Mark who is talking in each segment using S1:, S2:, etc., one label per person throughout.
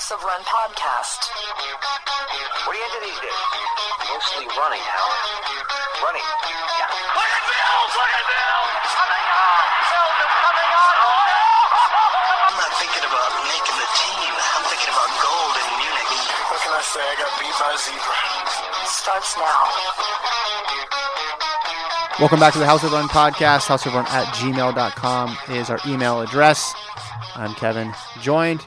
S1: House of Run podcast.
S2: What are you into these days? Mostly running, Hal. Running. Yeah.
S3: Look at Bills! Look at Bills! Coming on! Bills is coming on!
S4: Oh, I'm not thinking about making the team. I'm thinking about gold in Munich.
S5: What can I say? I got beat by a zebra.
S1: Starts now.
S6: Welcome back to the House of Run podcast. House of Run at gmail.com is our email address. I'm Kevin, joined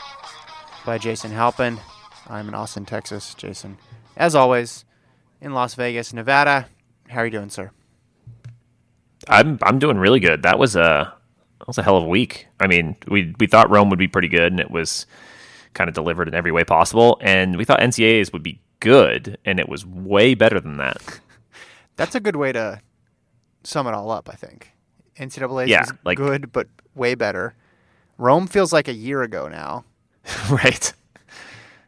S6: by Jason Halpin. I'm in Austin, Texas. Jason, as always, in Las Vegas, Nevada. How are you doing, sir?
S7: I'm I'm doing really good. That was a that was a hell of a week. I mean, we we thought Rome would be pretty good, and it was kind of delivered in every way possible. And we thought NCAA's would be good, and it was way better than that.
S6: That's a good way to sum it all up, I think. NCAA
S7: Yeah,
S6: is
S7: like-
S6: good, but way better. Rome feels like a year ago now.
S7: right.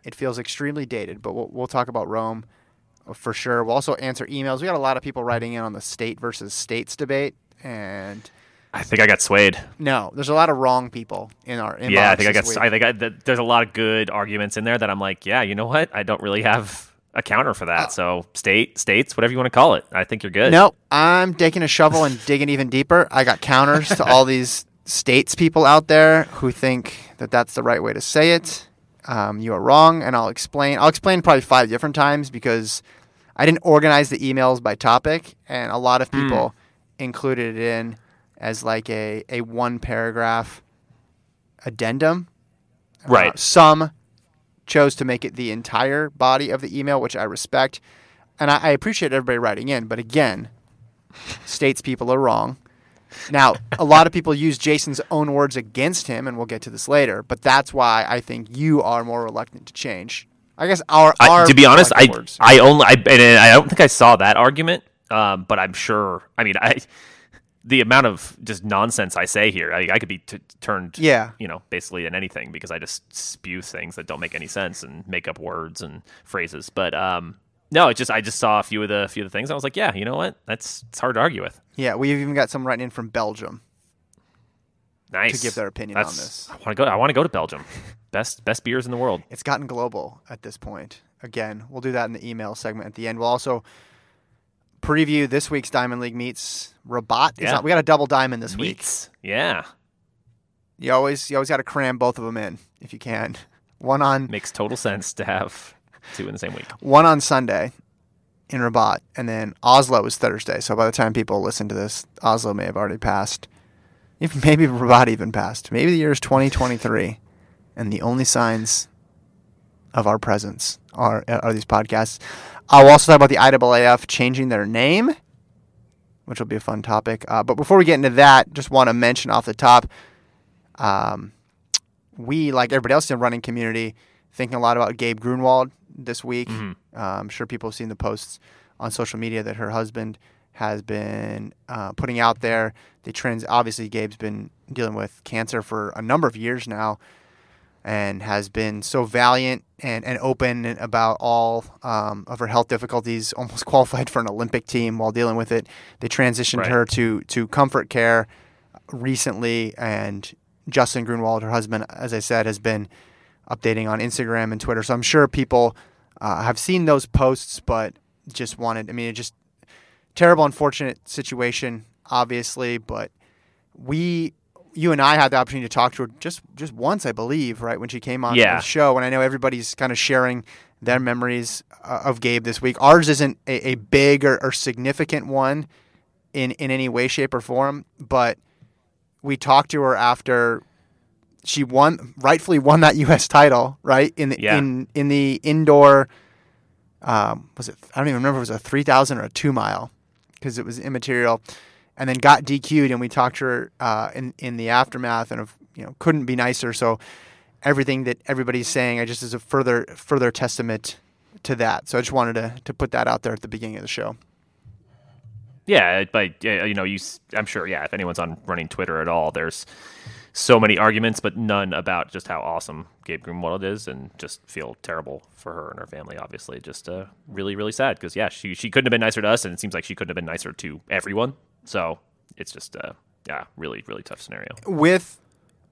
S6: It feels extremely dated, but we'll, we'll talk about Rome uh, for sure. We'll also answer emails. We got a lot of people writing in on the state versus states debate, and
S7: I think I got swayed.
S6: no, there's a lot of wrong people in our inbox.
S7: yeah, I think I got.
S6: week.
S7: I think I, th- there's a lot of good arguments in there that I'm like, yeah, you know what? I don't really have a counter for that. Uh, so state, states, whatever you want to call it, I think you're good.
S6: No, I'm taking a shovel and digging even deeper. I got counters to all these states people out there who think that that's the right way to say it. Um, you are wrong, and I'll explain. I'll explain probably five different times because I didn't organize the emails by topic, and a lot of people included it in as like a, a one paragraph addendum.
S7: Right.
S6: Uh, some chose to make it the entire body of the email, which I respect. And I, I appreciate everybody writing in, but again, states people are wrong. Now, a lot of people use Jason's own words against him, and we'll get to this later. But that's why I think you are more reluctant to change. I guess our,
S7: I, to be honest, I
S6: words.
S7: I only I and I don't think I saw that argument, um, but I'm sure. I mean, I the amount of just nonsense I say here, I, I could be t- turned,
S6: Yeah.
S7: you know, basically in anything because I just spew things that don't make any sense and make up words and phrases. But um, no, it just I just saw a few of the few of the things. I was like, yeah, you know what? That's it's hard to argue with.
S6: yeah, we've even got some writing in from Belgium.
S7: Nice to
S6: give their opinion on this.
S7: I want to go. I want to go to Belgium. Best best beers in the world.
S6: It's gotten global at this point. Again, we'll do that in the email segment at the end. We'll also preview this week's Diamond League meets. Rabat
S7: Yeah.
S6: on. We got a double diamond this week.
S7: Yeah,
S6: You always you always got to cram both of them in if you can. One on
S7: makes total sense to have two in the same week.
S6: one on Sunday in Rabat, and then Oslo is Thursday. So by the time people listen to this, Oslo may have already passed. Maybe Rabat even passed. Maybe the year is 2023, and the only signs of our presence are are these podcasts. I'll also talk about the IAAF changing their name, which will be a fun topic. Uh, but before we get into that, just want to mention off the top, um, we like everybody else in the running community thinking a lot about Gabe Grunewald this week. Uh, I'm sure people have seen the posts on social media that her husband has been uh, putting out there. The trends, obviously, Gabe's been dealing with cancer for a number of years now and has been so valiant and, and open about all um, of her health difficulties, almost qualified for an Olympic team while dealing with it. They transitioned
S7: Right.
S6: her to, to comfort care recently, and Justin Grunewald, her husband, as I said, has been updating on Instagram and Twitter. So I'm sure people uh, have seen those posts, but just wanted, I mean, it just terrible, unfortunate situation, obviously, but we, you and I had the opportunity to talk to her just just once, I believe, right when she came on
S7: Yeah.
S6: the show, and I know everybody's kind of sharing their memories uh, of Gabe this week. Ours isn't a, a big or, or significant one in in any way, shape, or form, but we talked to her after she won, rightfully won that U.S. title, right in the
S7: Yeah.
S6: in in the indoor. Um, was it? I don't even remember. If it was a three thousand or a two mile because it was immaterial, and then got DQ'd. And we talked to her uh, in in the aftermath, and of you know couldn't be nicer. So everything that everybody's saying, I just is a further further testament to that. So I just wanted to to put that out there at the beginning of the show.
S7: Yeah, but you know, you. I'm sure. Yeah, if anyone's on running Twitter at all, there's so many arguments, but none about just how awesome Gabe Grunewald is, and just feel terrible for her and her family. Obviously, just uh, really, really sad because yeah, she she couldn't have been nicer to us, and it seems like she couldn't have been nicer to everyone. So it's just uh, yeah, really, really tough scenario.
S6: with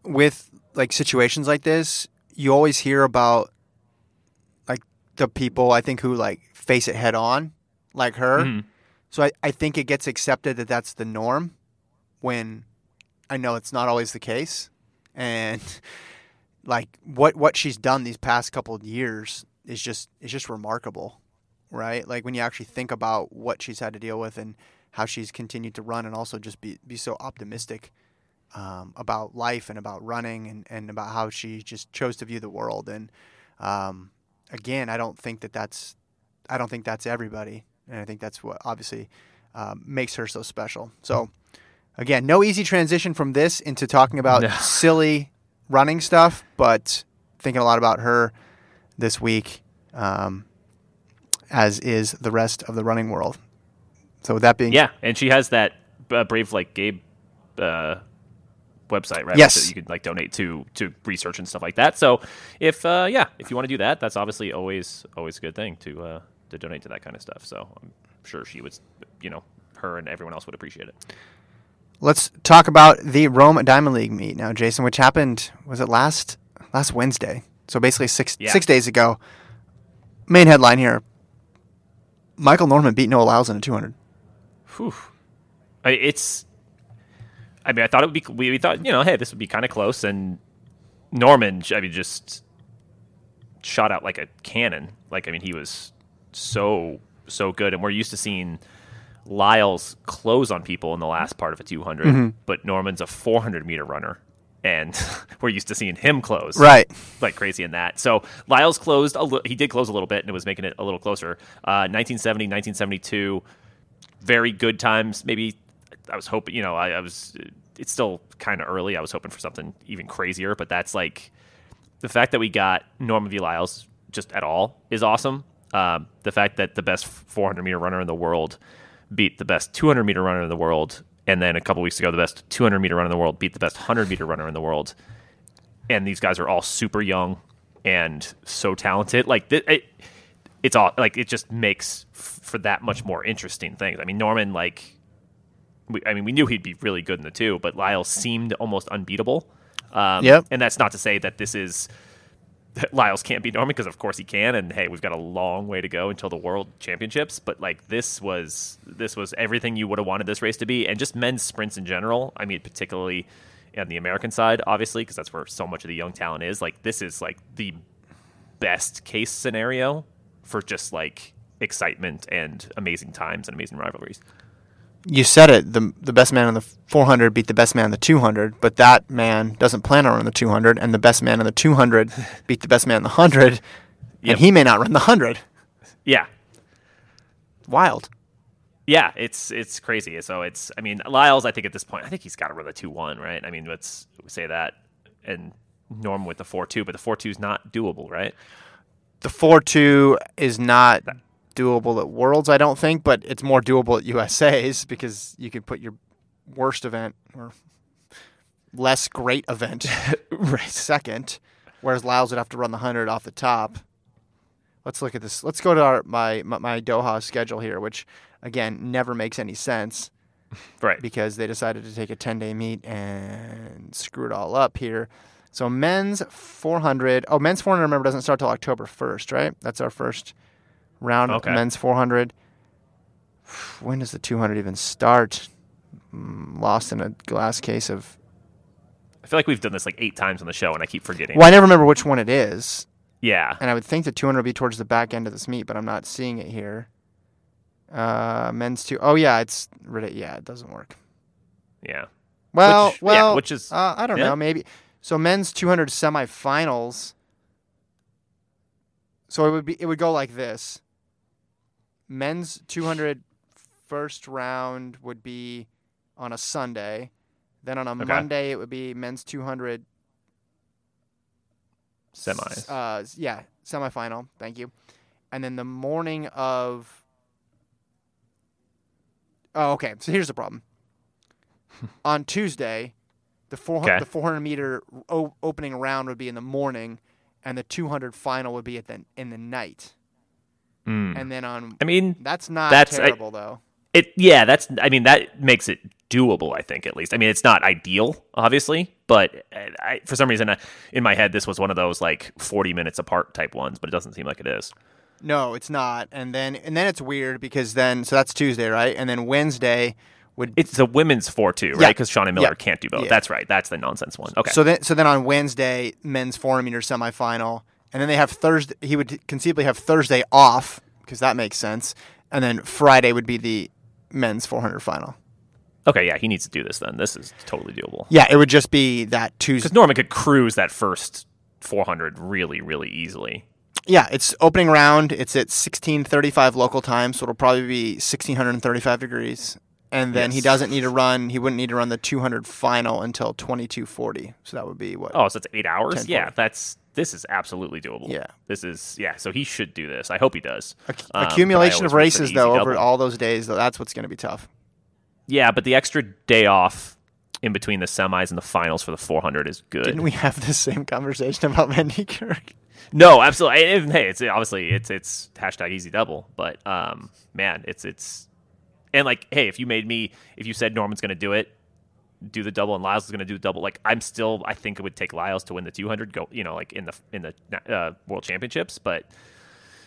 S6: with like situations like this, you always hear about like the people I think who like face it head on, like her.
S7: Mhm.
S6: So I, I think it gets accepted that that's the norm when I know it's not always the case. And like what what she's done these past couple of years is just is just remarkable, right? Like when you actually think about what she's had to deal with and how she's continued to run and also just be be so optimistic um, about life and about running and, and about how she just chose to view the world. And um, again, I don't think that that's I don't think that's everybody, and I think that's what obviously um, makes her so special. So again, no easy transition from this into talking about
S7: No.
S6: silly running stuff, but thinking a lot about her this week, um, as is the rest of the running world. So with that being
S7: Yeah, and she has that uh, Brave Like Gabe uh, website, right?
S6: Yes.
S7: That you could like donate to to research and stuff like that. So if uh, yeah, if you want to do that, that's obviously always always a good thing to uh, to donate to that kind of stuff. So I'm sure she would, you know, her and everyone else would appreciate it.
S6: Let's talk about the Rome Diamond League meet now, Jason, which happened was it last last Wednesday? So basically six
S7: Yeah.
S6: six days ago. Main headline here: Michael Norman beat Noah Lyles in a 200.
S7: Whew. I, it's. I mean, I thought it would be. We, we thought, you know, hey, this would be kind of close, and Norman, I mean, just shot out like a cannon. Like, I mean, he was so so good, and we're used to seeing Lyles close on people in the last part of a 200, but Norman's a 400 meter runner, and we're used to seeing him close
S6: Right.
S7: like crazy in that. So Lyles closed a li- he did close a little bit and it was making it a little closer. Uh, 1970, 1972, very good times. Maybe I was hoping, you know, I, I was. It's still kind of early. I was hoping for something even crazier, but that's like the fact that we got Norman V. Lyles just at all is awesome. Um, the fact that the best 400 meter runner in the world beat the best 200 meter runner in the world, and then a couple weeks ago, the best 200 meter runner in the world beat the best 100 meter runner in the world and these guys are all super young and so talented. Like th- it, it's all like it just makes f- for that much more interesting things. I mean, Norman, like, we, I mean, we knew he'd be really good in the two, but Lyle seemed almost unbeatable. Um,
S6: Yep.
S7: And that's not to say that this is Lyles can't beat Norman because of course he can. And hey, we've got a long way to go until the World Championships. But like this was this was everything you would have wanted this race to be, and just men's sprints in general. I mean, particularly on the American side, obviously, because that's where so much of the young talent is. Like this is like the best case scenario for just like excitement and amazing times and amazing rivalries.
S6: You said it. The the best man in the 400 beat the best man in the 200, but that man doesn't plan on running the 200, and the best man in the 200 beat the best man in the 100,
S7: Yep.
S6: and he may not run the 100.
S7: Yeah,
S6: Wild.
S7: yeah, it's it's crazy. So it's I mean Lyles, I think at this point, I think he's got to run the two one, right? I mean, let's say that, and Norm with the four two, but the four two is not doable, right?
S6: The 4-2 is not doable at Worlds, I don't think, but it's more doable at USA's because you could put your worst event or less great event right second, whereas Lyles would have to run the 100 off the top. Let's look at this. Let's go to our my my, my Doha schedule here, which again never makes any sense
S7: Right.
S6: because they decided to take a 10 day meet and screw it all up here. So men's 400. Oh, men's 400. Remember doesn't start till October 1st, right? That's our first round of
S7: Okay.
S6: men's 400. When does the 200 even start? Mm, Lost in a glass case of.
S7: I feel like we've done this like eight times on the show, and I keep forgetting.
S6: Well, I never remember which one it is,
S7: Yeah.
S6: and I would think the 200 would be towards the back end of this meet, but I'm not seeing it here. Uh, men's two. Oh yeah, it's yeah, it doesn't work.
S7: Yeah.
S6: Well,
S7: Which- yeah,
S6: well,
S7: which is-
S6: uh, I don't
S7: yeah.
S6: know, maybe. So men's 200 semifinals. So it would be it would go like this. Men's 200 first round would be on a Sunday. Then on a
S7: Okay.
S6: Monday it would be men's 200
S7: Semis.
S6: uh, yeah, semifinal. Thank you. And then the morning of. Oh, okay. So here's the problem. On Tuesday, the four
S7: Okay.
S6: the 400 meter o- opening round would be in the morning, and the 200 final would be at the in the night.
S7: Mm.
S6: And then on
S7: I mean,
S6: that's not
S7: that's- I-
S6: terrible though.
S7: It yeah, that's I mean that makes it doable. I think at least. I mean, it's not ideal, obviously, but uh, I, for some reason uh, in my head this was one of those like forty minutes apart type ones, but it doesn't seem like it is.
S6: No, it's not. And then and then it's weird because then so that's Tuesday, right? And then Wednesday would
S7: It's a women's four two, right?
S6: Yeah.
S7: Because Shaunae Miller
S6: Yeah.
S7: can't do both.
S6: Yeah.
S7: That's right. That's the nonsense one. Okay.
S6: So then, so then on Wednesday, men's 400 meter semifinal, and then they have Thursday. He would conceivably have Thursday off because that makes sense, and then Friday would be the men's 400 final.
S7: okay, yeah, he needs to do this then. This is totally doable.
S6: Yeah, it would just be that Tuesday.
S7: Because Norman could cruise that first 400 really, really easily.
S6: Yeah, it's opening round. It's at 16:35 local time, so it'll probably be 1635 degrees. And then he doesn't need to run. He wouldn't need to run the 200 final until 22:40. So that would be what?
S7: Oh, so it's eight hours?
S6: 10,
S7: Yeah, that's this is absolutely doable.
S6: Yeah.
S7: This is yeah. So he should do this. I hope he does. Um,
S6: accumulation of
S7: always root for the
S6: races though over
S7: double.
S6: all those days. Though that's what's going to be tough.
S7: Yeah, but the extra day off in between the semis and the finals for the 400 is good.
S6: Didn't we have the same conversation about Mendy Kirk?
S7: No, absolutely. Hey, it's obviously it's it's hashtag easy double, but um, man, it's it's and like, hey, if you made me, if you said Norman's going to do it, do the double, and Lyles is going to do the double, like I'm still, I think it would take Lyles to win the 200, go, you know, like in the in the uh, World Championships, but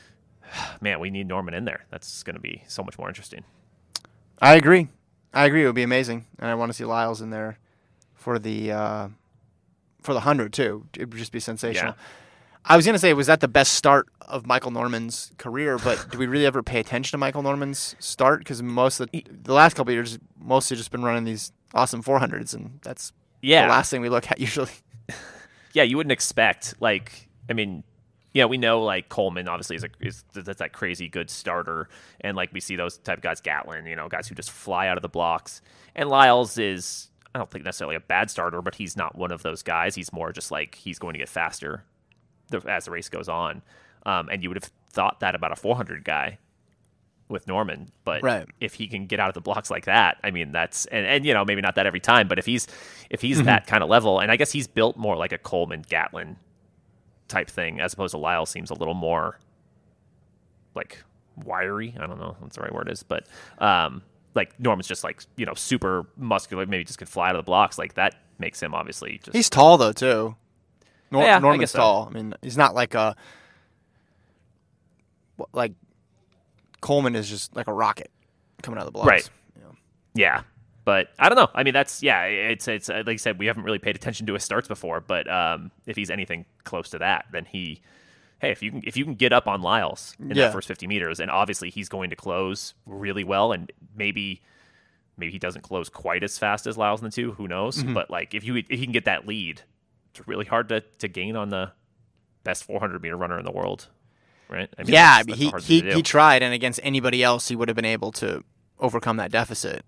S7: man, we need Norman in there. That's going to be so much more interesting.
S6: I agree. I agree. It would be amazing, and I want to see Lyles in there for the uh, for the hundred too. It would just be sensational.
S7: Yeah.
S6: I was gonna say, was that the best start of Michael Norman's career? But do we really ever pay attention to Michael Norman's start? Because most of the, the last couple of years, mostly just been running these awesome 400s, and that's
S7: Yeah,
S6: the last thing we look at usually.
S7: yeah, you wouldn't expect like I mean, yeah, we know like Coleman obviously is a is that's that crazy good starter, and like we see those type of guys, Gatlin, you know, guys who just fly out of the blocks, and Lyles is I don't think necessarily a bad starter, but he's not one of those guys. He's more just like he's going to get faster the, as the race goes on, um, and you would have thought that about a 400 guy with Norman, but
S6: Right.
S7: if he can get out of the blocks like that, I mean that's and, and you know maybe not that every time, but if he's if he's that kind of level, and I guess he's built more like a Coleman Gatlin type thing as opposed to Lyle seems a little more like wiry. I don't know that's the right word is, but um, like Norman's just like you know super muscular, maybe just could fly out of the blocks. Like that makes him obviously just
S6: He's tall though too. Nor-
S7: Yeah, I
S6: Norman's
S7: guess so.
S6: I mean, he's not like a like Coleman is just like a rocket coming out of the blocks.
S7: Right.
S6: You know.
S7: Yeah, but I don't know. I mean, that's yeah. It's it's uh, like I said, we haven't really paid attention to his starts before, but um, if he's anything close to that, then he, hey, if you can if you can get up on Lyles in
S6: Yeah.
S7: that first fifty meters, and obviously he's going to close really well, and maybe maybe he doesn't close quite as fast as Lyles in the two. Who knows?
S6: Mm-hmm.
S7: But like if you if he can get that lead, it's really hard to to gain on the best four hundred meter runner in the world. Right? I mean,
S6: yeah,
S7: that's- that's
S6: he
S7: a hard thing
S6: he, he tried, and against anybody else, he would have been able to overcome that deficit.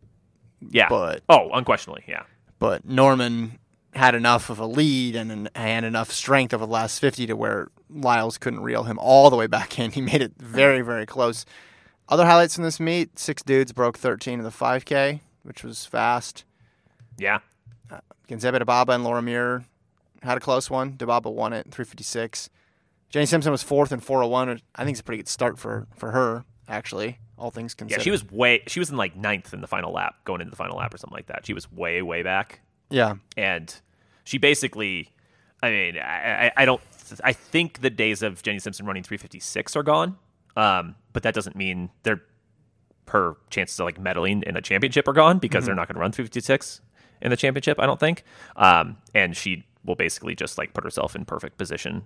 S7: yeah.
S6: but-
S7: oh, unquestionably, yeah.
S6: But Norman had enough of a lead and an, and enough strength over the last fifty to where Lyles couldn't reel him all the way back in. He made it very very close. Other highlights from this meet: six dudes broke thirteen in the five k, which was fast.
S7: Yeah.
S6: Uh, Genzebe Dibaba and Laura Muir had a close one. Dibaba won it, 356. Jenny Simpson was fourth in 401. which I think it's a pretty good start for, for her, actually, all things considered.
S7: Yeah, she was way. She was in like ninth in the final lap, going into the final lap or something like that. She was way, way back,
S6: Yeah.
S7: and she basically. I mean, I, I, I don't. I think the days of Jenny Simpson running 356 are gone, um, but that doesn't mean they're her chances of like medaling in a championship are gone because they're not going to run 356 in the championship. I don't think, um, and she will basically just like put herself in perfect position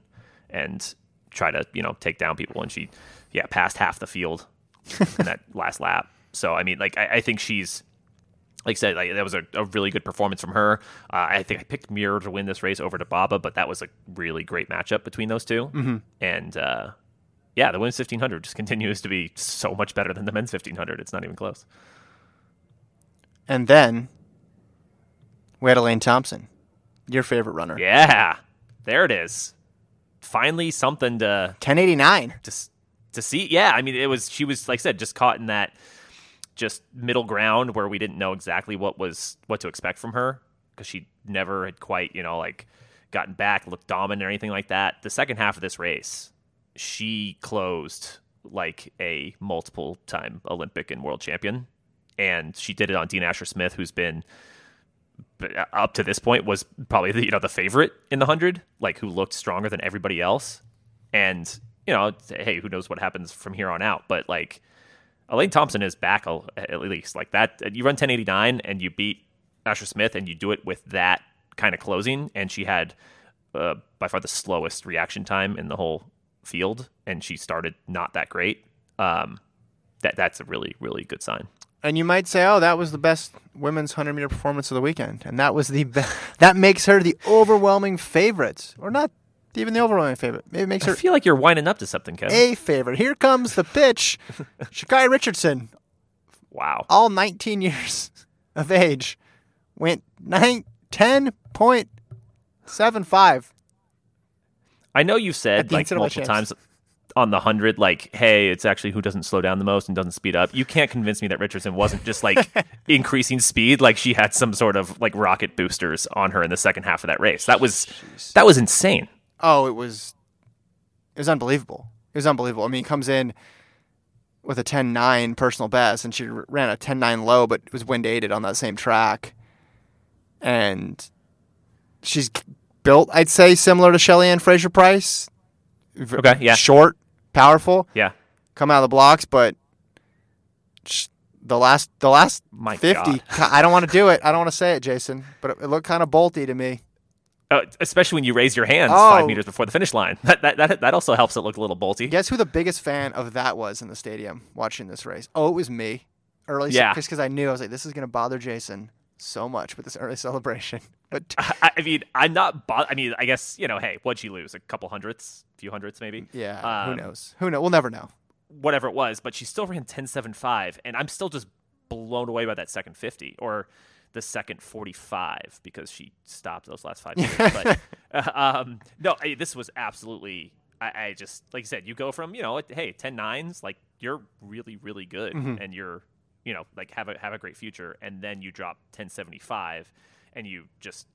S7: and try to you know take down people. And she, yeah, passed half the field in that last lap. So I mean, like I, I think she's like I said, like that was a, a really good performance from her. Uh, I think I picked Muir to win this race over Dibaba, but that was a really great matchup between those 2 mm-hmm. And uh, yeah, the women's fifteen hundred just continues to be so much better than the men's fifteen hundred. It's not even close.
S6: And then we had Elaine Thompson, your favorite runner.
S7: Yeah, there it is. Finally, something to
S6: 1089.
S7: to to see. Yeah, I mean, it was she was like I said, just caught in that just middle ground where we didn't know exactly what was what to expect from her because she never had quite you know like gotten back, looked dominant or anything like that. The second half of this race, she closed like a multiple time Olympic and world champion, and she did it on Dina Asher Smith, who's been up to this point was probably the, you know the favorite in the hundred, like who looked stronger than everybody else, and you know, hey, who knows what happens from here on out? But like, Elaine Thompson is back at least like that. You run 1089 and you beat Asher Smith, and you do it with that kind of closing, and she had uh, by far the slowest reaction time in the whole field, and she started not that great. Um, that that's a really really good sign.
S6: And you might say, "Oh, that was the best women's hundred meter performance of the weekend," and that was the be- that makes her the overwhelming favorite, or not even the overwhelming favorite. Maybe it makes
S7: I
S6: her
S7: feel like you're winding up to something, Kevin.
S6: a favorite. Here comes the pitch. Sha'Carri Richardson,
S7: wow.
S6: all 19 years of age, went nine, 10.75.
S7: I know you've said like multiple
S6: Champs.
S7: times on the hundred, like, hey, it's actually who doesn't slow down the most and doesn't speed up. You can't convince me that Richardson wasn't just like increasing speed, like she had some sort of like rocket boosters on her in the second half of that race. That was that was insane.
S6: Oh, it was it was unbelievable. It was unbelievable. I mean, he comes in with a 10.9 personal best, and she ran a 10.9 low, but was wind aided on that same track. And she's built, I'd say, similar to Shelly Ann Fraser Pryce.
S7: Okay, yeah.
S6: Short, powerful,
S7: Yeah.
S6: come out of the blocks, but the last the last
S7: My
S6: 50, I don't want to do it. I don't want to say it, Jason, but it, it looked kind of bolty to me.
S7: Uh, especially when you raise your hands
S6: Oh.
S7: five meters before the finish line. That, that that that also helps it look a little bolty.
S6: Guess who the biggest fan of that was in the stadium watching this race? Oh, it was me. Early,
S7: Yeah.
S6: just because I knew I was like, this is going to bother Jason so much with this early celebration. But
S7: I, I mean, I'm not. Bo- I mean, I guess you know. Hey, what'd she lose? A couple hundredths, a few hundredths, maybe.
S6: yeah, who
S7: Um,
S6: knows? Who know? We'll never know.
S7: whatever it was, but she still ran 10.75, and I'm still just blown away by that second 50 or the second 45 because she stopped those last five years. but uh, um, no, I, this was absolutely. I, I just like I said, you go from you know, hey, 10 nines, like you're really really good, and you're you know like have a have a great future, and then you drop 10.75, and you just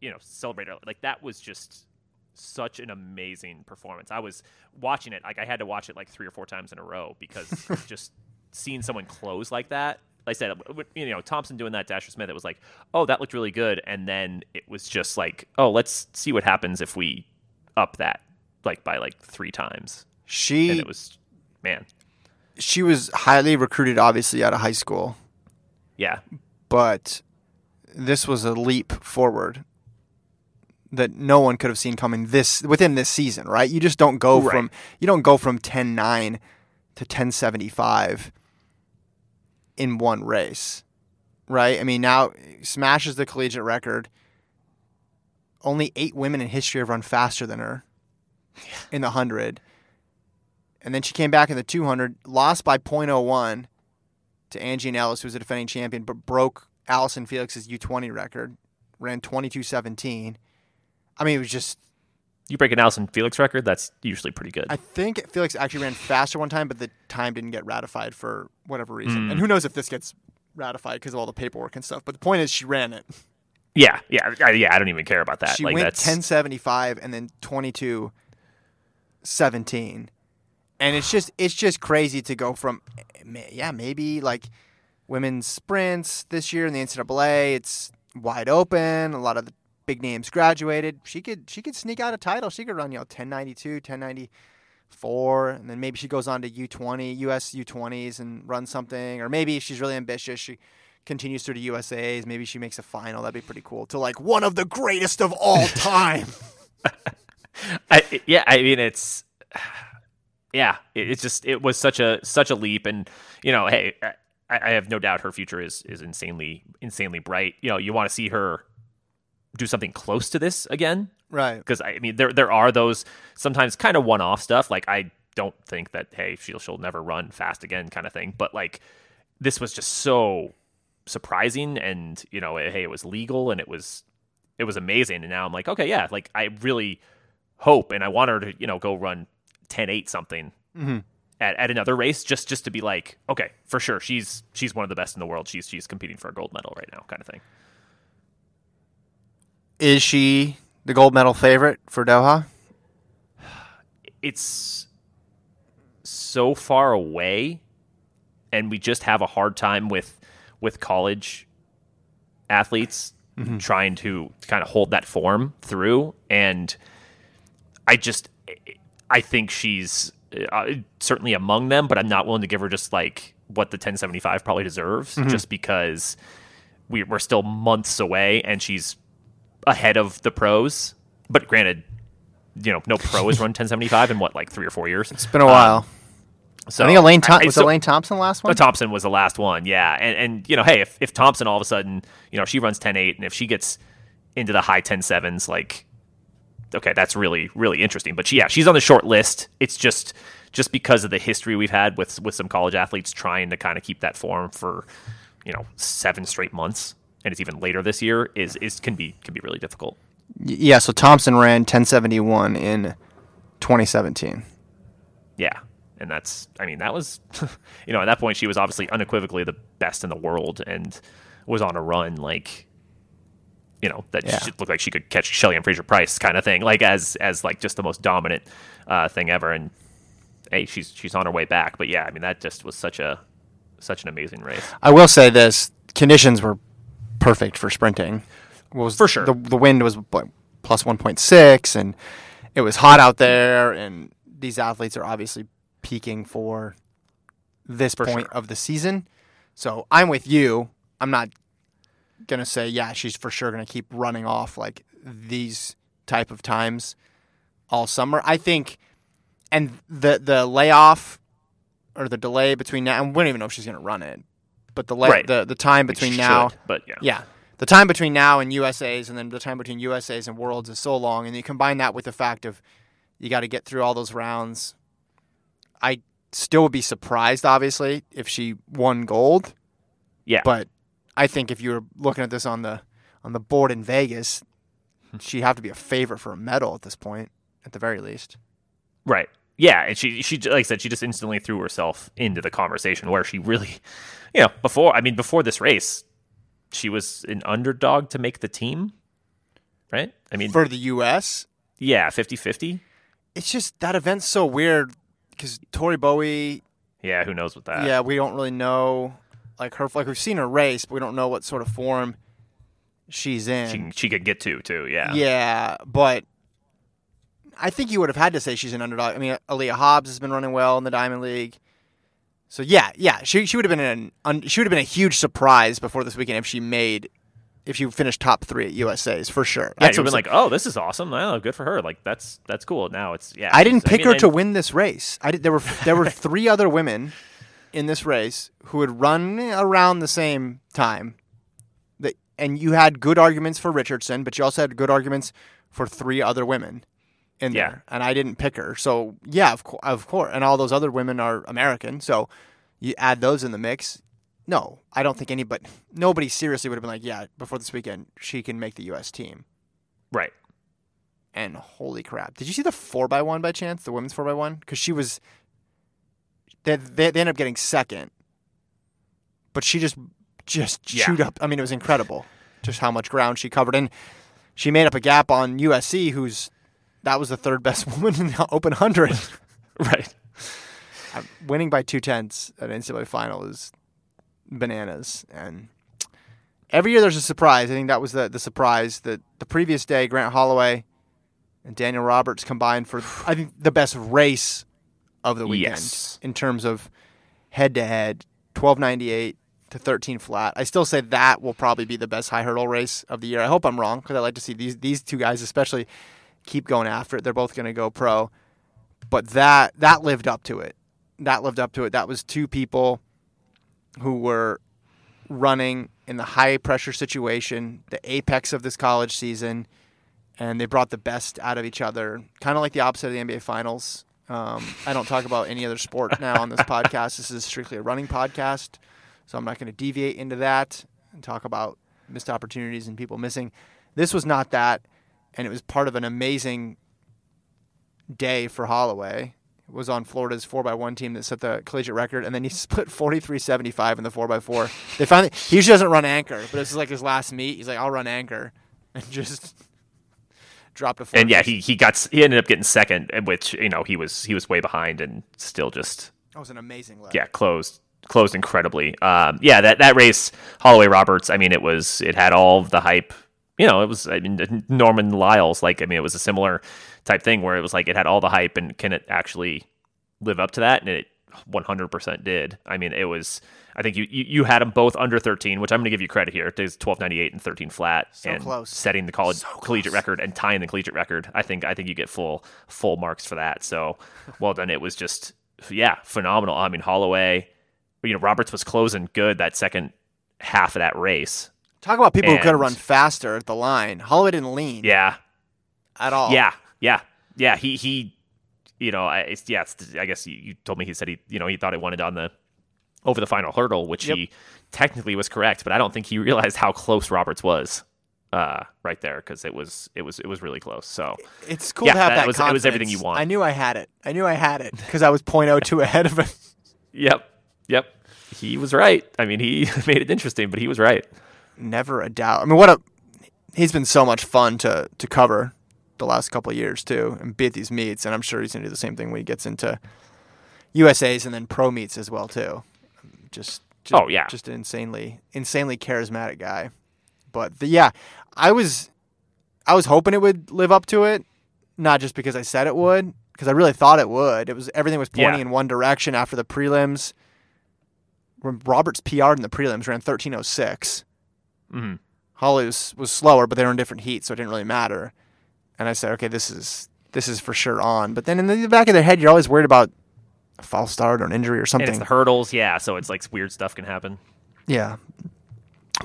S7: you know celebrate it. like that was just such an amazing performance. I was watching it like I had to watch it like three or four times in a row because just seeing someone close like that. Like I said, you know, Thompson doing that to Asher Smith, it was like, oh, that looked really good, and then it was just like, oh, let's see what happens if we up that like by like three times, and
S6: She
S7: it was, man,
S6: she was highly recruited, obviously out of high school,
S7: yeah,
S6: but this was a leap forward that no one could have seen coming this within this season, right? You just don't go
S7: Right.
S6: from you don't go from 10-9 to 1075 in one race. Right? I mean, now smashes the collegiate record. Only 8 women in history have run faster than her in the 100. And then she came back in the 200, lost by 0.01 to Anglerne Annelus, who was a defending champion, but broke Allyson Felix's U20 record, ran 22.17. I mean, it was just.
S7: you break an Allyson Felix record, that's usually pretty good.
S6: I think Felix actually ran faster one time, but the time didn't get ratified for whatever reason.
S7: Hmm.
S6: And who knows if this gets ratified because of all the paperwork and stuff. But the point is, she ran it.
S7: yeah, yeah, I, yeah. I don't even care about that.
S6: she
S7: like
S6: went
S7: that's
S6: 10.75 and then 22.17. And it's just it's just crazy to go from yeah maybe like women's sprints this year in the NCAA it's wide open a lot of the big names graduated. She could she could sneak out a title. She could run you know 1092 1094 and then maybe she goes on to U20 US U20s and runs something. Or maybe if she's really ambitious she continues through the USAs maybe she makes a final. That'd be pretty cool. To like one of the greatest of all time.
S7: I, yeah, I mean it's yeah, it, it's just it was such a such a leap, and you know, hey, I, I have no doubt her future is is insanely insanely bright. You know, you want to see her do something close to this again
S6: right
S7: because I mean there there are those sometimes kind of one off stuff. Like I don't think that hey she'll she'll never run fast again kind of thing, but like this was just so surprising, and you know, eh, hey, it was legal and it was it was amazing, and now I'm like, okay, yeah, like I really hope and I want her to you know go run 10-8 something. Mm-hmm. At, at another race, just just to be like, okay, for sure, she's she's one of the best in the world. She's she's competing for a gold medal right now, kind of thing.
S6: is she the gold medal favorite for Doha
S7: it's so far away and we just have a hard time with with college athletes mm-hmm. trying to kind of hold that form through and i just I think she's uh, certainly among them, but I'm not willing to give her just like what the 1075 probably deserves, just because we, we're still months away and she's ahead of the pros. But granted, you know, no pro has run 1075 in what like three or four years.
S6: It's been a while.
S7: So
S6: I think Elaine Thom-
S7: I-
S6: was
S7: so-
S6: Elaine Thompson the last one.
S7: uh, Thompson was the last one, yeah. And and you know, hey, if, if Thompson all of a sudden, you know, she runs 10-8 and if she gets into the high 10-7s, like okay, that's really really interesting. But she, yeah, she's on the short list. It's just just because of the history we've had with with some college athletes trying to kind of keep that form for, you know, seven straight months and it's even later this year is is can be can be really difficult.
S6: Yeah, so Thompson ran 1071 in 2017.
S7: Yeah. And that's, I mean, that was, you know, at that point, she was obviously unequivocally the best in the world and was on a run like, you know, that
S6: Yeah.
S7: she looked like she could catch Shelly Ann Fraser Pryce kind of thing, like as, as like just the most dominant uh, thing ever. And hey, she's, she's on her way back. But yeah, I mean, that just was such a, such an amazing race.
S6: I will say this: conditions were perfect for sprinting. What was
S7: For sure.
S6: The, the wind was plus 1.6, and it was hot out there. And these athletes are obviously peaking for this
S7: For
S6: point
S7: sure.
S6: of the season. So I'm with you. I'm not gonna say yeah, she's for sure gonna keep running off like these type of times all summer. I think, and the the layoff or the delay between now, and we don't even know if she's gonna run it, but the lay,
S7: Right.
S6: the the time between now,
S7: should, but yeah.
S6: yeah, the time between now and USA's, and then the time between USA's and Worlds is so long, and you combine that with the fact of you got to get through all those rounds. I still would be surprised, obviously, if she won gold,
S7: Yeah.
S6: but I think if you were looking at this on the on the board in Vegas, hmm. she'd have to be a favorite for a medal at this point, at the very least.
S7: Right. Yeah, and she she like I said, she just instantly threw herself into the conversation where she really, you know, before I mean before this race, she was an underdog to make the team, right? I mean,
S6: For the U.S.,
S7: yeah, 50-50.
S6: it's just that event's so weird because Tori Bowie
S7: Yeah, who knows what that?
S6: yeah, we don't really know like her like we've seen her race, but we don't know what sort of form she's in.
S7: she she could get to too. Yeah,
S6: yeah, but I think you would have had to say she's an underdog. I mean, Aleia Hobbs has been running well in the Diamond League. So yeah, yeah, she she would have been an un, she would have been a huge surprise before this weekend if she made if she finished top three at USA's for sure.
S7: yeah.
S6: That's
S7: You've been like, oh, this is awesome. Oh, good for her. Like that's that's cool. Now it's yeah.
S6: I didn't pick
S7: mean,
S6: her
S7: and-
S6: to win this race. I did, there were there were three other women in this race who had run around the same time. That and you had good arguments for Richardson, but you also had good arguments for three other women in
S7: Yeah.
S6: there. And I didn't pick her. So yeah, of course, of course. And all those other women are American. So you add those in the mix. No, I don't think anybody, nobody seriously would have been like, yeah, before this weekend, she can make the U.S. team.
S7: Right.
S6: And holy crap! Did you see the four x one by chance? The women's four x one because she was. They, they they ended up getting second, but she just just
S7: Yeah.
S6: chewed up. I mean, it was incredible, just how much ground she covered, and she made up a gap on USC, who's that was the third best woman in the Open Hundred.
S7: Right.
S6: Uh, Winning by two tenths at an NCAA final is bananas, and every year there's a surprise. I think that was the the surprise that the previous day Grant Holloway and Daniel Roberts combined for I think the best race of the weekend
S7: Yes.
S6: in terms of head to head, twelve ninety eight to thirteen flat. I still say that will probably be the best high hurdle race of the year. I hope I'm wrong because I like to see these these two guys especially keep going after it. They're both going to go pro, but that that lived up to it. That lived up to it. That was two people who were running in the high pressure situation, the apex of this college season, and they brought the best out of each other. Kind of like the opposite of the NBA Finals. Um, I don't talk about any other sport now on this podcast. This is strictly a running podcast, so I'm not going to deviate into that and talk about missed opportunities and people missing. This was not that, and it was part of an amazing day for Holloway. It was on Florida's 4x1 team that set the collegiate record, and then he split 43-75 in the 4x4. They finally he usually doesn't run anchor, but this is like his last meet. He's like, I'll run anchor, and just dropped a.
S7: And yeah, he he got he ended up getting second, which you know he was he was way behind and still just
S6: that was an amazing lap.
S7: yeah closed closed incredibly. Um, yeah, that that race Holloway Roberts. I mean, it was it had all of the hype. You know, it was I mean Norman Lyles. Like I mean, it was a similar type thing where it was like it had all the hype and can it actually live up to that? And it 100% did. I mean, it was. I think you you, you had them both under 13, which I'm going to give you credit here. It is 1298 and 13 flat,
S6: So
S7: and
S6: close.
S7: setting the college collegiate record and tying the collegiate record. I think I think you get full full marks for that. So, well done. It was just yeah, phenomenal. I mean, Holloway, you know, Roberts was closing good that second half of that race.
S6: Talk about people who could have run faster at the line. Holloway didn't lean
S7: Yeah,
S6: at all.
S7: Yeah, yeah, yeah. He he, you know, I it's, yeah. It's, I guess you, you told me he said he, you know, he thought he wanted on the over the final hurdle, which
S6: Yep.
S7: he technically was correct, but I don't think he realized how close Roberts was uh, right there because it was it was it was really close. So
S6: It's cool
S7: Yeah,
S6: to have
S7: that
S6: that.
S7: was- it was everything you want.
S6: I knew I had it. I knew I had it because I was 0.02 ahead of him.
S7: yep, yep, he was right. I mean, he made it interesting, but he was right.
S6: Never a doubt. I mean, what a he's been so much fun to to cover the last couple of years too, and be at these meets. And I'm sure he's gonna do the same thing when he gets into USA's and then pro meets as well too. Just, just
S7: Oh, yeah.
S6: just an insanely insanely charismatic guy. But the, yeah, I was I was hoping it would live up to it, not just because I said it would, because I really thought it would. It was everything was pointing
S7: Yeah.
S6: in one direction after the prelims. When Roberts PR'd in the prelims ran 1306.
S7: Mhm.
S6: Holly was, was slower, but they were in different heats, so it didn't really matter. And I said, okay, this is this is for sure on. But then in the back of their head, you're always worried about a false start or an injury or
S7: And
S6: something.
S7: it's the hurdles, yeah. So it's like weird stuff can happen.
S6: Yeah,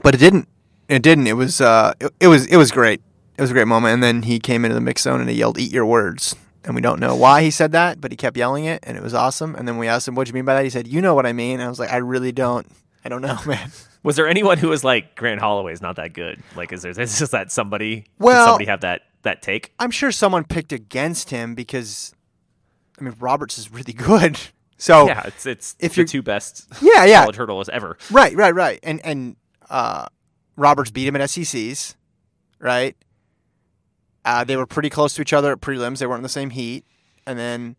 S6: but it didn't. It didn't. It was. Uh, it, it was. It was great. It was a great moment. And then he came into the mix zone and he yelled, "Eat your words." And we don't know why he said that, but he kept yelling it, and it was awesome. And then we asked him, "What do you mean by that?" He said, "You know what I mean." And I was like, "I really don't. I don't know, man."
S7: Was there anyone who was like Grant Holloway's not that good? Like, is there? Is just that somebody?
S6: Well-
S7: somebody have that that take?
S6: I'm sure someone picked against him because, I mean, Roberts is really good. So
S7: yeah, it's it's
S6: if
S7: the
S6: you're-
S7: two best
S6: yeah, yeah,
S7: college hurdlers ever.
S6: Right, right, right. And and uh, Roberts beat him at SECs, right? Uh, they were pretty close to each other at prelims. They weren't in the same heat. And then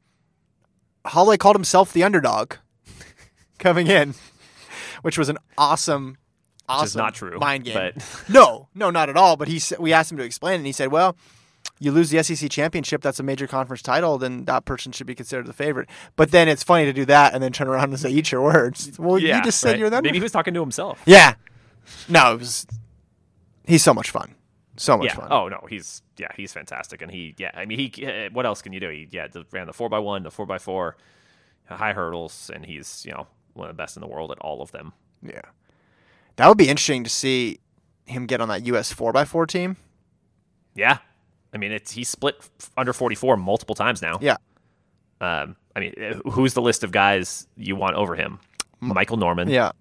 S6: Holloway called himself the underdog coming in, which was an awesome, awesome
S7: is not true,
S6: mind game.
S7: but-
S6: no, no, not at all. But he said we asked him to explain, it, and he said, "Well, you lose the SEC championship, that's a major conference title, then that person should be considered the favorite." But then it's funny to do that and then turn around and say, "Eat your words." Well, you just said
S7: right.
S6: you're the
S7: Maybe he was talking to himself.
S6: Yeah. No, it was. He's so much fun. So much
S7: yeah.
S6: fun.
S7: Oh no, he's yeah, he's fantastic, and he yeah. I mean, he uh, what else can you do? He yeah, ran the four x one, the four x four, high hurdles, and he's you know one of the best in the world at all of them.
S6: Yeah. That would be interesting to see him get on that US 4x4 team.
S7: Yeah, I mean, it's he split under forty four multiple times now.
S6: Yeah.
S7: Um, I mean, uh, who's the list of guys you want over him? Michael Norman.
S6: Yeah.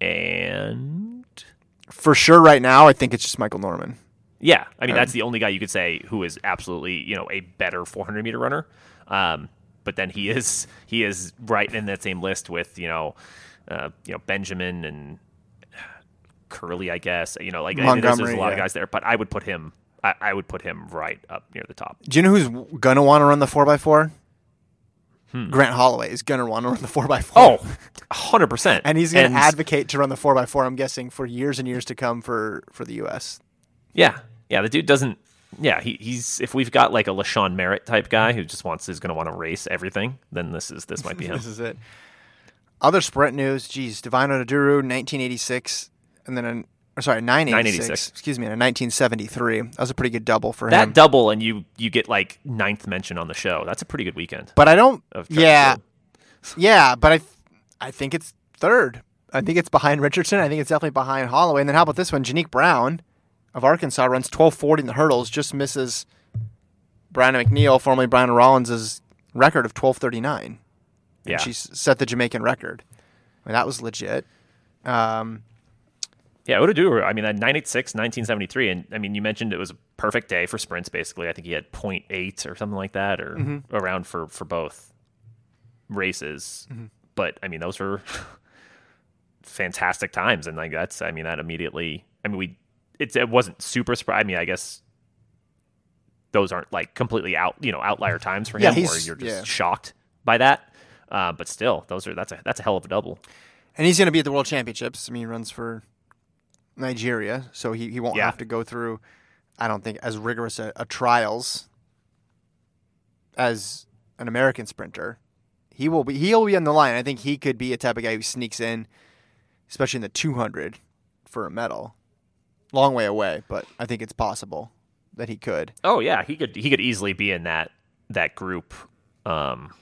S7: And
S6: For sure, right now, I think it's just Michael Norman.
S7: yeah, I mean
S6: Um,
S7: that's the only guy you could say who is absolutely you know a better 400 meter runner. Um, but then he is he is right in that same list with you know uh, you know Benjamin and Kerley, I guess. You know, like I mean, there's, there's a lot of guys there, but I would put him. I, I would put him right up near the top.
S6: Do you know who's going to want to run the 4x4? Hmm. Grant Holloway is going to want to run the 4x4.
S7: Oh, 100 percent.
S6: And he's going to advocate to run the 4x4, I'm guessing, for years and years to come for, for the U.S.
S7: Yeah, yeah. The dude doesn't. Yeah, he, he's. If we've got like a Lashawn Merritt type guy who just wants is going to want to race everything, then this is this might be him.
S6: This is it. Other sprint news, geez, Divine Oduduru, 1986, and then, an, sorry, 986,
S7: 986.
S6: excuse me, in 1973. That was a pretty good double for
S7: that
S6: him.
S7: That double, and you you get like ninth mention on the show. That's a pretty good weekend.
S6: but I don't, yeah, yeah, but I, I think it's third. I think it's behind Richardson. I think it's definitely behind Holloway. And then how about this one? Janeek Brown of Arkansas runs 1240 in the hurdles, just misses Brianna McNeal, formerly Brian Rollins' record of 1239.
S7: Yeah,
S6: and she's set the Jamaican record. I mean, that was legit. Um,
S7: yeah. Oduduru. I mean, that 986, 1973, and I mean, you mentioned it was a perfect day for sprints. Basically, I think he had 0.8 or something like that, or
S6: Mm-hmm.
S7: around for for both races. But I mean, those were fantastic times, and like that's. I mean, that immediately. I mean, we. It's it wasn't super surprising. I mean, I guess those aren't like completely out, you know, outlier times for
S6: Yeah,
S7: him, where
S6: he's-
S7: you're just
S6: yeah.
S7: shocked by that. Uh, but still, those are that's a that's a hell of a double.
S6: and he's going to be at the World Championships. I mean, he runs for Nigeria, so he, he won't
S7: Yeah.
S6: have to go through, I don't think, as rigorous a, a trials as an American sprinter. He will be he'll be on the line. I think he could be a type of guy who sneaks in, especially in the 200 for a medal. Long way away, but I think it's possible that he could.
S7: Oh yeah, he could he could easily be in that that group. Um,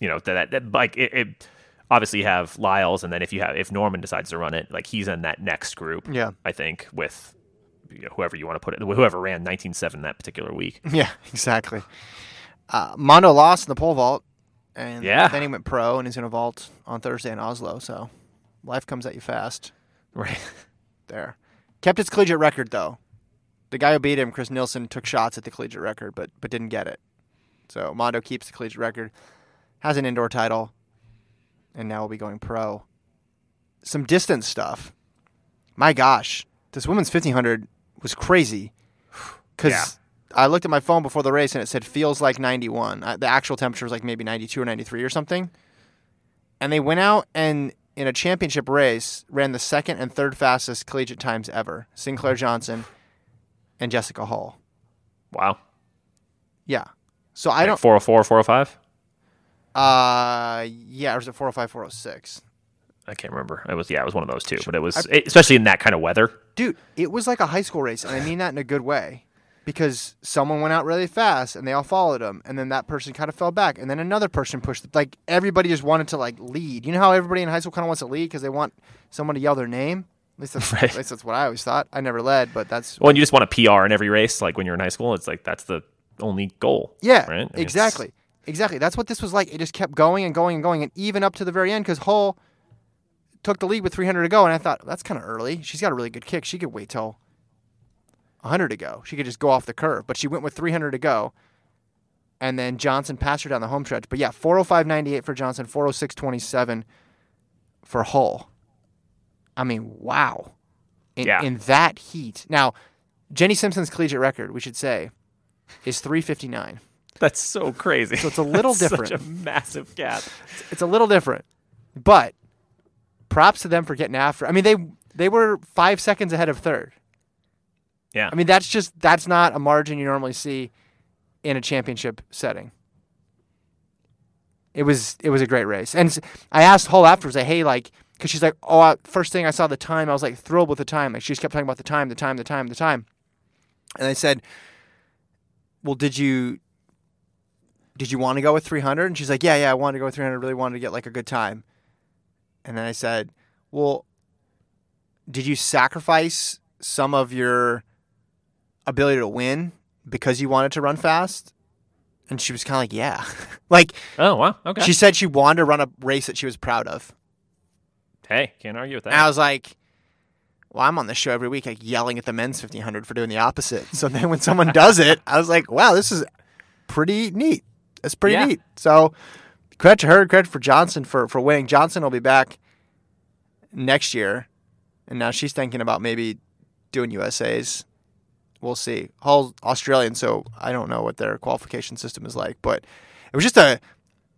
S7: you know that, that like it, it obviously you have Lyles, and then if you have if Norman decides to run it, like he's in that next group.
S6: Yeah.
S7: I think with you know, whoever you want to put it, whoever ran 19.7 that particular week.
S6: Yeah, exactly. Uh, Mondo lost in the pole vault, and
S7: Yeah.
S6: then he went pro, and he's going to vault on Thursday in Oslo. So life comes at you fast.
S7: Right.
S6: there. Kept his collegiate record though. The guy who beat him, Chris Nilsen, took shots at the collegiate record, but but didn't get it. So Mondo keeps the collegiate record, has an indoor title, and now will be going pro. Some distance stuff. My gosh, this women's fifteen hundred was crazy. Because
S7: Yeah.
S6: I looked at my phone before the race and it said feels like ninety one. Uh, the actual temperature was like maybe ninety two or ninety three or something. And they went out and in a championship race ran the second and third fastest collegiate times ever. Sinclair Johnson and Jessica Hull.
S7: Wow.
S6: Yeah. So I don't
S7: 404, 405?
S6: Uh yeah, or was it 405 406?
S7: I can't remember. It was yeah, it was one of those two. But it was especially in that kind of weather.
S6: Dude, it was like a high school race and I mean that in a good way. Because someone went out really fast and they all followed him and then that person kind of fell back and then another person pushed like everybody just wanted to like lead. You know how everybody in high school kind of wants to lead because they want someone to yell their name? At least that's,
S7: Right.
S6: at least that's what I always thought. I never led, but that's
S7: Well, and you just want a PR in every race, like when you're in high school. It's like that's the only goal.
S6: Yeah,
S7: right. I mean,
S6: exactly, exactly. That's what this was like. It just kept going and going and going, and even up to the very end, because Hull took the lead with 300 to go, and I thought that's kind of early. She's got a really good kick. She could wait till 100 to go. She could just go off the curve, but she went with 300 to go, and then Johnson passed her down the home stretch. But yeah, 405.98 for Johnson, 406.27 for Hull. I mean, wow. In,
S7: Yeah.
S6: in that heat. Now, Jenny Simpson's collegiate record, we should say, is 359.
S7: That's so crazy.
S6: So it's a little
S7: That's
S6: different.
S7: Such a massive gap.
S6: It's a little different, but props to them for getting after. I mean, they they were five seconds ahead of third.
S7: Yeah.
S6: I mean, that's just that's not a margin you normally see in a championship setting. It was it was a great race, and I asked Hull afterwards, like, hey, like, because she's like, oh, I, first thing I saw the time, I was like thrilled with the time. Like she just kept talking about the time, the time, the time, the time, and I said, well, did you did you want to go with 300? And she's like, yeah, yeah, I wanted to go with 300. Really wanted to get like a good time. And then I said, well, did you sacrifice some of your ability to win because you wanted to run fast? And she was kind of like, yeah. like
S7: Oh wow. Okay.
S6: she said she wanted to run a race that she was proud of.
S7: hey, can't argue with that.
S6: And I was like, well, I'm on the show every week, like yelling at the men's 1500 for doing the opposite. So then when someone does it, I was like, wow, this is pretty neat. It's pretty
S7: Yeah.
S6: neat. So credit to her, credit for Johnson for, for winning. Johnson will be back next year. And now she's thinking about maybe doing USA's. We'll see. Hull's Australian, so I don't know what their qualification system is like. But it was just a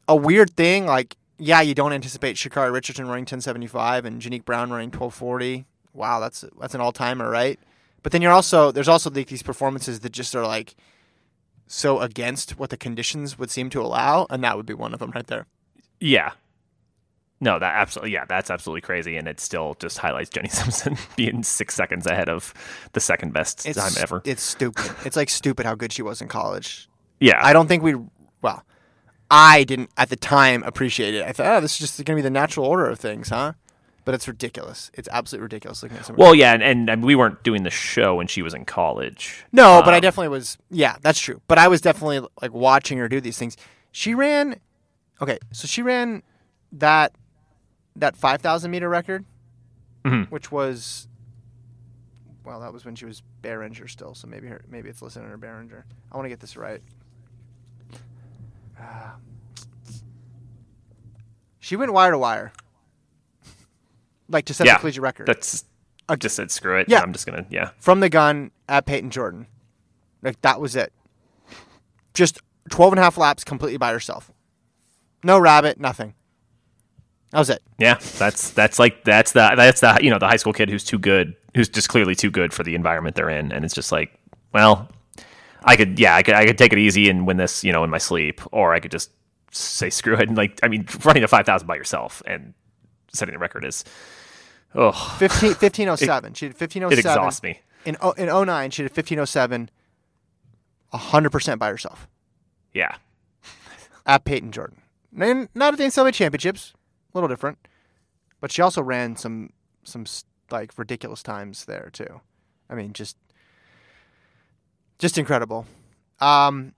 S6: a weird thing. Like, yeah, you don't anticipate Sha'Carri Richardson running 1075 and Janeek Brown running 1240. Wow, that's that's an all timer, right? But then you're also there's also like these performances that just are like so against what the conditions would seem to allow, and that would be one of them right there.
S7: yeah. No, that absolutely yeah, that's absolutely crazy, and it still just highlights Jenny Simpson being six seconds ahead of the second best
S6: It's
S7: time ever.
S6: It's stupid. it's like stupid how good she was in college.
S7: yeah,
S6: I don't think we well, I didn't at the time appreciate it. I thought, oh, this is just going to be the natural order of things, huh? But it's ridiculous. It's absolutely ridiculous looking at some.
S7: Well, yeah, and, and, and we weren't doing the show when she was in college.
S6: No, but I
S7: Um,
S6: definitely was. Yeah, that's true. But I was definitely like watching her do these things. She ran. Okay, so she ran that that five thousand meter record,
S7: Mhm.
S6: which was. Well, that was when she was Barringer still, so maybe her maybe it's listed under Barringer. I want to get this right. Ah. she went wire to wire, like to set
S7: Yeah,
S6: the collegiate record
S7: That's I just said screw it.
S6: Yeah.
S7: I'm just gonna yeah.
S6: from the gun at Peyton Jordan. Like that was it. Just 12 and a half laps completely by herself. No rabbit, nothing. That was it.
S7: Yeah, that's that's like that's the that's the you know the high school kid who's too good, who's just clearly too good for the environment they're in, and it's just like, well, I could, yeah, I could, I could take it easy and win this, you know, in my sleep, or I could just say screw it and like, I mean, running a five thousand by yourself and setting the record is, oh,
S6: 15, 1507. she did 1507.
S7: it exhausts me.
S6: In, oh- in 09, she did 1507 100% by herself
S7: Yeah,
S6: at Peyton Jordan. And not at the NCAA championships, a little different. But she also ran some some like ridiculous times there too. I mean, just just incredible. Um,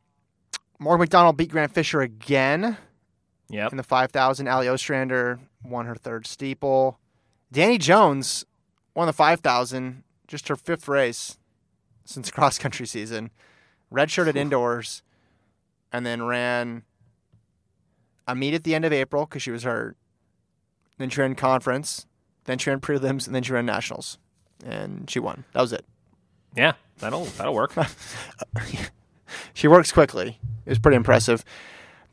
S6: Morgan McDonald beat Grant Fisher again
S7: yep,
S6: in the 5,000. Allie Ostrander won her third steeple. Dani Jones won the 5,000, just her fifth race since cross country season. Redshirted indoors, and then ran a meet at the end of April because she was hurt. Then she ran conference, then she ran prelims, and then she ran nationals, and she won. That was it.
S7: yeah, that'll that'll work.
S6: She works quickly. It was pretty impressive.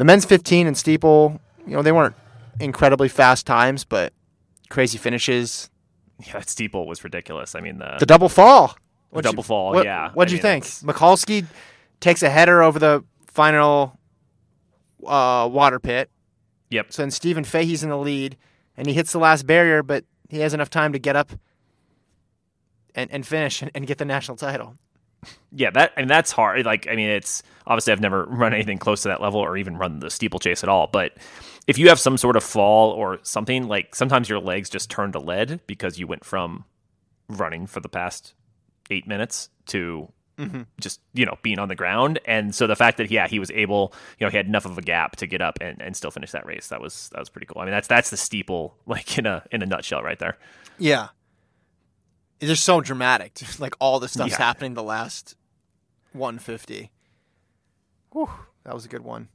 S6: The men's 15 and steeple, you know, they weren't incredibly fast times, but crazy finishes.
S7: yeah, that steeple was ridiculous. I mean, the,
S6: The double fall. What'd
S7: double fall,
S6: what-
S7: yeah.
S6: What'd
S7: I
S6: you
S7: mean,
S6: think? Mikulski takes a header over the final uh, water pit.
S7: yep,
S6: So then Steven Fahy's in the lead, and he hits the last barrier, but he has enough time to get up and, and finish and, and get the national title.
S7: Yeah, that and that's hard. Like, I mean, it's obviously I've never run anything close to that level or even run the steeplechase at all. But if you have some sort of fall or something, like sometimes your legs just turn to lead because you went from running for the past eight minutes to mm-hmm. just you know being on the ground. And so the fact that yeah he was able, you know, he had enough of a gap to get up and, and still finish that race. That was that was pretty cool. I mean, that's that's the steeple like in a in a nutshell right there.
S6: Yeah. It's just so dramatic. Like all the stuff's
S7: Yeah.
S6: happening the last 150. Whew, that was a good one.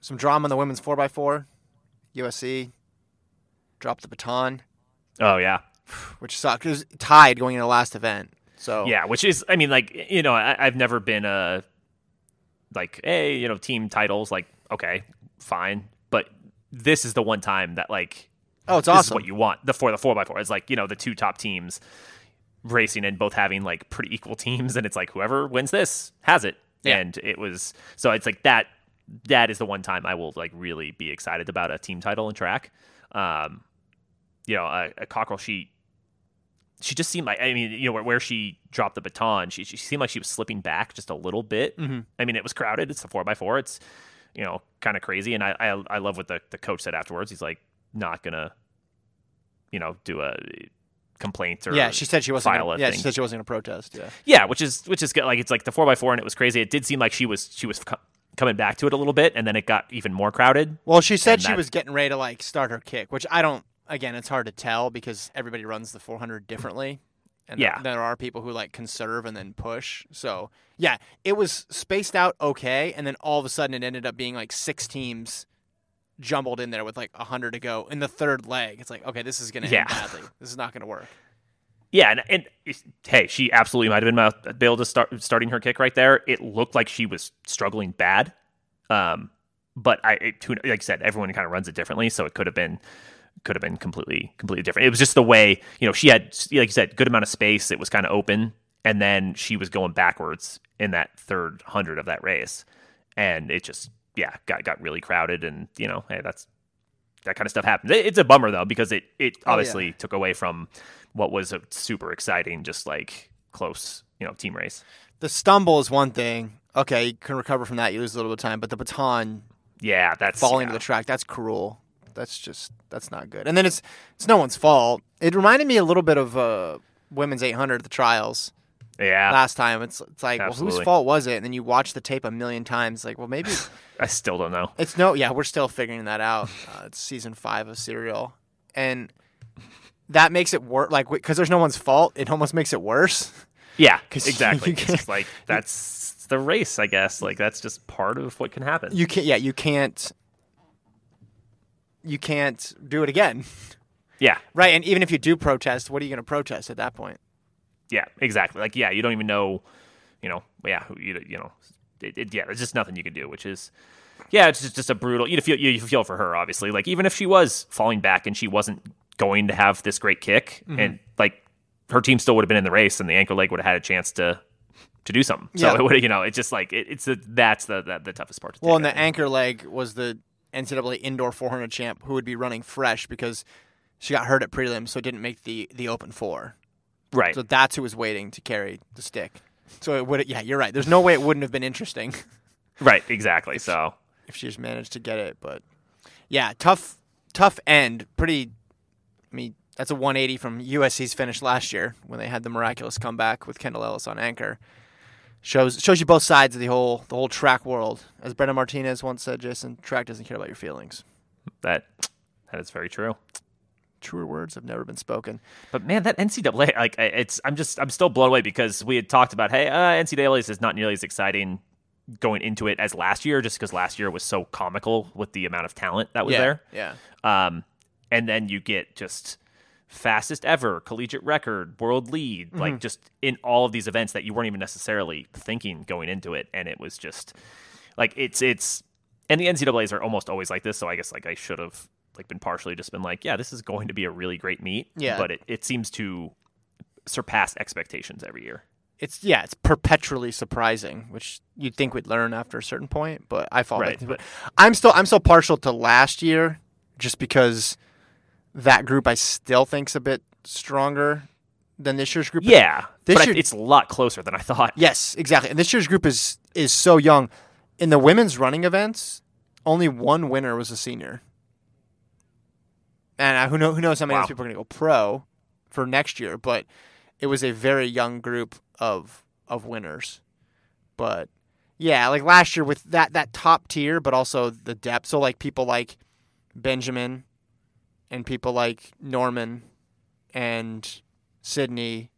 S6: Some drama in the women's 4x4. USC dropped the baton,
S7: Oh yeah,
S6: which sucked. It was tied going into the last event. So
S7: Yeah, which is, I mean, like you know, I, I've never been a like, hey, you know, team titles. Like, okay, fine, but this is the one time that like
S6: oh, it's
S7: this is
S6: awesome.
S7: what you want the for the four by four. It's like you know the two top teams racing and both having like pretty equal teams, and it's like whoever wins this has it.
S6: Yeah.
S7: And it was so it's like that. That is the one time I will like really be excited about a team title and track. Um, you know, a, a cockerel sheet she just seemed like I mean, you know, where, where she dropped the baton, she, she seemed like she was slipping back just a little bit.
S6: Mm-hmm.
S7: I mean, it was crowded. It's a four by four. It's you know kind of crazy, and I, I I love what the the coach said afterwards. He's like not gonna you know do a complaint or
S6: yeah, she said she wasn't.
S7: file
S6: Gonna,
S7: a
S6: yeah,
S7: thing.
S6: she said she wasn't to protest. Yeah.
S7: yeah, which is which is good. Like it's like the four by four, and it was crazy. It did seem like she was she was co- coming back to it a little bit, and then it got even more crowded.
S6: Well, she said she
S7: that-
S6: was getting ready to like start her kick, which I don't. Again, it's hard to tell because everybody runs the 400 differently, and
S7: Yeah.
S6: there are people who like conserve and then push. So yeah, it was spaced out okay, and then all of a sudden it ended up being like six teams jumbled in there with like 100 to go in the third leg. It's like okay, this is gonna
S7: Yeah.
S6: end badly. This is not gonna work.
S7: Yeah, and, and hey, she absolutely might have been able to start starting her kick right there. It looked like she was struggling bad, um, but I, it, like I said, everyone kind of runs it differently, so it could have been could have been completely completely different. It was just the way you know she had, like you said, good amount of space. It was kind of open, and then she was going backwards in that third hundred of that race, and it just yeah got got really crowded, and you know hey that's that kind of stuff happens. It- It's a bummer though because it it
S6: Oh, yeah.
S7: obviously took away from what was a super exciting, just like close, you know, team race.
S6: The stumble is one thing. Okay, you can recover from that. You lose a little bit of time, but the baton
S7: Yeah, that's
S6: falling
S7: yeah.
S6: to the track. That's cruel. That's just that's not good. And then it's it's no one's fault. It reminded me a little bit of uh, women's 800 at the trials
S7: Yeah,
S6: last time. It's it's like well, whose fault was it? And then you watch the tape a million times. Like well maybe
S7: I still don't know.
S6: it's no yeah we're still figuring that out. Uh, it's season five of Serial, and that makes it worse. Like because there's no one's fault, it almost makes it worse.
S7: Yeah, exactly. It's just like that's the race, I guess. Like that's just part of what can happen.
S6: You can't yeah you can't you can't do it again.
S7: yeah,
S6: Right, and even if you do protest, what are you going to protest at that point?
S7: Yeah, exactly. Like yeah, you don't even know, you know, yeah, you you know, it, it, yeah, there's just nothing you can do, which is. Yeah, it's just, just a brutal. You feel you feel for her, obviously. Like even if she was falling back and she wasn't going to have this great kick,
S6: Mm-hmm.
S7: and like her team still would have been in the race, and the ankle leg would have had a chance to to do something. So
S6: Yeah.
S7: it would, you know, it's just like it, it's the that's the, the the toughest part. To
S6: Well, and the anchor leg was the NCAA indoor 400 champ who would be running fresh because she got hurt at prelims, so didn't make the the open four.
S7: Right,
S6: So that's who was waiting to carry the stick. So it would, yeah, you're right. There's no way it wouldn't have been interesting
S7: right, exactly. So
S6: if she just managed to get it. But yeah, tough, tough end. Pretty. I mean, that's a 180 from USC's finish last year when they had the miraculous comeback with Kendall Ellis on anchor. Shows shows you both sides of the whole the whole track world. As Brenda Martinez once said, Jason, track doesn't care about your feelings.
S7: that that is very true.
S6: Truer words have never been spoken.
S7: But man, that NCAA, like it's, I'm just, I'm still blown away because we had talked about, hey, uh, NCAA is not nearly as exciting going into it as last year, just because last year was so comical with the amount of talent that was
S6: yeah,
S7: there.
S6: yeah.
S7: Um, and then you get just fastest ever collegiate record, world lead,
S6: Mm-hmm.
S7: like just in all of these events that you weren't even necessarily thinking going into it, and it was just like it's it's and the NCAA's are almost always like this, so I guess like I should have like been partially just been like, yeah, this is going to be a really great meet,
S6: Yeah.
S7: but it, it seems to surpass expectations every year.
S6: It's yeah, it's perpetually surprising, which you'd think we'd learn after a certain point, but I fall
S7: Right.
S6: But I'm still I'm still partial to last year, just because that group I still think's a bit stronger than this year's group.
S7: Yeah,
S6: This
S7: but
S6: year-
S7: it's a lot closer than I thought.
S6: Yes, exactly. And this year's group is is so young. In the women's running events, only one winner was a senior. And uh, who know who knows how many of those people are going to go pro for next year, but it was a very young group of of winners. But yeah, like last year with that that top tier, but also the depth. So like people like Benjamin and people like Norman and Sydney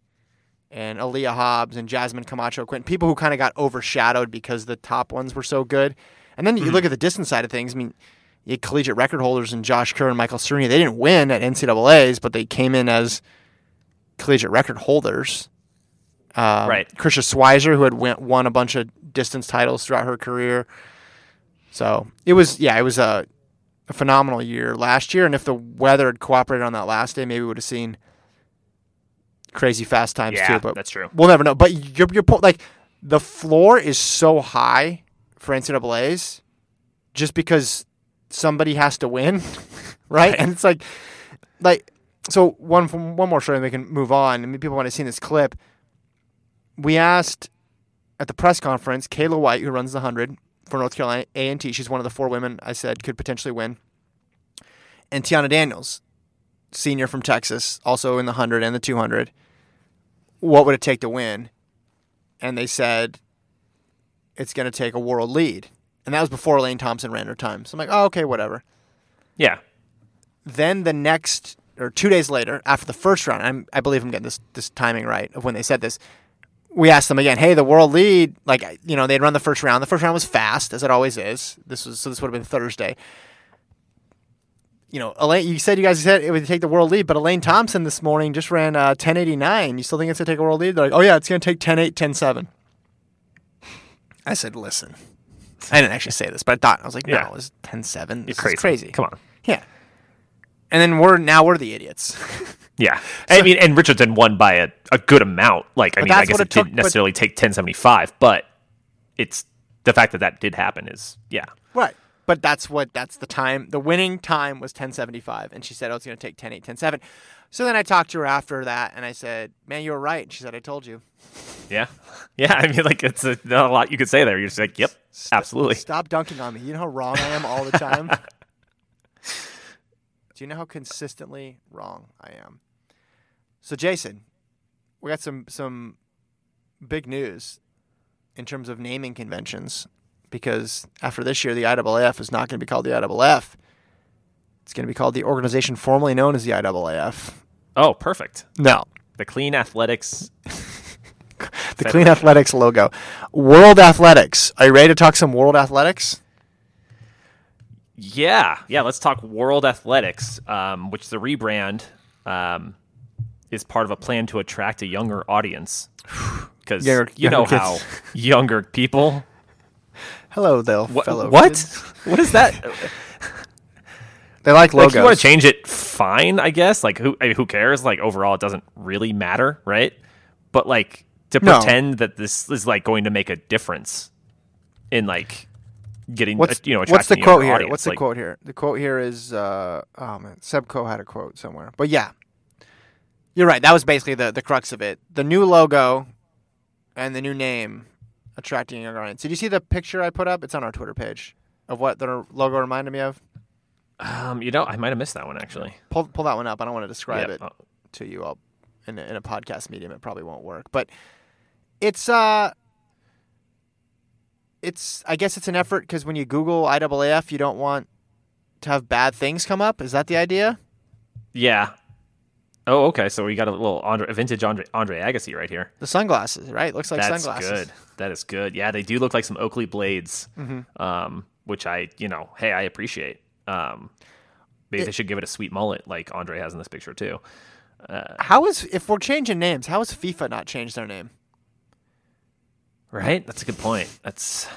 S6: and Aleia Hobbs and Jasmine Camacho Quinn, people who kind of got overshadowed because the top ones were so good. And then you look at the distance side of things. I mean, collegiate record holders and Josh Kerr and Michael Saruni. They didn't win at NCAA's, but they came in as collegiate record holders. Um,
S7: Right.
S6: Karissa Schweizer, who had went, won a bunch of distance titles throughout her career. So it was, yeah, it was a, a phenomenal year last year. And if the weather had cooperated on that last day, maybe we would have seen crazy fast times
S7: Yeah,
S6: too. But
S7: that's true.
S6: We'll never know. But your your point, like the floor is so high for NCAA's, just because somebody has to win, right? And it's like, like so one from one more story, and we can move on. I mean, people might have seen this clip. We asked at the press conference Kayla White, who runs the hundred for North Carolina A and T. She's one of the four women I said could potentially win, and Teahna Daniels, senior from Texas, also in the hundred and the two hundred. What would it take to win? And they said it's going to take a world lead, and that was before Elaine Thompson ran her time. So I'm like, oh, okay, whatever.
S7: Yeah,
S6: Then the next or two days later, after the first round, I'm, I believe I'm getting this this timing right of when they said this. We asked them again, hey, the world lead, like you know, they'd run the first round. The first round was fast, as it always is. This was so this would have been Thursday. You know, Elaine, you said you guys said it would take the world lead, but Elaine Thompson this morning just ran uh, 1089. You still think it's gonna take a world lead? They're like, oh yeah, it's gonna take 10-8, 10-7. I said, listen. I didn't actually say this, but I thought I was like, no,
S7: Yeah.
S6: was 10-7. This
S7: crazy.
S6: crazy.
S7: Come on.
S6: Yeah. And then we're now we're the idiots.
S7: Yeah, I mean, and Richardson won by a, a good amount. Like, I mean, I guess it,
S6: it took,
S7: didn't
S6: but-
S7: necessarily take 1075, but it's the fact that that did happen is, yeah,
S6: right. But that's what that's the time. The winning time was 1075 and she said, "Oh, it's going to take 10 8 10 7." So then I talked to her after that and I said, "Man, you were right." And she said, "I told you."
S7: yeah, yeah. I mean, like, it's a, not a lot you could say there. You're just like, yep, absolutely.
S6: Stop dunking on me. You know how wrong I am all the time? Do you know how consistently wrong I am? So Jason, we got some some big news in terms of naming conventions because after this year the IAAF is not going to be called the IAAF. It's going to be called the organization formerly known as the IAAF.
S7: Oh, perfect.
S6: No,
S7: The Clean Athletics.
S6: The Clean Athletics logo. World Athletics. Are you ready to talk some World Athletics?
S7: Yeah, yeah. Let's talk World Athletics, um, which the rebrand um, is part of a plan to attract a younger audience. Because
S6: Younger-
S7: you know
S6: younger
S7: how younger people.
S6: Hello, there,
S7: What?
S6: fellow.
S7: what?
S6: kids.
S7: What is that?
S6: They like
S7: like
S6: logos.
S7: you want to change it fine i guess like who I mean, who cares like overall it doesn't really matter right but like to
S6: No.
S7: pretend that this is like going to make a difference in like getting
S6: What's
S7: you know
S6: what's the quote here?
S7: audience.
S6: What's the quote here? The quote here is uh, oh man, Seb Coe had a quote somewhere, but yeah, you're right. That was basically the the crux of it. The new logo and the new name attracting your audience. Did you see the picture I put up? It's on our Twitter page of what the logo reminded me of.
S7: Um, you know, I might have missed that one actually.
S6: Pull pull that one up. I don't want to describe
S7: Yep.
S6: it
S7: Uh,
S6: to you all in a, in a podcast medium. It probably won't work, but it's uh. It's. I guess it's an effort because when you Google IAAF, you don't want to have bad things come up. Is that the idea?
S7: Yeah. Oh, okay. So we got a little Andre, a vintage Andre, Andre Agassi right here.
S6: The sunglasses, right? Looks like
S7: That's
S6: sunglasses.
S7: That's good. That is good. Yeah, they do look like some Oakley blades,
S6: Mm-hmm.
S7: um, which I, you know, hey, I appreciate. Um, maybe they should give it a sweet mullet like Andre has in this picture too.
S6: How is if we're changing names? How has FIFA not changed their name?
S7: Right? That's a good point. That's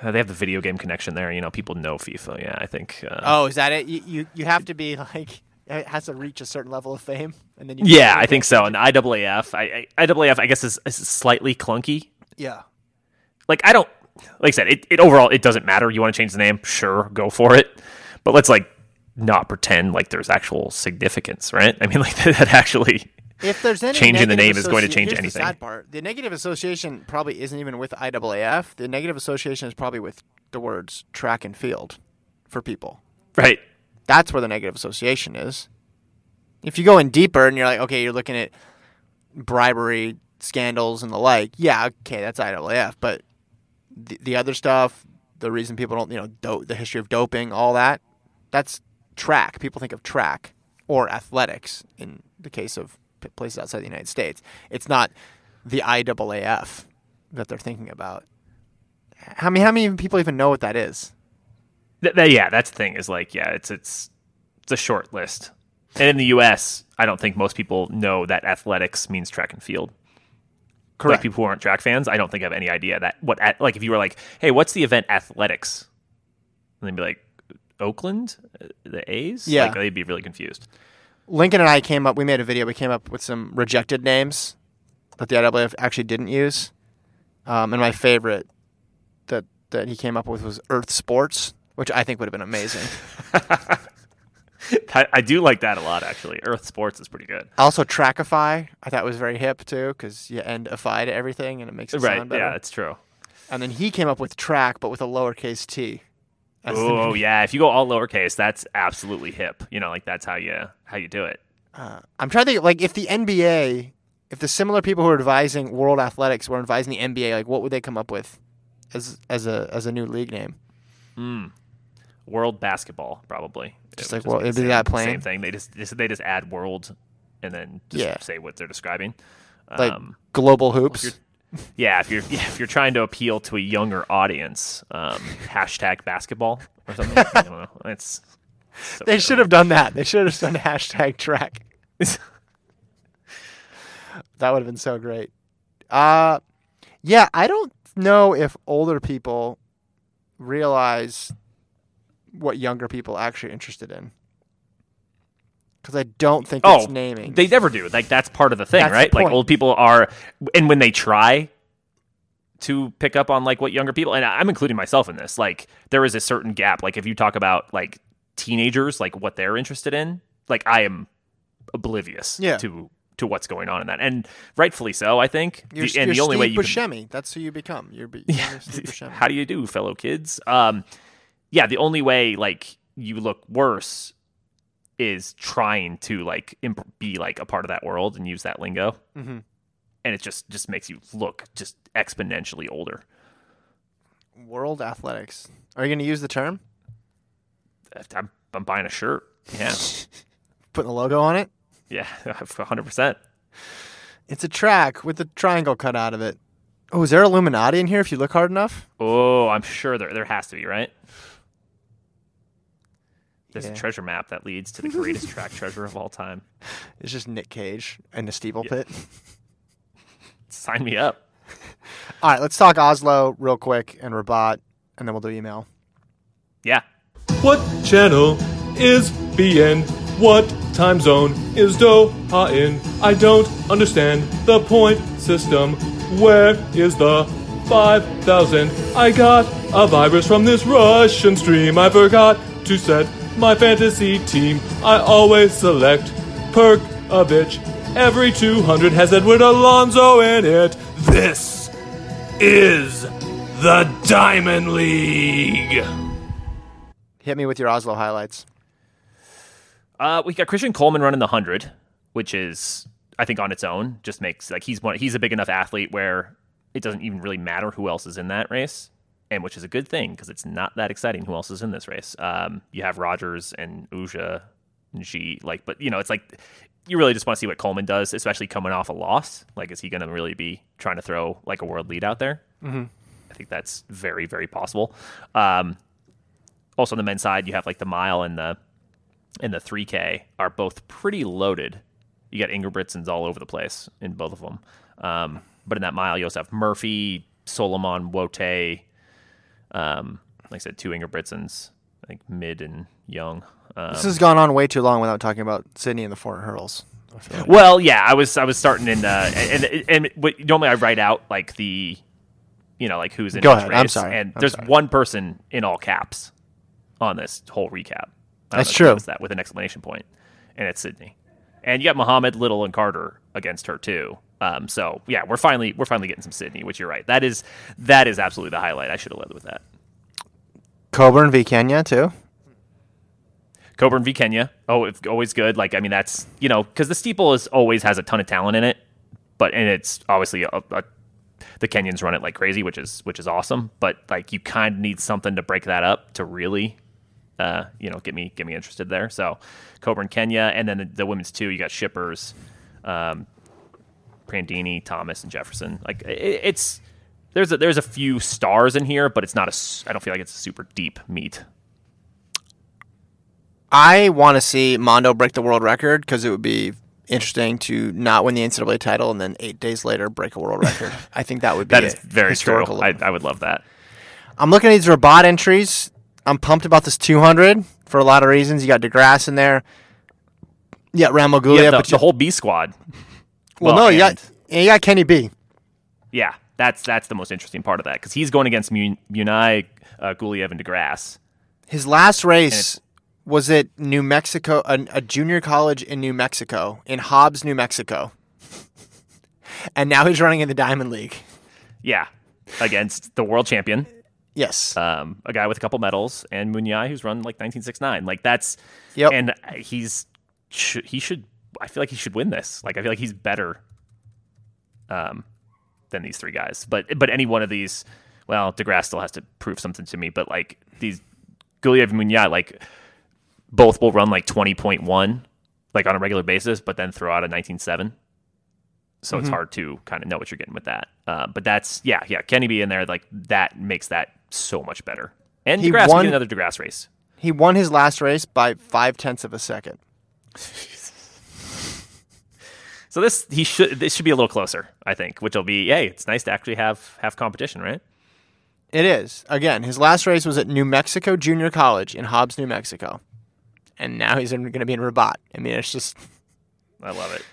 S7: uh, they have the video game connection there. You know, people know FIFA. Yeah, I think. Uh,
S6: Oh, is that it? You you, you have to be like it has to reach a certain level of fame, and then you
S7: yeah, I think so. And IAAF, I, I, IAAF, I guess is, is slightly clunky.
S6: yeah.
S7: Like I don't, like I said, it, it overall it doesn't matter. You want to change the name, sure, go for it. But let's like not pretend like there's actual significance, right? I mean, like that actually.
S6: If there's any
S7: Changing the name is going to change
S6: here's
S7: anything.
S6: The sad part: the negative association probably isn't even with IAAF. The negative association is probably with the words track and field for people.
S7: Right.
S6: That's where the negative association is. If you go in deeper and you're like, okay, you're looking at bribery scandals and the like, yeah, okay, that's IAAF. But the, the other stuff, the reason people don't, you know, do- the history of doping, all that, that's track. People think of track or athletics in the case of places outside the United States. It's not the IAAF that they're thinking about. How many, how many people even know what that is?
S7: Th- yeah, that's the thing. Is like, yeah, it's it's it's a short list. And in the U.S., I don't think most people know that athletics means track and field. Like people who aren't track fans, I don't think have any idea that what at, like if you were like, hey, what's the event athletics? And they'd be like, Oakland, the A's.
S6: Yeah.
S7: like, they'd be really confused.
S6: Lincoln and I came up. We made a video. We came up with some rejected names that the IAAF actually didn't use. Um, and my favorite that that he came up with was Earth Sports, which I think would have been amazing.
S7: I, I do like that a lot, actually. Earth Sports is pretty good.
S6: also, Trackify I thought was very hip too because you end "ify" to everything and it makes it
S7: Right?
S6: sound better.
S7: Yeah, it's true.
S6: And then he came up with Track, but with a lowercase t.
S7: Oh yeah, if you go all lowercase, that's absolutely hip. You know, like that's how you how you do it.
S6: I'm trying to think like if the NBA, if the similar people who are advising World Athletics were advising the NBA, like what would they come up with as as a as a new league name?
S7: World basketball, probably.
S6: Just
S7: It
S6: like, well, it'd be that plain?
S7: Same thing. They just, just they just add world, and then just
S6: Yeah.
S7: say what they're describing.
S6: Like
S7: Um,
S6: global hoops.
S7: Yeah, if you're yeah, if you're trying to appeal to a younger audience, um, hashtag basketball or something. I don't know. It's so
S6: They should have done that. They should have done hashtag track. that would have been so great. Uh yeah, I don't know if older people realize what younger people are actually interested in. Because I don't think
S7: Oh,
S6: it's naming.
S7: they never do. Like that's part of the thing,
S6: That's the
S7: right? like old people are, and when they try to pick up on like what younger people, and I'm including myself in this. Like there is a certain gap. Like if you talk about like teenagers, like what they're interested in, like I am oblivious
S6: Yeah.
S7: to to what's going on in that, and rightfully so. I think.
S6: you're,
S7: The- and
S6: you're
S7: the only way
S6: Steve
S7: you can,
S6: Buscemi. That's who you become. You're, you're Buscemi.
S7: how do you do, fellow kids? Um, yeah, the only way like you look worse is trying to like imp- be like a part of that world and use that lingo,
S6: Mhm.
S7: and it just just makes you look just exponentially older.
S6: World Athletics. Are you going to use the term?
S7: I'm, I'm buying a shirt. Yeah,
S6: Putting a logo on it?
S7: yeah, hundred percent.
S6: It's a track with a triangle cut out of it. Oh, is there Illuminati in here if you look hard enough?
S7: Oh, I'm sure there there has to be right. There's
S6: Yeah.
S7: a treasure map that leads to the greatest track treasure of all time.
S6: It's just Nick Cage and the steeple pit.
S7: Sign me up.
S6: All right, let's talk Oslo real quick and Rabat, and then we'll do email.
S7: Yeah.
S8: What channel is BN? What time zone is Doha in? I don't understand the point system. Where is the 5000? I got a virus from this Russian stream. I forgot to set my fantasy team. I always select Perkovich. Every 200 has Edward Alonso in it. This is the Diamond League.
S6: Hit me with your Oslo highlights.
S7: Uh, we got Christian Coleman running the hundred, which is I think on its own just makes like he's one he's a big enough athlete where it doesn't even really matter who else is in that race, and which is a good thing because it's not that exciting who else is in this race. Um, you have Rodgers and Ujah and G like, but you know it's like you really just want to see what Coleman does, especially coming off a loss. Like, is he going to really be trying to throw like a world lead out there? Mm-hmm. I think that's very very possible. Um, also on the men's side, you have like the mile and the and the 3K are both pretty loaded. You got Ingebrigtsens all over the place in both of them. Um, but in that mile, you also have Murphy, Solomon, Wote. Um, like I said, two Ingebrigtsens, I think mid and young. Um,
S6: This has gone on way too long without talking about Sydney and the four hurdles. Like.
S7: well, yeah, I was I was starting in uh, and and, and what, normally I write out like the, you know, like who's in
S6: Go ahead, I'm sorry,
S7: and
S6: I'm
S7: there's
S6: sorry.
S7: one person in all caps on this whole recap.
S6: That's true.
S7: That with an exclamation point, and it's Sydney, and you got Muhammad, Little, and Carter against her too. Um, so yeah, we're finally we're finally getting some Sydney, which you're right. That is that is absolutely the highlight. I should have led with that.
S6: Coburn v Kenya too.
S7: Coburn v Kenya. Oh, it's always good. Like I mean, that's you know because the steeple is always has a ton of talent in it, but and it's obviously a, a, the Kenyans run it like crazy, which is which is awesome. But like you kind of need something to break that up to really, uh, you know, get me get me interested there. So Coburn Kenya, and then the, the women's two, you got Schippers, um, Prandini, Thomas, and Jefferson. Like it, it's there's a, there's a few stars in here, but it's not a. I don't feel like it's a super deep meet.
S6: I want to see Mondo break the world record because it would be interesting to not win the NCAA title and then eight days later break a world record. I think that would be
S7: That is very true.
S6: historical.
S7: I, I would love that.
S6: I'm looking at these Rabat entries. I'm pumped about this 200 for a lot of reasons. You got DeGrasse in there. You got Ramil Guliev,
S7: Yeah, the,
S6: but you,
S7: the whole B squad.
S6: Well, no, you
S7: and-
S6: got you got Kenny B.
S7: yeah. That's that's the most interesting part of that because he's going against Mun- Munyai, uh, Guliev, and DeGrasse.
S6: His last race was at New Mexico, a, a junior college in New Mexico, in Hobbs, New Mexico. and now he's running in the Diamond League.
S7: Yeah, against the world champion,
S6: Yes.
S7: um, a guy with a couple medals, and Munyai who's run like 1969. Like that's
S6: Yep.
S7: and he's sh- he should. I feel like he should win this. Like I feel like he's better, um, than these three guys. But but any one of these, well, DeGrasse still has to prove something to me. But like these Guliev and Munyai, like both will run like 20.1 like on a regular basis, but then throw out a 19.7. So
S6: Mm-hmm.
S7: it's hard to kind of know what you're getting with that. Uh, but that's yeah, yeah. Kenny be in there, like that makes that so much better. And
S6: He
S7: DeGrasse,
S6: won-
S7: another DeGrasse race.
S6: he won his last race by five tenths of a second.
S7: So this he should this should be a little closer, I think, which will be hey, it's nice to actually have have competition, right?
S6: It is. Again, his last race was at New Mexico Junior College in Hobbs, New Mexico. And now he's going to be in Rabat. I mean, it's just
S7: I love it.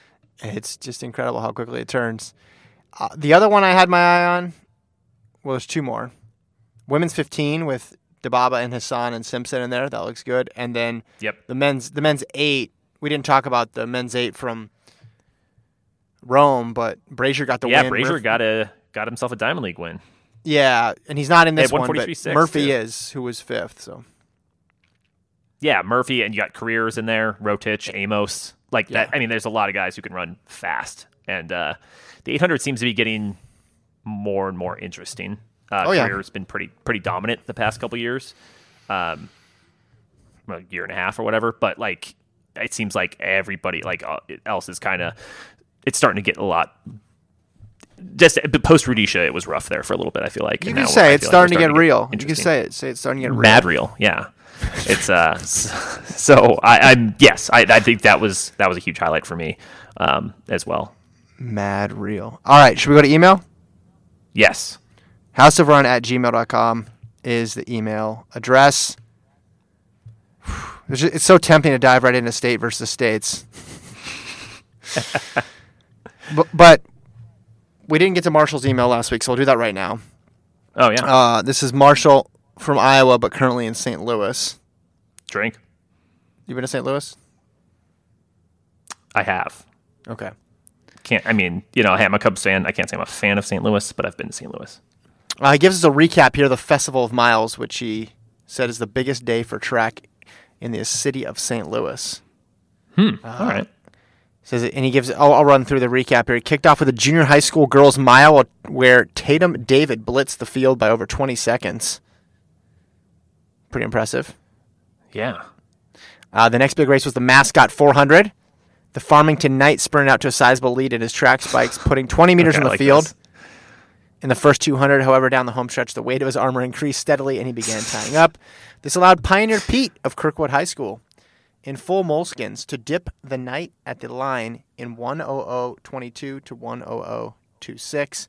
S6: it's just incredible how quickly it turns. Uh, the other one I had my eye on, well, there's two more. Women's 15 with Dibaba and Hassan and Simpson in there. That looks good. And then
S7: Yep.
S6: the men's the men's eight. We didn't talk about the men's eight from Rome, but Brazier got the win.
S7: yeah,
S6: win.
S7: Brazier
S6: Murphy-
S7: got a got himself a Diamond League win.
S6: yeah, and he's not in this one, but
S7: 143.6
S6: Murphy
S7: too.
S6: is, who was fifth. So
S7: Yeah, Murphy and you got Korir's in there, Rotich, Amos. Like that I mean, there's a lot of guys who can run fast. And uh, the 800 seems to be getting more and more interesting. Uh,
S6: Oh, yeah.
S7: Korir's been pretty pretty dominant the past couple years, um, well, year and a half or whatever. But like, it seems like everybody like uh, else is kind of it's starting to get a lot. Just post Rudisha, it was rough there for a little bit. I feel like
S6: you can say it's
S7: feel like
S6: starting to get real. You can say it. Say it's starting to get real.
S7: mad real. Yeah, it's uh. So I, I'm yes, I, I think that was that was a huge highlight for me, um, as well.
S6: Mad real. All right, should we go to email?
S7: Yes.
S6: houseofrun at gmail.com is the email address. It's so tempting to dive right into state versus states. but, but we didn't get to Marshall's email last week, so we'll do that right now.
S7: Oh yeah.
S6: Uh, this is Marshall from Iowa, but currently in St. Louis.
S7: Drink.
S6: You been to St. Louis?
S7: I have.
S6: Okay.
S7: Can't. I mean, you know, I'm a Cubs fan. I can't say I'm a fan of St. Louis, but I've been to St. Louis.
S6: Uh, he gives us a recap here of the Festival of Miles, which he said is the biggest day for track in the city of St. Louis. Hmm.
S7: All right.
S6: Says and he gives. I'll, I'll run through the recap here. He kicked off with a junior high school girls mile where Tatum David blitzed the field by over 20 seconds. Pretty impressive.
S7: Yeah.
S6: Uh, the next big race was the Mascot 400. The Farmington Knight sprinted out to a sizable lead in his track spikes, putting 20 meters
S7: Okay,
S6: on the
S7: like
S6: field.
S7: this.
S6: In the first 200, however, down the home stretch, the weight of his armor increased steadily and he began tying up. This allowed Pioneer Pete of Kirkwood High School in full moleskins to dip the knight at the line in 100.22 to 100.26.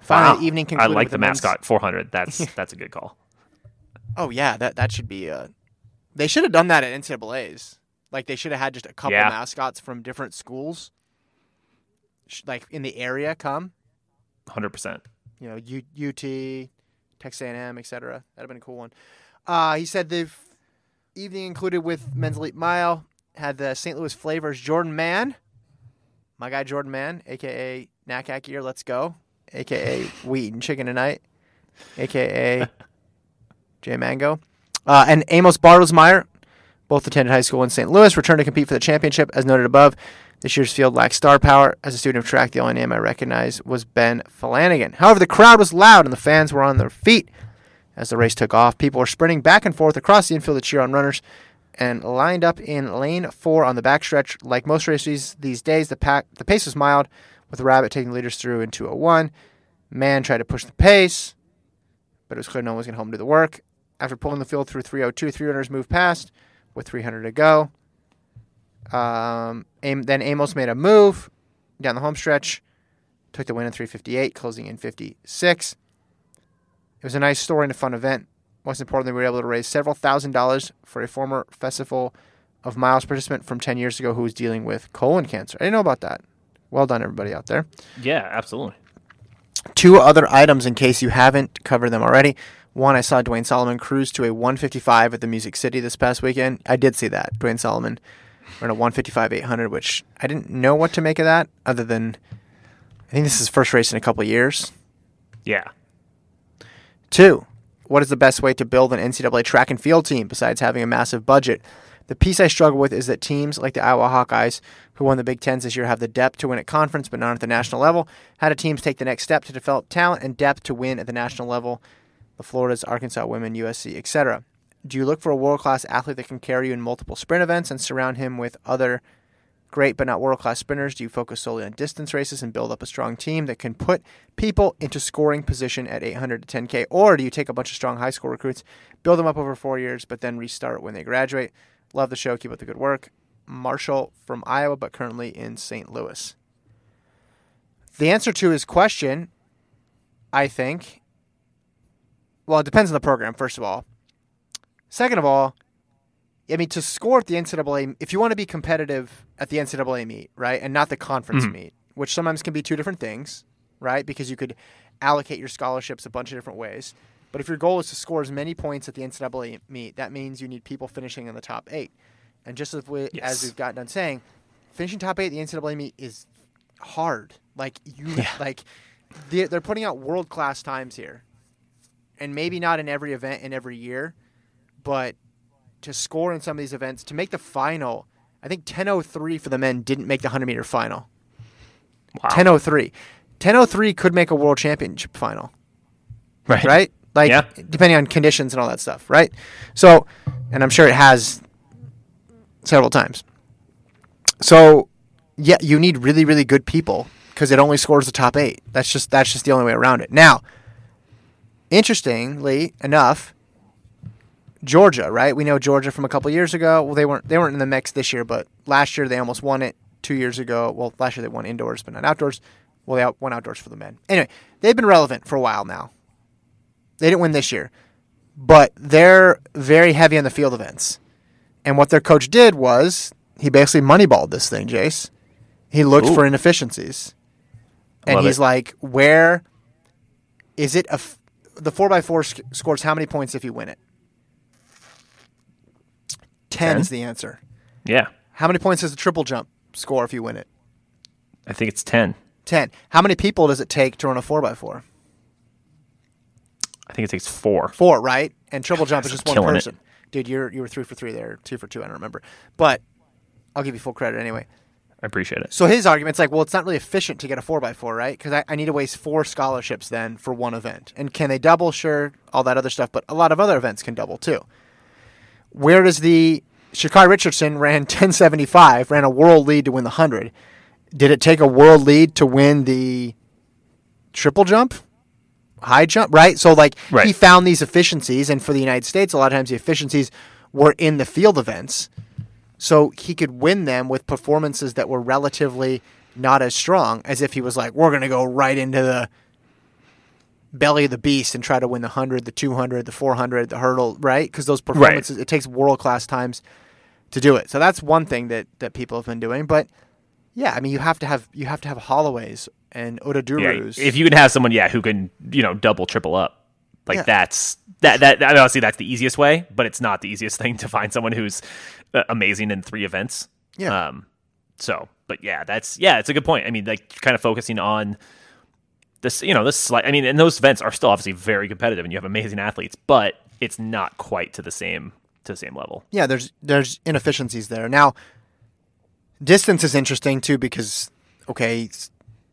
S6: Finally,
S7: Wow.
S6: the evening
S7: I like the
S6: men's-
S7: mascot 400. That's that's a good call.
S6: Oh yeah, that that should be. Uh, they should have done that at NCAA's. Like they should have had just a couple
S7: Yeah.
S6: mascots from different schools, like in the area, come.
S7: 100. percent
S6: You know, U- UT, Texas A&M, etc. That'd have been a cool one. Uh, he said the f- evening included with men's elite mile had the St. Louis Flavors Jordan Mann, my guy Jordan Mann, aka Knack Ear, let's go, aka We Eating Chicken Tonight, aka J Mango, uh, and Amos Bartelsmeyer. Both attended high school in St. Louis, returned to compete for the championship. As noted above, this year's field lacked star power. As a student of track, the only name I recognized was Ben Flanagan. However, the crowd was loud and the fans were on their feet as the race took off. People were sprinting back and forth across the infield to cheer on runners and lined up in lane four on the backstretch. Like most races these days, the, pack, the pace was mild, with Rabbit taking the leaders through in 201. Mann tried to push the pace, but it was clear no one was going to help him do the work. After pulling the field through 302, three runners moved past with 300 to go. Um, then Amos made a move down the home stretch, took the win in 358, closing in 56. It was a nice story and a fun event. Most importantly, we were able to raise several thousand dollars for a former Festival of Miles participant from 10 years ago who was dealing with colon cancer. I didn't know about that. Well done, everybody out there.
S7: Yeah, absolutely.
S6: Two other items in case you haven't covered them already. One, I saw Duane Solomon cruise to a 155 at the Music City this past weekend. I did see that. Duane Solomon ran a 155 800, which I didn't know what to make of that other than I think this is his first race in a couple of years.
S7: Yeah.
S6: Two, what is the best way to build an NCAA track and field team besides having a massive budget? The piece I struggle with is that teams like the Iowa Hawkeyes, who won the Big Tens this year, have the depth to win at conference but not at the national level. How do teams take the next step to develop talent and depth to win at the national level? The Floridas, Arkansas women, USC, etc. Do you look for a world class athlete that can carry you in multiple sprint events and surround him with other great but not world class sprinters? Do you focus solely on distance races and build up a strong team that can put people into scoring position at 800 to 10K? Or do you take a bunch of strong high school recruits, build them up over four years, but then restart when they graduate? Love the show. Keep up the good work. Marshall from Iowa, but currently in St. Louis. The answer to his question, I think, well, it depends on the program, first of all. Second of all, I mean, to score at the NCAA, if you want to be competitive at the NCAA meet, right, and not the conference mm-hmm. meet, which sometimes can be two different things, right, because you could allocate your scholarships a bunch of different ways. But if your goal is to score as many points at the NCAA meet, that means you need people finishing in the top eight. And just as, we as we've got done saying, finishing top eight at the NCAA meet is hard. Like you, like they're, they're putting out world class times here, and maybe not in every event in every year, but to score in some of these events to make the final. I think 10:03 for the men didn't make the 100 meter final.
S7: Wow.
S6: 10:03, 10:03 could make a world championship final,
S7: Right.
S6: right? Like
S7: Yeah.
S6: depending on conditions and all that stuff, right? So, and I'm sure it has several times. So, yeah, you need really, really good people because it only scores the top eight. That's just that's just the only way around it. Now, interestingly enough, Georgia, right? We know Georgia from a couple years ago. Well, they weren't they weren't in the mix this year, but last year they almost won it. Two years ago, well, last year they won indoors, but not outdoors. Well, they out, won outdoors for the men. Anyway, they've been relevant for a while now. They didn't win this year, but they're very heavy on the field events. And what their coach did was he basically moneyballed this thing, Jace. He looked
S7: Ooh.
S6: for inefficiencies. And
S7: Love
S6: he's
S7: it.
S6: like, where is it a f- the 4x4 sc- scores how many points if you win it? 10
S7: Ten?
S6: is the answer.
S7: Yeah,
S6: How many points does the triple jump score if you win it?
S7: I think it's ten.
S6: 10. How many people does it take to run a 4x4?
S7: I think it takes four.
S6: Four, right? And triple jump is just one
S7: killing it.
S6: person. Dude, you're you were three for three there, two for two. I don't remember, but I'll give you full credit anyway.
S7: I appreciate it.
S6: So his argument's like, well, it's not really efficient to get a four by four, right? Because I, I need to waste four scholarships then for one event. And can they double? Sure, all that other stuff, but a lot of other events can double too. Where does the Sha'Carri Richardson ran 1075, ran a world lead to win the hundred? Did it take a world lead to win the triple jump? High jump, right? So like he found these efficiencies, and for the United States, a lot of times the efficiencies were in the field events so he could win them with performances that were relatively not as strong as if he was like, we're going to go right into the belly of the beast and try to win the 100, the 200, the 400, the hurdle, right? Because those performances, it takes world class times to do it. So that's one thing that, that people have been doing. But yeah, I mean, you have to have you have to have Holloways and
S7: Yeah,
S6: Odudurus.
S7: if you can have someone, yeah, who can you know double, triple up, like
S6: Yeah.
S7: that's that that I mean, obviously that's the easiest way, but it's not the easiest thing to find someone who's uh, amazing in three events.
S6: Yeah.
S7: Um. So, but yeah, that's yeah, it's a good point. I mean, like kind of focusing on this, you know, this slight. I mean, and those events are still obviously very competitive, and you have amazing athletes, but it's not quite to the same to the same level.
S6: yeah, there's there's inefficiencies there. Now, distance is interesting too because okay,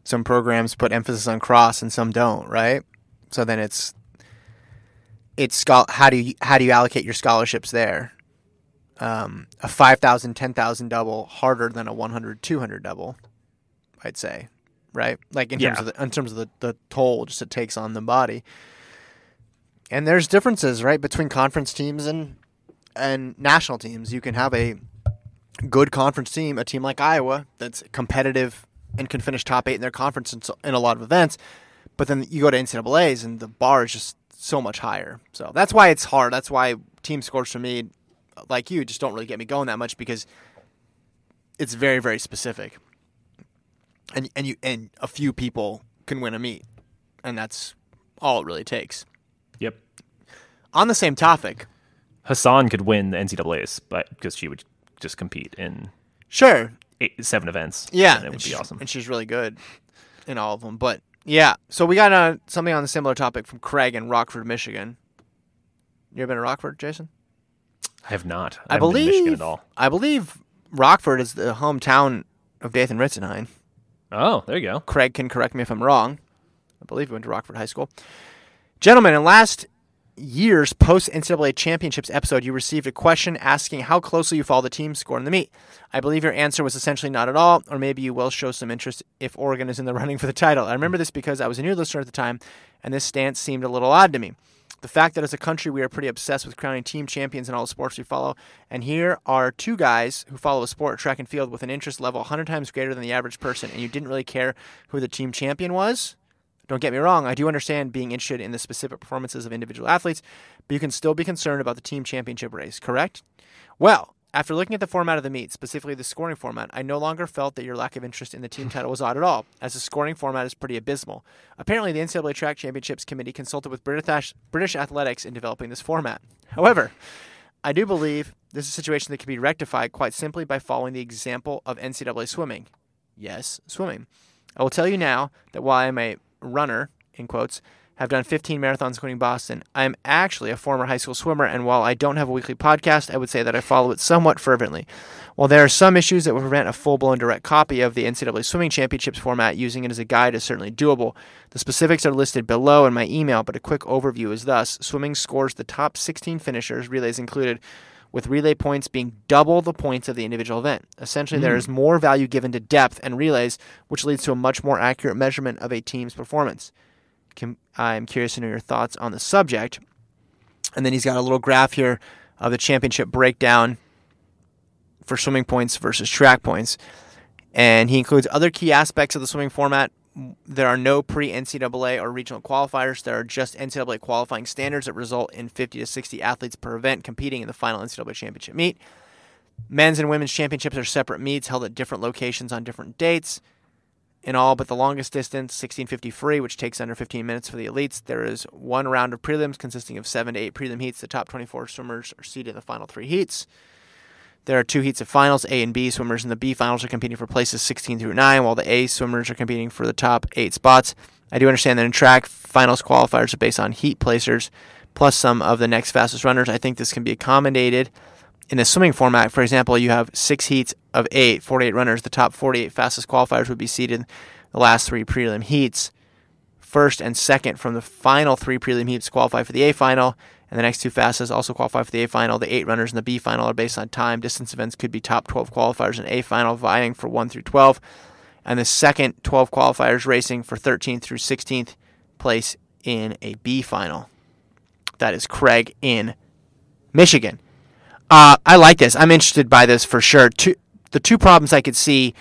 S6: some programs put emphasis on cross and some don't, right? So then it's it's how do you how do you allocate your scholarships there? Um, a 5,000, 10,000 double harder than a 100, 200 double, I'd say, right? Like in terms of the, in terms of the, the toll just it takes on the body. And there's differences, right, between conference teams and and national teams. You can have a good conference team, a team like Iowa that's competitive and can finish top eight in their conference in, so- in a lot of events. But then you go to NCAA's and the bar is just so much higher. So that's why it's hard. That's why team scores for me, like you, just don't really get me going that much because it's very very specific. And and you and a few people can win a meet, and that's all it really takes.
S7: Yep.
S6: On the same topic,
S7: Hassan could win the NCAA's, but because she would just compete in
S6: sure,
S7: eight, seven events.
S6: Yeah,
S7: and it would
S6: and
S7: be awesome.
S6: And she's really good in all of them. But yeah, so we got uh, something on the similar topic from Craig in Rockford, Michigan. You ever been to Rockford, Jason?
S7: I have not.
S6: I,
S7: I, haven't been to
S6: believe.
S7: Michigan at all.
S6: I believe Rockford is the hometown of Dathan Ritzenhein.
S7: Oh, there you go.
S6: Craig can correct me if I'm wrong. I believe he went to Rockford High School. Gentlemen, in last year's post NCAA championships episode, you received a question asking how closely you follow the team score in the meet. I believe your answer was essentially not at all, or maybe you will show some interest if Oregon is in the running for the title. I remember this because I was a new listener at the time, and this stance seemed a little odd to me. The fact that as a country we are pretty obsessed with crowning team champions in all the sports we follow, and here are two guys who follow a sport, track and field, with an interest level 100 times greater than the average person, and you didn't really care who the team champion was? Don't get me wrong, I do understand being interested in the specific performances of individual athletes, but you can still be concerned about the team championship race, correct? Well, after looking at the format of the meet, specifically the scoring format, I no longer felt that your lack of interest in the team title was odd at all, as the scoring format is pretty abysmal. Apparently, the NCAA Track Championships Committee consulted with British, British athletics in developing this format. However, I do believe this is a situation that can be rectified quite simply by following the example of NCAA swimming. Yes, swimming. I will tell you now that while I am a runner, in quotes, have done 15 marathons including Boston, I am actually a former high school swimmer, and while I don't have a weekly podcast, I would say that I follow it somewhat fervently. While there are some issues that would prevent a full blown direct copy of the NCAA Swimming Championships format, using it as a guide is certainly doable. The specifics are listed below in my email, but a quick overview is thus swimming scores the top 16 finishers, relays included, with relay points being double the points of the individual event. Essentially, there hmm. is more value given to depth and relays, which leads to a much more accurate measurement of a team's performance. I'm curious to know your thoughts on the subject. And then he's got a little graph here of the championship breakdown for swimming points versus track points. And he includes other key aspects of the swimming format. There are no pre NCAA or regional qualifiers. There are just NCAA qualifying standards that result in 50 to 60 athletes per event competing in the final NCAA championship meet. Men's and women's championships are separate meets held at different locations on different dates. In all but the longest distance, 1650 free, which takes under 15 minutes for the elites, there is one round of prelims consisting of seven to eight prelim heats. The top 24 swimmers are seeded in the final three heats. There are two heats of finals. A and B swimmers in the B finals are competing for places 16 through 9, while the A swimmers are competing for the top eight spots. I do understand that in track, finals qualifiers are based on heat placers plus some of the next fastest runners. I think this can be accommodated in a swimming format. For example, you have six heats of eight, 48 runners. The top 48 fastest qualifiers would be seeded in the last three prelim heats. First and second from the final three prelim heats qualify for the A final, and the next two fastest also qualify for the A final. The eight runners in the B final are based on time. Distance events could be top 12 qualifiers in A final, vying for 1 through 12, and the second 12 qualifiers racing for 13th through 16th place in a B final. That is Craig in Michigan. Uh, I like this. I'm interested by this for sure. Two, the two problems I could see.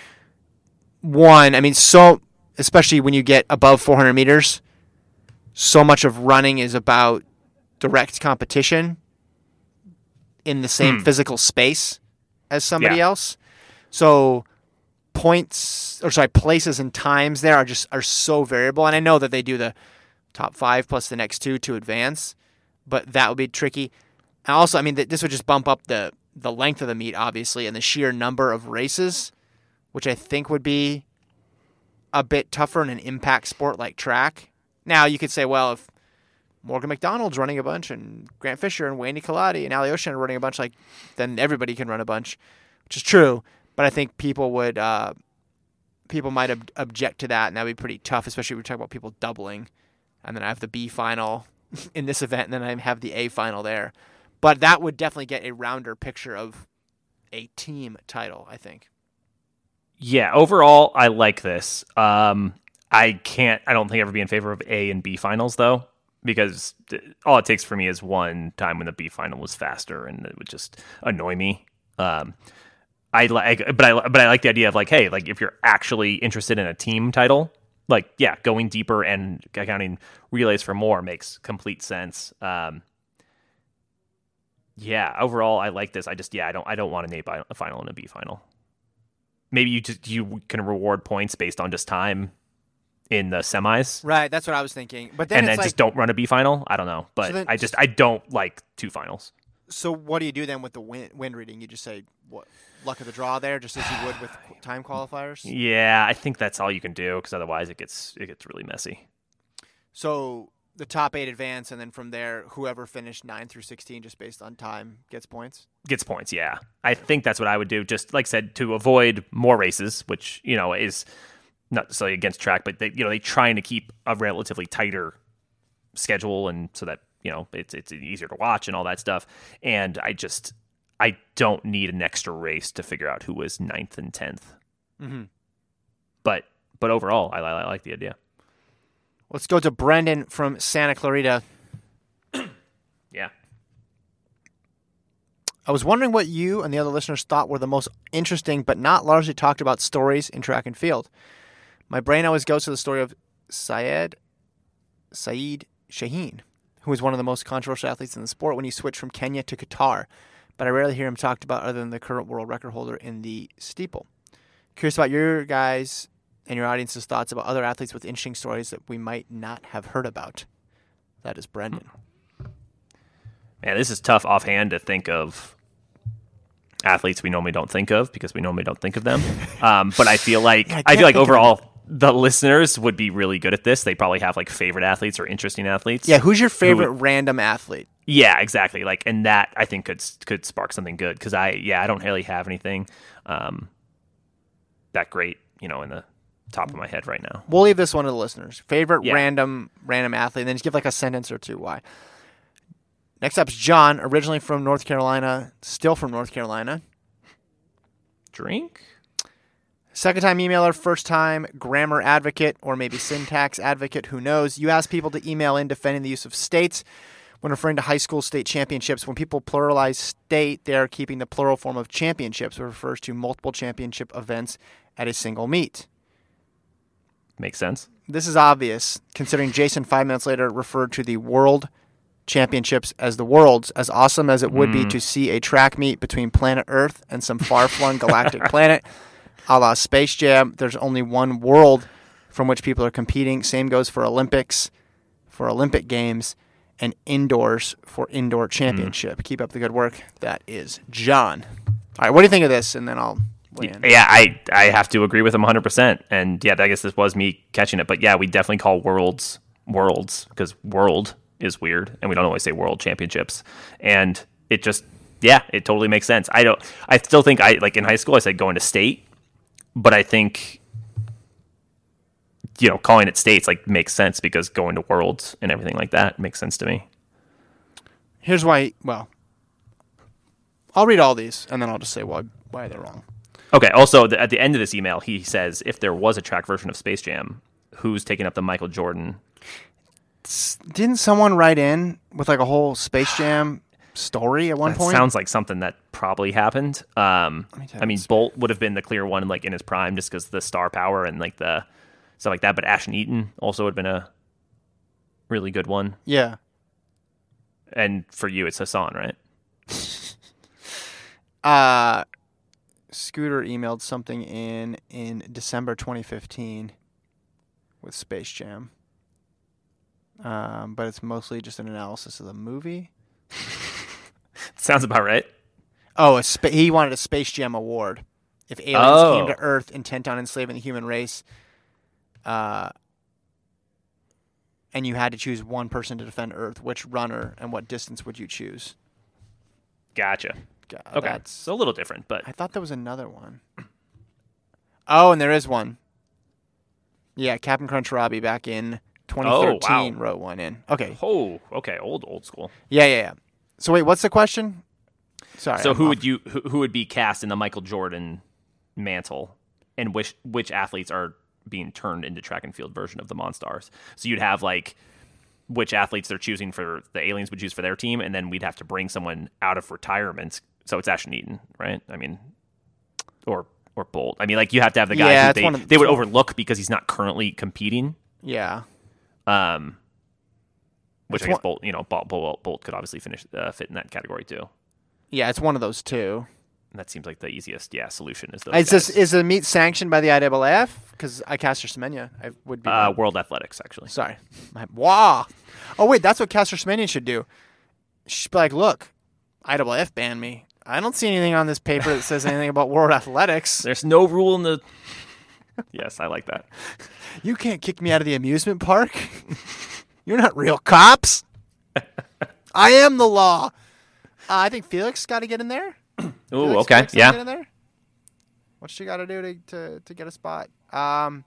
S6: One, I mean, so especially when you get above 400 meters, so much of running is about direct competition in the same
S7: Hmm.
S6: physical space as somebody
S7: Yeah.
S6: else. So points or sorry places and times there are just are so variable and i know that they do the top five plus the next two to advance but that would be tricky and also i mean th- this would just bump up the the length of the meet obviously and the sheer number of races which i think would be a bit tougher in an impact sport like track now you could say well if morgan mcdonald's running a bunch and grant fisher and wayne Nicolati and ali ocean are running a bunch like then everybody can run a bunch which is true but I think people would uh, people might ob- object to that, and that would be pretty tough, especially if we talk about people doubling. And then I have the B final in this event, and then I have the A final there. But that would definitely get a rounder picture of a team title, I think.
S7: Yeah, overall, I like this. Um, I can't. I don't think ever be in favor of A and B finals though, because all it takes for me is one time when the B final was faster, and it would just annoy me. Um, I like, but I but I like the idea of like, hey, like if you're actually interested in a team title, like yeah, going deeper and accounting relays for more makes complete sense. Um, yeah, overall, I like this. I just yeah, I don't I don't want an A final and a B final maybe you just you can reward points based on just time in the semis
S6: Right, that's what I was thinking. But then
S7: and
S6: it's
S7: then
S6: like,
S7: just don't run a B final. I don't know, but
S6: then-
S7: I just I don't like two finals.
S6: so what do you do then with the wind, wind reading? You just say what luck of the draw there, just as you would with time qualifiers.
S7: Yeah, I think that's all you can do because otherwise it gets it gets really messy.
S6: So the top eight advance, and then from there, whoever finished nine through sixteen, just based on time, gets points.
S7: Gets points, yeah. I think that's what I would do. Just like I said, to avoid more races, which you know is not necessarily against track, but they you know they trying to keep a relatively tighter schedule, and so that you know it's it's easier to watch and all that stuff. And I just I don't need an extra race to figure out who was ninth and 10th
S6: Mm-hmm.
S7: But but overall, I, I, I like the idea.
S6: Let's go to Brendan from Santa Clarita.
S7: Yeah.
S6: I was wondering what you and the other listeners thought were the most interesting but not largely talked about stories in track and field. My brain always goes to the story of Syed Saeed Shaheen, who was one of the most controversial athletes in the sport when he switched from Kenya to Qatar, but I rarely hear him talked about other than the current world record holder in the steeple. Curious about your guys and your audience's thoughts about other athletes with interesting stories that we might not have heard about. That is Brendan.
S7: Man, this is tough offhand to think of athletes we normally don't think of because we normally don't think of them. Um, but I feel like
S6: I
S7: I, feel like overall the listeners would be really good at this. They probably have like favorite athletes or interesting athletes.
S6: Yeah, who's your favorite random athlete?
S7: Yeah, exactly. Like, and that I think could could spark something good because I yeah I don't really have anything um, that great you know in the top of my head right now.
S6: We'll leave this one to the listeners. Favorite
S7: Yeah.
S6: random random athlete, and then just give like a sentence or two why. Next up is John, originally from North Carolina, still from North Carolina.
S7: Drink.
S6: Second time emailer, first time grammar advocate, or maybe syntax advocate, who knows? You ask people to email in defending the use of states when referring to high school state championships. When people pluralize state, they are keeping the plural form of championships, which refers to multiple championship events at a single meet.
S7: Makes sense.
S6: This is obvious, considering Jason five minutes later referred to the World championships as the worlds, as awesome as it would
S7: Mm.
S6: be to see a track meet between planet Earth and some far flung galactic planet, a la Space Jam. There's only one world from which people are competing. Same goes for Olympics, for Olympic Games, and indoors for indoor championship. Keep up the good work. That is John. All right, what do you think of this? And then I'll
S7: Yeah, I I have to agree with him 100%. And yeah, I guess this was me catching it, but yeah, we definitely call worlds worlds because world is weird and we don't always say world championships. And it just yeah, it totally makes sense. I don't I still think I like in high school I said going to state, but I think you know, calling it states like makes sense because going to worlds and everything like that makes sense to me.
S6: Here's why. Well, I'll read all these and then I'll just say why why they're wrong.
S7: Okay. Also, th- at the end of this email, he says if there was a track version of Space Jam, who's taking up the Michael Jordan?
S6: Didn't someone write in with like a whole Space Jam story at one
S7: That
S6: point?
S7: sounds like something that probably happened. Um,
S6: me
S7: I mean. Bolt would have been the clear one, like in his prime, just because the star power and like the stuff like that. But Ashton Eaton also would have been a really good one.
S6: yeah.
S7: And for you, it's Hassan, right?
S6: Uh, Scooter emailed something in in December 2015 with Space Jam. Um, but it's mostly just an analysis of the movie.
S7: Sounds about right.
S6: Oh, a spa- he wanted a Space Jam award. If aliens came
S7: Oh.
S6: to Earth intent on enslaving the human race, uh, and you had to choose one person to defend Earth, which runner and what distance would you choose?
S7: Gotcha.
S6: God, uh,
S7: Okay,
S6: that's-
S7: a little different, but
S6: I thought there was another one. Oh, and there is one. Yeah, Captain Crunch Robbie back in 2013
S7: wow.
S6: wrote one in. Okay.
S7: oh, okay, old old school.
S6: Yeah, yeah, yeah. So wait, what's the question? Sorry.
S7: So
S6: I'm
S7: who
S6: off.
S7: would you who, who would be cast in the Michael Jordan mantle, and which which athletes are being turned into track and field version of the Monstars? So you'd have like which athletes they're choosing for the aliens would choose for their team, and then we'd have to bring someone out of retirement. So it's Ashton Eaton, right? I mean, or or Bolt. I mean, like you have to have the guy
S6: Yeah,
S7: who they,
S6: of-
S7: they would overlook because he's not currently competing.
S6: Yeah.
S7: Um, which
S6: It's
S7: I guess
S6: one-
S7: Bolt, you know, Bolt, Bolt, Bolt could obviously finish uh, fit in that category too.
S6: Yeah, it's one of those two.
S7: And that seems like the easiest, yeah, solution is those
S6: Is
S7: guys.
S6: this is the meet sanctioned by the IAAF? Because I Caster Semenya, I would be.
S7: uh, World Athletics actually.
S6: Sorry. My, wow. Oh wait, that's what Caster Semenya should do. She'd be like, look, IAAF banned me. I don't see anything on this paper that says anything about World Athletics.
S7: There's no rule in the. yes, I like that.
S6: You can't kick me out of the amusement park. You're not real cops. I am the law. Uh, I think Felix got to get in there.
S7: Oh,
S6: Felix-
S7: okay,
S6: Felix
S7: yeah.
S6: Get in there. What she got to do to, to to get a spot? Um,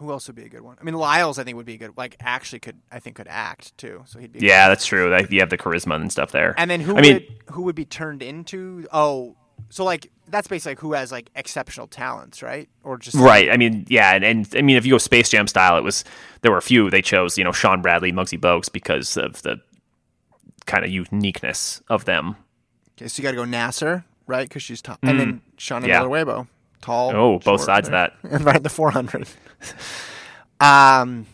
S6: who else would be a good one? I mean, Lyles, I think would be a good. Like, actually, could I think could act too, so he'd be.
S7: Yeah, that's true. Like, you have the charisma and stuff there.
S6: And then who
S7: I mean,
S6: would who would be turned into? Oh, so like that's basically like who has like exceptional talents, right? Or just
S7: right? I mean, yeah, and, and I mean, if you go Space Jam style, it was there were a few they chose. You know, Shawn Bradley, Muggsy Bogues, because of the kind of uniqueness of them.
S6: Okay, so you got to go Nasser, right? Because she's tall, and then Shaunae
S7: Mm. Yeah.
S6: Miller-Uibo, tall.
S7: Oh, both
S6: short,
S7: sides of that.
S6: and right the 400. um,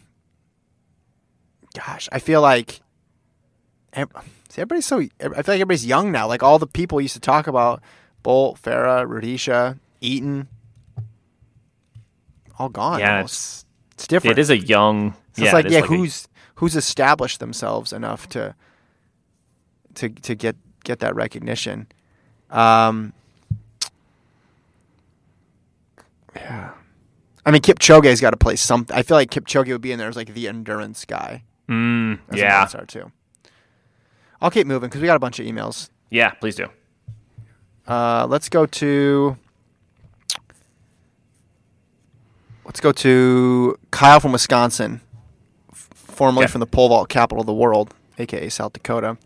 S6: gosh, I feel like see, everybody's so. I feel like everybody's young now. Like all the people used to talk about Bolt, Farah, Rudisha, Eaton, all gone.
S7: Yeah, it's
S6: it's different.
S7: it is a young.
S6: So
S7: yeah,
S6: it's like yeah,
S7: a-
S6: who's who's established themselves enough to to to get get that recognition. Um, yeah, I mean Kipchoge's got to play something. I feel like Kipchoge would be in there as like the endurance guy.
S7: Mm,
S6: As
S7: yeah,
S6: a star too. I'll keep moving because we got a bunch of emails.
S7: yeah. Please do.
S6: Uh, let's go to. Let's go to Kyle from Wisconsin, formerly
S7: Okay.
S6: from the pole vault capital of the world, aka South Dakota.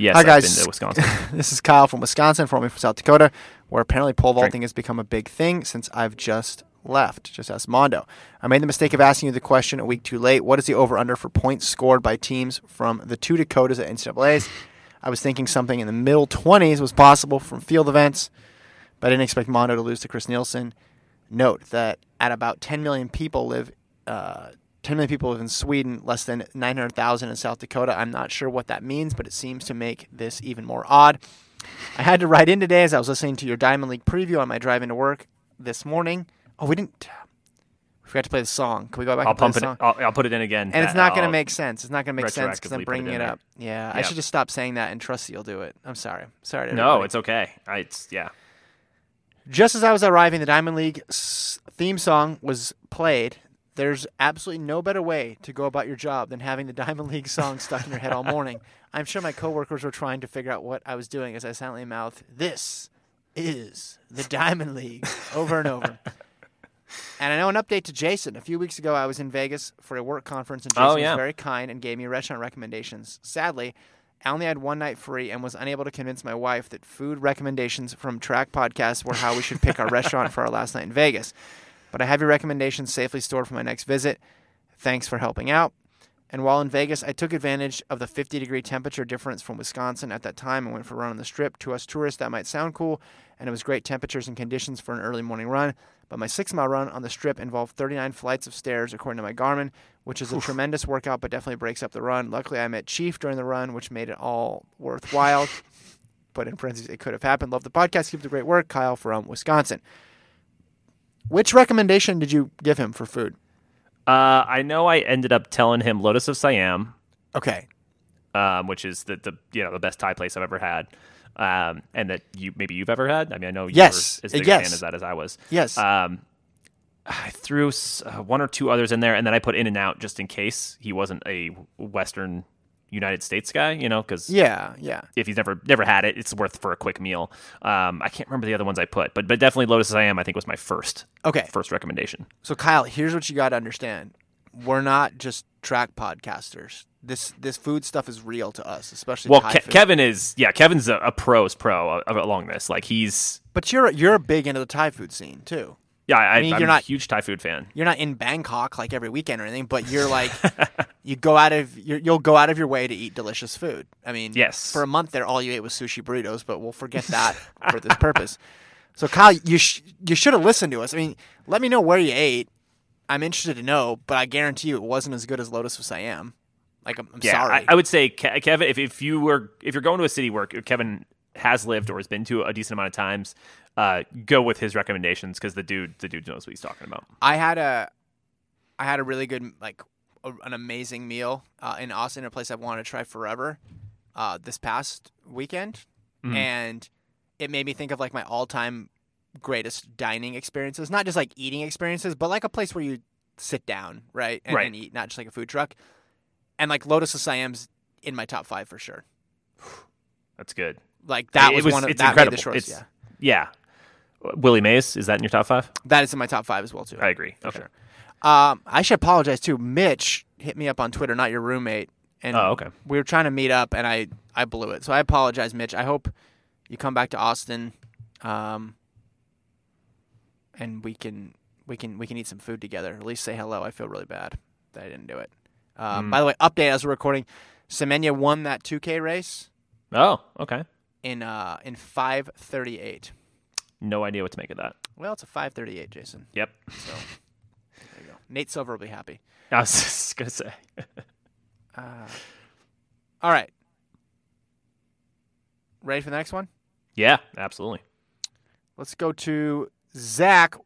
S7: Yes,
S6: Hi
S7: I've
S6: guys,
S7: been to Wisconsin.
S6: this is Kyle from Wisconsin, formerly from South Dakota, where apparently pole vaulting has become a big thing since I've just left. Just ask Mondo. I made the mistake of asking you the question a week too late. What is the over under for points scored by teams from the two Dakotas at NCAA's? I was thinking something in the middle 20s was possible from field events, but I didn't expect Mondo to lose to Chris Nilsen. Note that at about 10 million people live uh, 10 million people live in Sweden, less than 900,000 in South Dakota. I'm not sure what that means, but it seems to make this even more odd. I had to write in today as I was listening to your Diamond League preview on my drive into work this morning. Oh, we didn't. We forgot to play the song. Can we go back
S7: I'll pump it. I'll, I'll put it in again.
S6: and it's not going to make sense. It's not going to make sense because I'm
S7: put it
S6: bringing it, up. Yeah, I should just stop saying that and trust that you'll do it. I'm sorry. Sorry. To
S7: No, it's okay. I, it's yeah.
S6: Just as I was arriving, the Diamond League theme song was played. There's absolutely no better way to go about your job than having the Diamond League song stuck in your head all morning. I'm sure my coworkers were trying to figure out what I was doing as I silently mouthed, "This is the Diamond League," over and over. And I know an update to Jason. A few weeks ago, I was in Vegas for a work conference, and oh, Jason
S7: Oh, yeah.
S6: was very kind and gave me restaurant recommendations. Sadly, I only had one night free and was unable to convince my wife that food recommendations from Track Podcast were how we should pick our restaurant for our last night in Vegas. But I have your recommendations safely stored for my next visit. Thanks for helping out. And while in Vegas, I took advantage of the 50 degree temperature difference from Wisconsin at that time and went for a run on the strip. To us tourists, that might sound cool, and it was great temperatures and conditions for an early morning run. But my six mile run on the strip involved 39 flights of stairs, according to my Garmin, which is a tremendous workout, but definitely breaks up the run. Luckily, I met Chief during the run, which made it all worthwhile. but in parentheses, it could have happened. Love the podcast. Keep up the great work. Kyle from Wisconsin. Which recommendation did you give him for food?
S7: Uh, I know I ended up telling him Lotus of Siam,
S6: Okay.
S7: um, which is the, the you know the best Thai place I've ever had, um, and that you maybe you've ever had. I mean, I know you
S6: Yes.
S7: were as big a
S6: Yes.
S7: fan as that as I was.
S6: Yes.
S7: Um, I threw s- uh, one or two others in there, and then I put In and Out just in case he wasn't a Western United States guy. You know, because
S6: yeah, yeah.
S7: if he's never never had it, it's worth for a quick meal. Um, I can't remember the other ones I put, but but definitely Lotus of Siam, I think was my first
S6: Okay.
S7: first recommendation.
S6: So Kyle, here's what you got to understand. We're not just track podcasters. This this food stuff is real to us, especially
S7: Well, Ke- Kevin is yeah, Kevin's a, a pro's pro along this. Like he's
S6: But you're you're a big into the Thai food scene too.
S7: Yeah, I,
S6: mean,
S7: I'm
S6: you're not a
S7: huge Thai food fan.
S6: You're not in Bangkok like every weekend or anything, but you're like you go out of you're, you'll go out of your way to eat delicious food. I mean,
S7: Yes.
S6: For a month there, all you ate was sushi burritos, but we'll forget that for this purpose. So Kyle, you sh- you should have listened to us. I mean, let me know where you ate. I'm interested to know, but I guarantee you it wasn't as good as Lotus of Siam. Like I'm, I'm
S7: Yeah,
S6: sorry.
S7: I, I would say Ke- Kevin. If, if you were if you're going to a city where Kevin has lived or has been to a decent amount of times, uh, go with his recommendations because the dude the dude knows what he's talking about.
S6: I had a, I had a really good like a, an amazing meal uh, in Austin, a place I've wanted to try forever. Uh, this past weekend,
S7: Mhm.
S6: and it made me think of like my all-time greatest dining experiences. Not just like eating experiences, but like a place where you sit down, right, and,
S7: Right.
S6: and eat, not just like a food truck. And like Lotus of Siam's in my top five for sure.
S7: That's good.
S6: Like that
S7: It
S6: was,
S7: was-
S6: one of
S7: it's
S6: that
S7: incredible.
S6: shorts.
S7: It's-
S6: Yeah,
S7: Yeah, Willie Mays is that in your top five?
S6: that is in my top five as well too.
S7: I agree. Okay.
S6: sure. Um, I should apologize too. Mitch hit me up on Twitter, not your roommate, and
S7: Oh, okay.
S6: we were trying to meet up, and I I blew it. So I apologize, Mitch. I hope you come back to Austin, um, and we can we can we can eat some food together. At least say hello. I feel really bad that I didn't do it. Um,
S7: Mm.
S6: By the way, update as we're recording, Semenya won that 2K race
S7: Oh, okay.
S6: in uh in 5:38.
S7: No idea what to make of that.
S6: Well, it's a 5:38, Jason.
S7: Yep.
S6: So there you go. Nate Silver will be happy.
S7: I was just gonna say.
S6: Uh, all right. Ready for the next one?
S7: yeah, absolutely.
S6: Let's go to Zach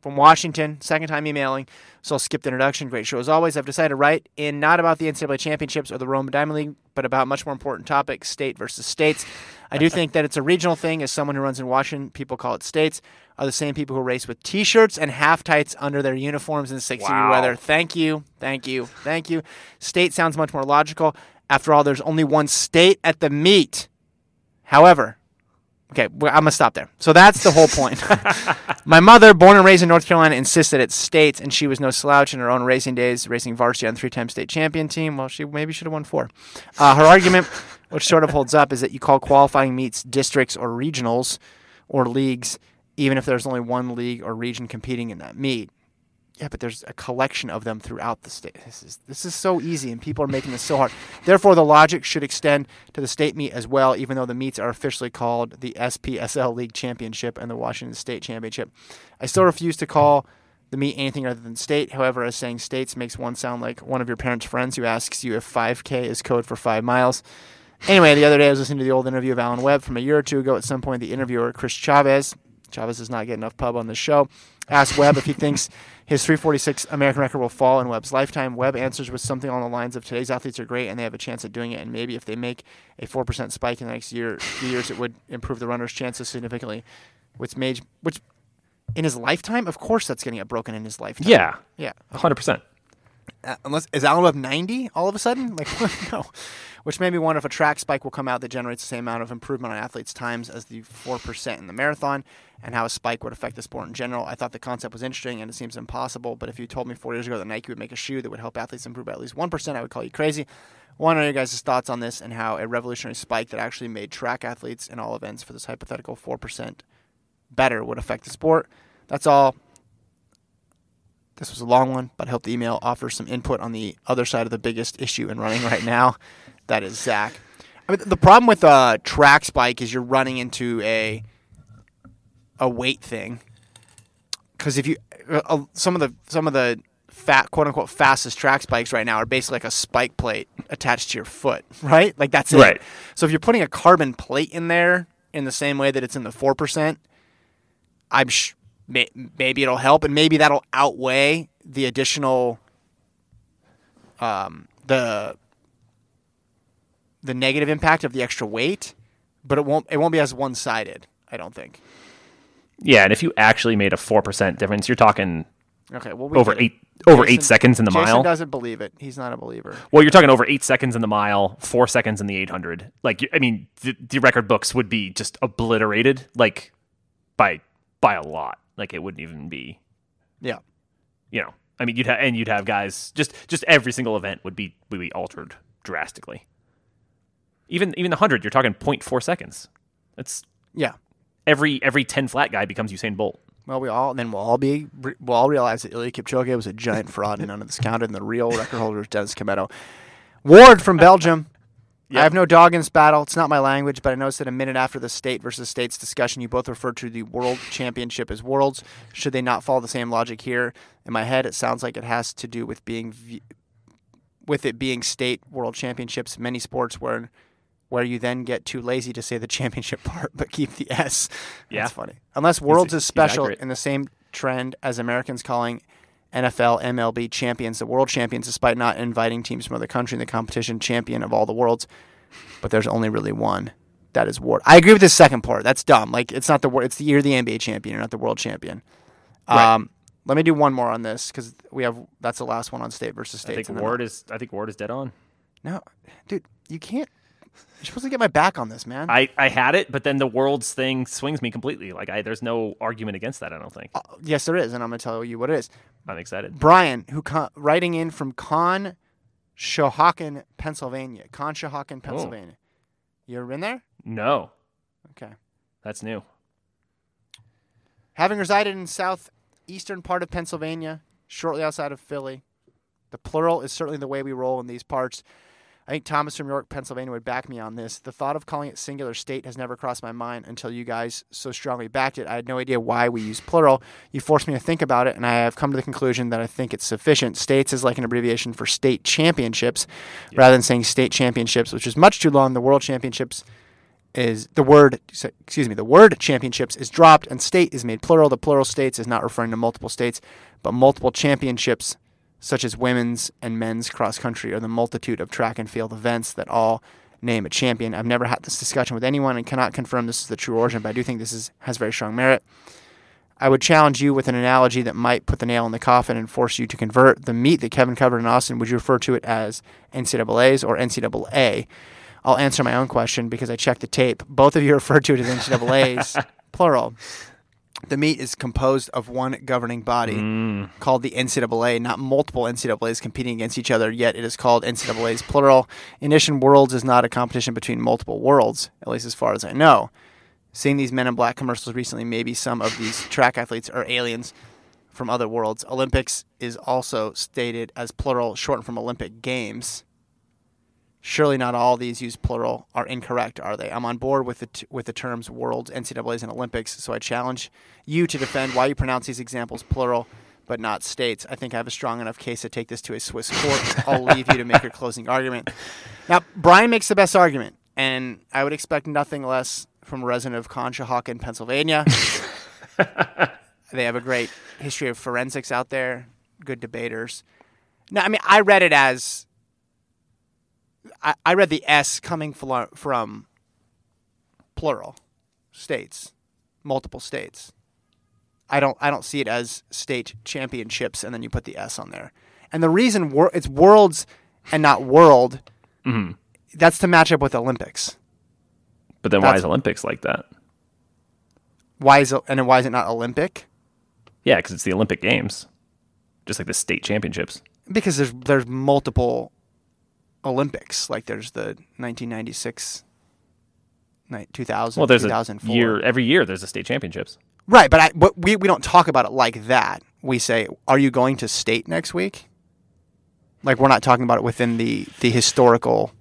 S6: from Washington. Second time emailing, so I'll skip the introduction. Great show as always. I've decided to write in not about the NCAA championships or the Rome Diamond League, but about much more important topic: state versus states. I do think that it's a regional thing. As someone who runs in Washington, people call it states. Are the same people who race with T-shirts and half tights under their uniforms in 60 degree
S7: Wow.
S6: weather. Thank you, thank you, thank you. State sounds much more logical. After all, there's only one state at the meet. However, Okay, well, I'm gonna stop there. So that's the whole point. My mother, born and raised in North Carolina, insisted it's states, and she was no slouch in her own racing days, racing varsity on three-time state champion team. Well, she maybe should have won four. Uh, her argument, which sort of holds up, is that you call qualifying meets districts or regionals or leagues, even if there's only one league or region competing in that meet. Yeah, but there's a collection of them throughout the state. This is this is so easy, and people are making this so hard. Therefore, the logic should extend to the state meet as well, even though the meets are officially called the SPSL League Championship and the Washington State Championship. I still refuse to call the meet anything other than state. However, as saying states makes one sound like one of your parents' friends who asks you if 5K is code for five miles. Anyway, the other day I was listening to the old interview of Alan Webb from a year or two ago. At some point, the interviewer, Chris Chavez, Chavez does not get enough pub on this show, asked Webb if he thinks his 346 American record will fall in Webb's lifetime. Webb answers with something along the lines of today's athletes are great and they have a chance at doing it, and maybe if they make a 4% spike in the next year, few years, it would improve the runner's chances significantly. Which made, which in his lifetime, of course, that's going to get broken in his lifetime.
S7: Yeah,
S6: yeah.
S7: hundred percent.
S6: Uh, Uh, unless is Webb 90 all of a sudden? Like no. Which made me wonder if a track spike will come out that generates the same amount of improvement on athletes' times as the 4% in the marathon, and how a spike would affect the sport in general. I thought the concept was interesting and it seems impossible, but if you told me four years ago that Nike would make a shoe that would help athletes improve by at least 1%, I would call you crazy. To know your guys' thoughts on this and how a revolutionary spike that actually made track athletes in all events for this hypothetical 4% better would affect the sport. That's all. This was a long one, but I hope the email offers some input on the other side of the biggest issue in running right now. That is Zach. I mean, the problem with a track spike is you're running into a a weight thing. Because if you uh, uh, some of the some of the fat quote unquote fastest track spikes right now are basically like a spike plate attached to your foot, right? Like that's it.
S7: Right.
S6: So if you're putting a carbon plate in there in the same way that it's in the four percent, I'm sh- may- maybe it'll help, and maybe that'll outweigh the additional, um, the the negative impact of the extra weight, but it won't it won't be as one sided. I don't think.
S7: Yeah, and if you actually made a four percent difference, you're talking
S6: Okay, well we
S7: over
S6: it.
S7: eight over eight seconds in the
S6: Jason
S7: mile.
S6: doesn't believe it. He's not a believer.
S7: Well, you're talking over eight seconds in the mile, four seconds in the 800. Like, I mean, the, the record books would be just obliterated, like by by a lot. Like, it wouldn't even be,
S6: Yeah.
S7: you know. I mean, you'd have and you'd have guys just just every single event would be would be altered drastically. Even even the hundred, you're talking 0.4 seconds. That's
S6: Yeah.
S7: every every 10 flat guy becomes Usain Bolt.
S6: Well, we all then we'll all be we'll all realize that Eliud Kipchoge was a giant fraud and none of this counted, and the real record holder is Dennis Kimetto. Ward from Belgium. I have no dog in this battle. It's not my language, but I noticed that a minute after the state versus states discussion, you both referred to the World Championship as worlds. Should they not follow the same logic here? In my head, it sounds like it has to do with being v- with it being state world championships. Many sports where where you then get too lazy to say the championship part, but keep the S.
S7: Yeah.
S6: That's funny. Unless worlds is special in the same trend as Americans calling NFL, MLB champions the world champions, despite not inviting teams from other countries in the competition champion of all the worlds. But there's only really one. That is Ward. I agree with this second part. That's dumb. Like it's not the wor- it's the you're the NBA champion, you're not the world champion.
S7: Right.
S6: Um, let me do one more on this because we have that's the last one on state versus
S7: state.
S6: I
S7: think Ward is I think Ward is dead on.
S6: no, dude, you can't. You're supposed to get my back on this, man.
S7: I, I had it, but then the world's thing swings me completely. Like I there's no argument against that. I don't think.
S6: Uh, yes, there is, and I'm gonna tell you what it is.
S7: I'm excited.
S6: Brian, who co- writing in from Con Shohaken, Pennsylvania. Conshohocken, oh. Pennsylvania. You ever been there?
S7: No,
S6: Okay.
S7: that's new.
S6: Having resided in southeastern part of Pennsylvania, shortly outside of Philly, the plural is certainly the way we roll in these parts. I think Thomas from York, Pennsylvania would back me on this. The thought of calling it singular state has never crossed my mind until you guys so strongly backed it. I had no idea why we use plural. You forced me to think about it, and I have come to the conclusion that I think it's sufficient. States is like an abbreviation for state championships rather than saying state championships, which is much too long. The world championships is the word excuse me the word championships is dropped and state is made plural the plural states is not referring to multiple states but multiple championships such as women's and men's cross country or the multitude of track and field events that all name a champion i've never had this discussion with anyone and cannot confirm this is the true origin but i do think this is has very strong merit I would challenge you with an analogy that might put the nail in the coffin and force you to convert the meat that Kevin covered in Austin. Would you refer to it as NCAA's or NCAA? I'll answer my own question because I checked the tape. Both of you referred to it as NCAA's, plural. The meet is composed of one governing body mm. called the NCAA, not multiple NCAAs competing against each other, yet it is called NCAA's plural. In addition, Worlds is not a competition between multiple worlds, at least as far as I know. Seeing these Men in Black commercials recently, maybe some of these track athletes are aliens from other worlds. Olympics is also stated as plural, shortened from Olympic Games. Surely not all these use plural are incorrect, are they? I'm on board with the t- with the terms worlds, NCAA's, and Olympics, so I challenge you to defend why you pronounce these examples plural but not states. I think I have a strong enough case to take this to a Swiss court. I'll leave you to make your closing argument. Now, Brian makes the best argument, and I would expect nothing less from a resident of Conshohocken, Pennsylvania. they have a great history of forensics out there, good debaters. No, I mean, I read it as I, I read the S coming flo- from plural states, multiple states. I don't I don't see it as state championships and then you put the S on there. And the reason wor- it's worlds and not world, mm-hmm. that's to match up with Olympics.
S7: But then why is Olympics like that?
S6: Why is it, and then why is it not Olympic?
S7: Yeah, because it's the Olympic Games, just like the state championships.
S6: Because there's there's multiple Olympics. Like there's the 1996, 2000,
S7: Well, there's a
S6: 2004.
S7: year every year. There's the state championships.
S6: Right, but I but we we don't talk about it like that. We say, "Are you going to state next week?" Like we're not talking about it within the the historical.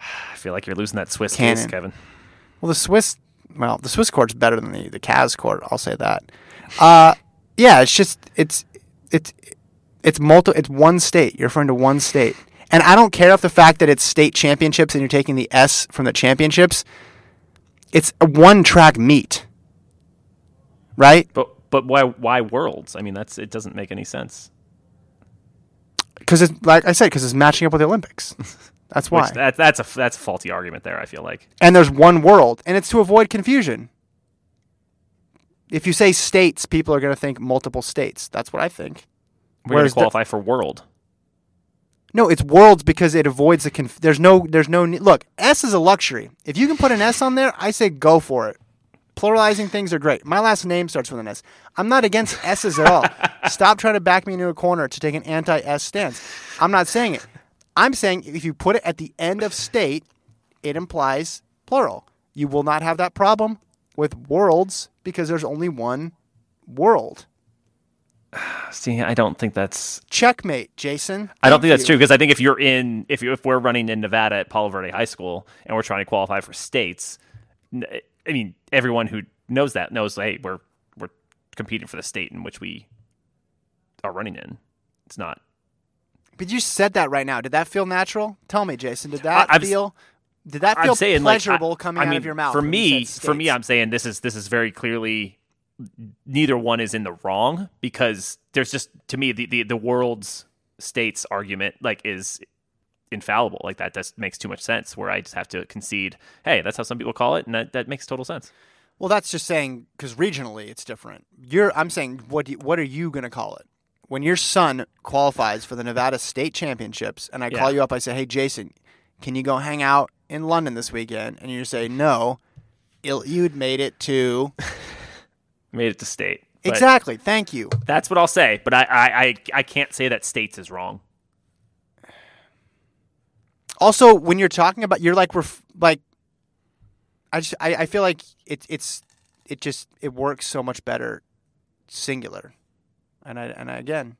S7: I feel like you're losing that Swiss
S6: Canon.
S7: case, Kevin.
S6: Well, the Swiss, well, the Swiss court's better than the the CAS court. I'll say that. Uh, yeah, it's just it's it's it's multi. It's one state. You're referring to one state, and I don't care if the fact that it's state championships and you're taking the S from the championships. It's a one track meet, right?
S7: But but why why worlds? I mean, that's it doesn't make any sense.
S6: Because it's like I said, because it's matching up with the Olympics. That's why.
S7: Which that, that's a that's a faulty argument there. I feel like.
S6: and there's one world, and it's to avoid confusion. If you say states, people are going to think multiple states. That's what I think.
S7: We're going to
S6: the-
S7: qualify for world.
S6: No, it's worlds because it avoids the conf- there's no there's no ne- look. S is a luxury. If you can put an S on there, I say go for it. Pluralizing things are great. My last name starts with an S. I'm not against S's at all. Stop trying to back me into a corner to take an anti-S stance. I'm not saying it. I'm saying if you put it at the end of state, it implies plural. You will not have that problem with worlds because there's only one world.
S7: See, I don't think that's
S6: Checkmate, Jason.
S7: I don't think that's
S6: you.
S7: true because I think if you're in if you if we're running in Nevada at Palo Verde High School and we're trying to qualify for states, I mean everyone who knows that knows hey we're we're competing for the state in which we are running in. It's not.
S6: But you said that right now. Did that feel natural? Tell me, Jason. Did that
S7: I-
S6: feel? Did that feel
S7: I'm saying like,
S6: pleasurable
S7: I-
S6: coming
S7: I
S6: out of your mouth?
S7: For me, for me. I'm saying this is this is very clearly neither one is in the wrong because there's just to me the the, the world's states argument like is infallible like that just makes too much sense where i just have to concede hey that's how some people call it and that, that makes total sense
S6: Well, that's just saying because regionally it's different. You're. I'm saying what? You, what are you going to call it? When your son qualifies for the Nevada State Championships, and I call you up, I say, "Hey, Jason, can you go hang out in London this weekend?" And you say, "No." You'd made it to
S7: made it to state But
S6: exactly. Thank you.
S7: that's what i'll say but I, I i i can't say that states is wrong
S6: Also, when you're talking about, you're like, ref- like, I just, I, I feel like it, it's, it just, it works so much better, singular, and I, and I, again,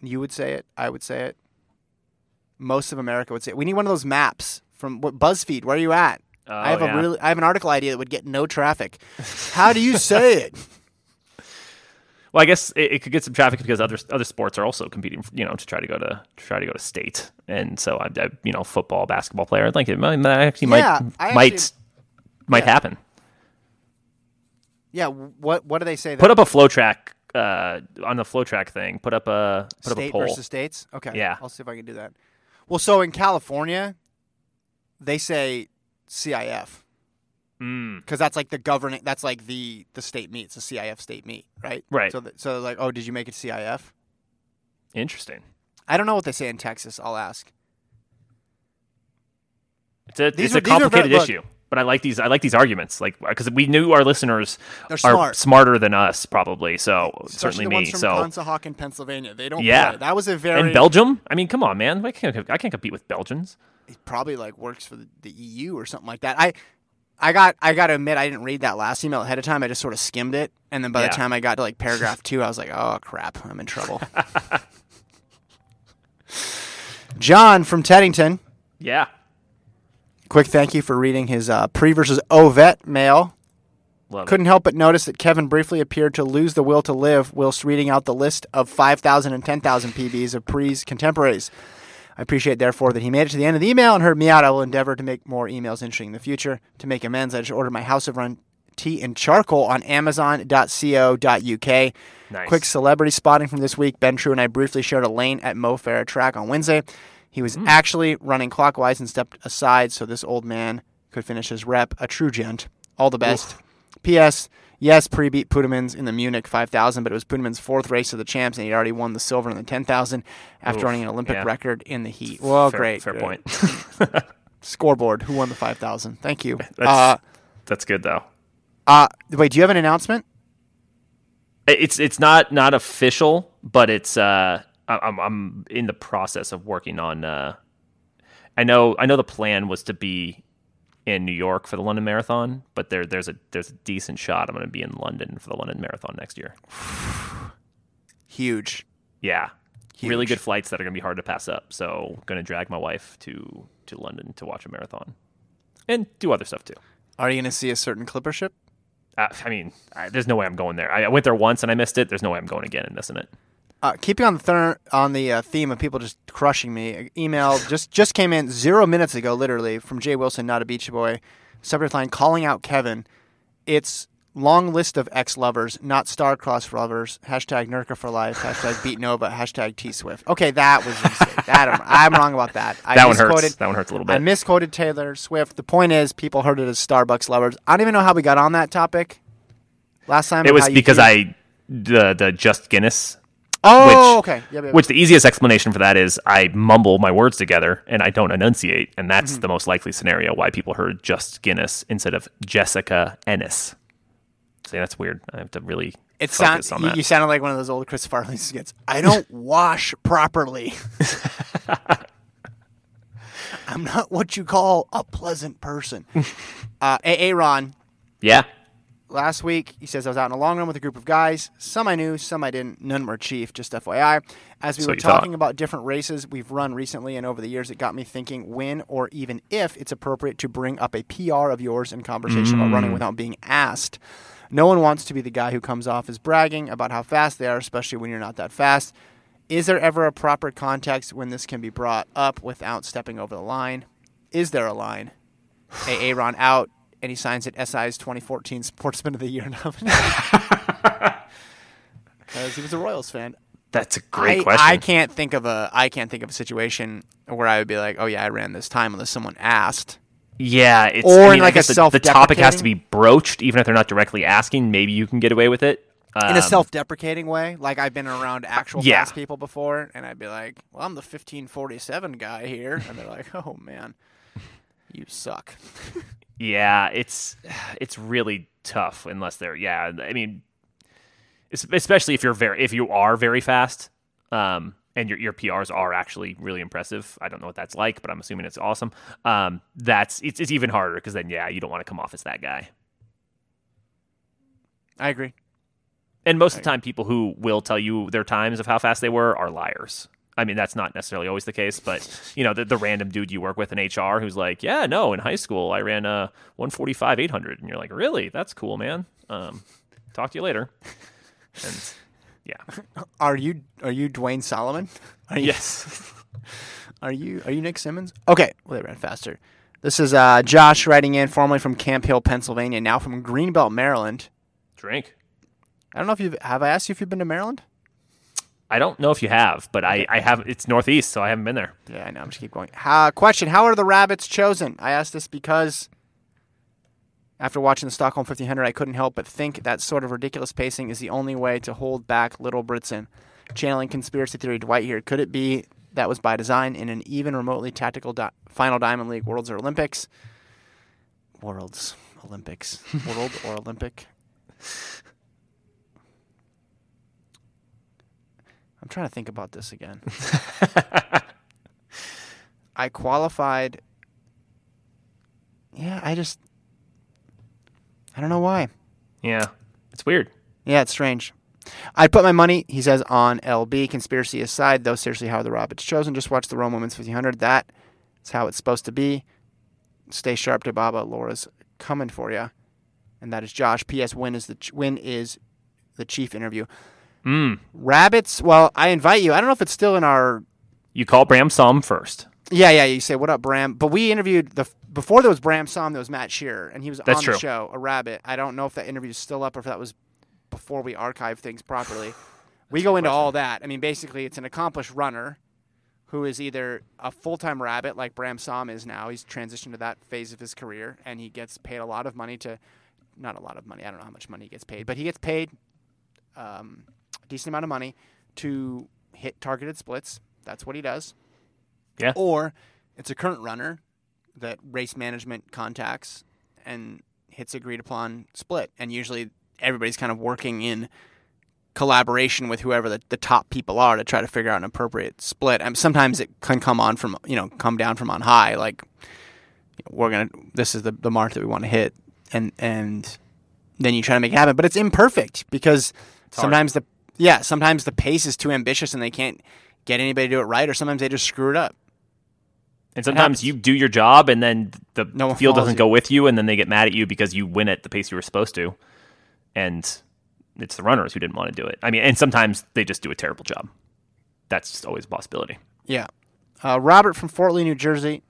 S6: you would say it, I would say it, most of America would say it. We need one of those maps from what BuzzFeed. Where are you at? I have
S7: Oh,
S6: a really, I have an article idea that would get no traffic. How do you say it?
S7: Well, I guess it, it could get some traffic because other other sports are also competing, you know, to try to go to, to try to go to state, and so I, I you know, football, basketball player, I think it might actually
S6: Yeah,
S7: might
S6: I
S7: might
S6: actually-
S7: might
S6: yeah.
S7: happen.
S6: Yeah. What, what do they say?
S7: Put up a FloTrack uh, on the FloTrack thing. Put up a put
S6: state
S7: up a poll.
S6: versus states. Okay.
S7: Yeah.
S6: I'll see if I can do that. Well, so in California, they say CIF
S7: Mm.
S6: because that's like the governing. That's like the the state meet. It's a CIF state meet, right?
S7: Right.
S6: So th- so like, oh, did you make it CIF?
S7: Interesting.
S6: I don't know what they say in Texas. I'll ask.
S7: It's a
S6: These
S7: it's
S6: are-
S7: a
S6: these are very-
S7: complicated
S6: look.
S7: issue, but I like these. I like these arguments, like because we knew our listeners
S6: They're
S7: smarter than us, probably. So
S6: Especially
S7: certainly me. So
S6: Conshohocken, Pennsylvania. They don't.
S7: Yeah.
S6: play. that was a very
S7: and Belgium. I mean, come on, man. I can't. I can't compete with Belgians.
S6: It probably like works for the, the EU or something like that. I. I got I got to admit I didn't read that last email ahead of time. I just sort of skimmed it, and then by
S7: Yeah.
S6: the time I got to like paragraph two, I was like, "Oh crap, I'm in trouble." John from Teddington,
S7: Yeah.
S6: Quick thank you for reading his uh, pre versus Ovett mail.
S7: Love
S6: Couldn't help but notice that Kevin briefly appeared to lose the will to live whilst reading out the list of 5,000 and 10,000 PBs of Pre's contemporaries. I appreciate, therefore, that he made it to the end of the email and heard me out. I will endeavor to make more emails interesting in the future. To make amends, I just ordered my House of Run tea and charcoal on amazon.co.uk.
S7: Nice.
S6: Quick celebrity spotting from this week. Ben True and I briefly shared a lane at Mo Farah track on Wednesday. He was actually running clockwise and stepped aside so this old man could finish his rep. A true gent. All the best. P.S. Yes, pre beat Puttemans in the Munich 5000, but it was Puttemans' fourth race of the champs, and he'd already won the silver in the 10,000 after
S7: Oof,
S6: running an Olympic
S7: yeah.
S6: record in the heat. Well,
S7: fair,
S6: great.
S7: Fair
S6: good.
S7: point.
S6: Scoreboard. Who won the 5,000? Thank you.
S7: That's,
S6: Uh,
S7: that's good though.
S6: uh, wait, do you have an announcement?
S7: It's it's not not official, but it's uh I'm I'm in the process of working on uh I know I know the plan was to be in New York for the London Marathon, but there there's a there's a decent shot I'm going to be in London for the London Marathon next year.
S6: Huge.
S7: Yeah. Really good flights that are going to be hard to pass up. So, going to drag my wife to to London to watch a marathon. And do other stuff too.
S6: Are you going to see a certain clipper ship?
S7: Uh, I mean, I, there's no way I'm going there. I, I went there once and I missed it. There's no way I'm going again and missing it.
S6: Uh, keeping on the thir- on the uh, theme of people just crushing me, email just just came in zero minutes ago, literally from Jay Wilson, not a beach boy. Subject line: calling out Kevin. It's long list of ex lovers, not star-crossed lovers. Hashtag Nurka for life. Hashtag Beat Nova. Hashtag T Swift. Okay, that was that I'm, I'm wrong about that. I
S7: That one hurts. That one hurts a little bit.
S6: I misquoted Taylor Swift. The point is, people heard it as Starbucks lovers. I don't even know how we got on that topic. Last time
S7: It was because. I the the just Guinness.
S6: Oh,
S7: which,
S6: okay. Yep, yep,
S7: Which the easiest explanation for that is I mumble my words together and I don't enunciate, and that's
S6: Mm-hmm.
S7: the most likely scenario why people heard just Guinness instead of Jessica Ennis. See, that's weird. I have to really
S6: It sounds you, you sounded like one of those old Chris Farley skits. I don't wash properly. I'm not what you call a pleasant person. Uh, AA Ron,
S7: yeah,
S6: last week he says I was out in a long run with a group of guys. Some I knew, some I didn't. None were chief. Just FYI. As we
S7: So
S6: were talking
S7: thought.
S6: about different races we've run recently and over the years, it got me thinking when or even if it's appropriate to bring up a PR of yours in conversation about
S7: Mm.
S6: running without being asked. No one wants to be the guy who comes off as bragging about how fast they are, especially when you're not that fast. Is there ever a proper context when this can be brought up without stepping over the line? Is there a line? AA Ron out, and he signs it SI's 2014 Sportsman of the Year nominee. Because he was a Royals fan.
S7: that's a great
S6: I,
S7: question.
S6: I can't think of a I can't think of a situation where I would be like, oh yeah, I ran this time unless someone asked.
S7: Yeah, it's
S6: Or
S7: I
S6: in
S7: mean,
S6: like a
S7: self. the, topic has to be broached, even if they're not directly asking. Maybe you can get away with it
S6: in
S7: Um,
S6: a self-deprecating way. Like I've been around actual
S7: yeah.
S6: fast people before, and I'd be like, "Well, I'm the 1547 guy here," and they're like, "Oh man, you suck."
S7: Yeah, it's it's really tough unless they're yeah. I mean, especially if you're very if you are very fast, um, and your your PRs are actually really impressive. I don't know what that's like, but I'm assuming it's awesome. Um, that's it's it's even harder because then yeah, you don't want to come off as that guy.
S6: I agree.
S7: And most of the time, people who will tell you their times of how fast they were are liars. I mean, that's not necessarily always the case, but you know, the, the random dude you work with in HR who's like, "Yeah, no, in high school I ran a 145 800," and you're like, "Really? That's cool, man. Um, talk to you later." And yeah,
S6: Are you are you Duane Solomon? Are you,
S7: yes,
S6: Are you are you Nick Symmonds? Okay, well they ran faster. This is uh, Josh writing in, formerly from Camp Hill, Pennsylvania, now from Greenbelt, Maryland.
S7: drink.
S6: I don't know if you've have I asked you if you've been to Maryland?
S7: I don't know if you have, but I, I have. It's northeast, so I haven't been there.
S6: Yeah, I know. I'm just keep going. Uh, question: How are the rabbits chosen? I asked this because after watching the Stockholm 1500, I couldn't help but think that sort of ridiculous pacing is the only way to hold back Little Britain. Channeling conspiracy theory Dwight here. Could it be that was by design in an even remotely tactical di- final Diamond League Worlds or Olympics? Worlds, Olympics, World or Olympic? I'm trying to think about this again. I qualified. Yeah, I just. I don't know why.
S7: Yeah, it's weird.
S6: Yeah, it's strange. I'd put my money, he says, on LB. Conspiracy aside, though, seriously, how are the Rabbits chosen? Just watch the Rome Women's 1500. That is how it's supposed to be. Stay sharp Dibaba. Laura's coming for you. and that is Josh. P.S. When is the ch- when is the chief interview?
S7: Mm.
S6: Rabbits. Well, I invite you. I don't know if it's still in our.
S7: You call Bram Som first.
S6: Yeah, yeah. You say what up, Bram? But we interviewed the before there was Bram Som. There was Matt Shearer, and he was
S7: That's
S6: on
S7: true.
S6: the show. A rabbit. I don't know if that interview is still up or if that was before we archived things properly. we go into all that. I mean, basically, it's an accomplished runner who is either a full time rabbit like Bram Som is now. He's transitioned to that phase of his career, and he gets paid a lot of money to. Not a lot of money. I don't know how much money he gets paid, but he gets paid um, a decent amount of money to hit targeted splits. That's what he does.
S7: Yeah.
S6: Or it's a current runner that race management contacts and hits agreed upon split. And usually everybody's kind of working in collaboration with whoever the, the top people are to try to figure out an appropriate split. And sometimes it can come on from you know come down from on high, like we're gonna this is the, the mark that we want to hit, and and then you try to make it happen. But it's imperfect because
S7: hard.
S6: sometimes the yeah sometimes the pace is too ambitious and they can't get anybody to do it right, or sometimes they just screw it up.
S7: And sometimes you do your job, and then the
S6: No
S7: field doesn't
S6: you.
S7: go with you, and then they get mad at you because you win at the pace you were supposed to. And it's the runners who didn't want to do it. I mean, and sometimes they just do a terrible job. That's just always a possibility.
S6: Yeah. Uh, Robert from Fort Lee, New Jersey.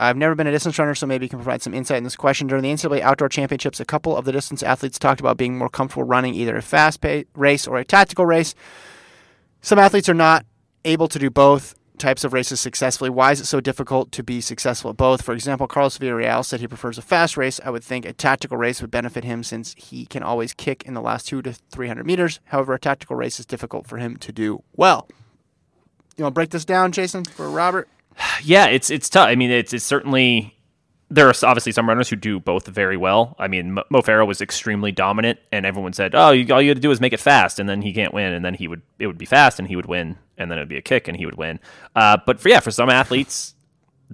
S6: I've never been a distance runner, so maybe you can provide some insight in this question. During the NCAA Outdoor Championships, a couple of the distance athletes talked about being more comfortable running either a fast race or a tactical race. Some athletes are not able to do both types of races successfully. Why is it so difficult to be successful at both? For example, Carlos Villarreal said he prefers a fast race. I would think a tactical race would benefit him since he can always kick in the last two to 300 meters. However, a tactical race is difficult for him to do well. You want to break this down, Jason, for Robert?
S7: Yeah, it's it's tough. I mean, it's it's certainly there are obviously some runners who do both very well. I mean, Mo Farah was extremely dominant, and everyone said, "Oh, you, all you had to do is make it fast, and then he can't win." And then he would it would be fast, and he would win, and then it would be a kick, and he would win. Uh, but for yeah, for some athletes,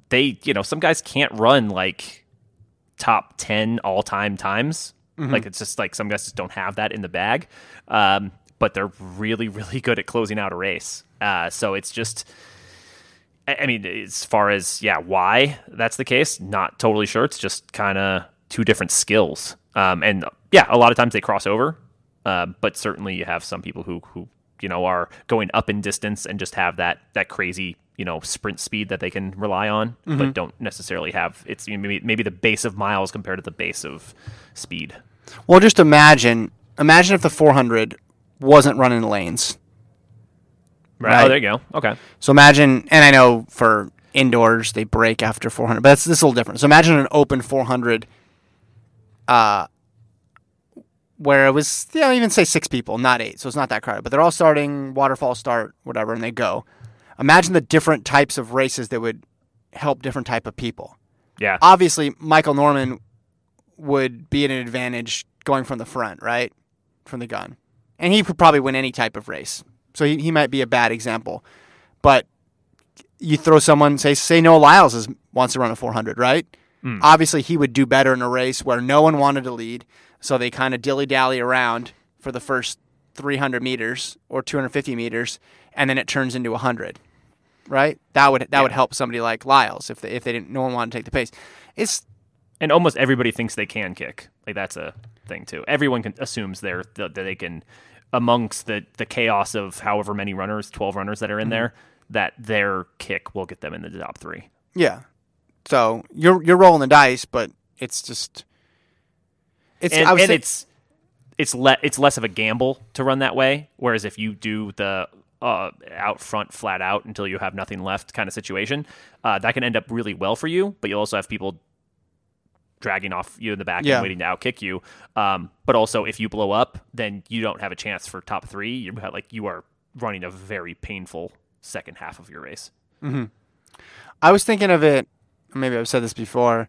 S7: they you know some guys can't run like top ten all time times. Like it's just like some guys just don't have that in the bag. Um, but they're really really good at closing out a race. Uh, so it's just. I mean, as far as yeah, why that's the case, not totally sure. It's just kind of two different skills, um, and yeah, a lot of times they cross over, uh, but certainly you have some people who who you know are going up in distance and just have that that crazy you know sprint speed that they can rely on, but don't necessarily have it's maybe maybe the base of miles compared to the base of speed.
S6: Well, just imagine imagine if the 400 wasn't running lanes.
S7: Right.
S6: Right.
S7: Oh, there you go. Okay.
S6: So imagine, and I know for indoors they break after 400, but that's this is a little different. So imagine an open 400, uh, where it was, you know, even say six people, not eight, so it's not that crowded, but they're all starting waterfall start, whatever, and they go. Imagine the different types of races that would help different type of people.
S7: Yeah.
S6: Obviously, Michael Norman would be at an advantage going from the front, right, from the gun, and he could probably win any type of race. So he, he might be a bad example, but you throw someone say say Noah Lyles is, wants to run a 400, right? Hmm. Obviously, he would do better in a race where no one wanted to lead, so they kind of dilly dally around for the first 300 meters or 250 meters, and then it turns into 100, right? That would that would help somebody like Lyles if they, if they didn't no one wanted to take the pace. It's
S7: and almost everybody thinks they can kick. Like that's a thing too. Everyone can, assumes they're that they can amongst the the chaos of however many runners, twelve runners that are
S6: Mm-hmm.
S7: in there, that their kick will get them in the top three.
S6: yeah. So you're you're rolling the dice, but it's just it's
S7: And, and
S6: say,
S7: it's it's le- it's less of a gamble to run that way. Whereas if you do the uh, out front, flat out until you have nothing left kind of situation, uh, that can end up really well for you. But you'll also have people dragging off you in the back
S6: Yeah.
S7: and waiting to outkick you. Um, but also, if you blow up, then you don't have a chance for top three. You're like you are running a very painful second half of your race.
S6: I was thinking of it. Maybe I've said this before,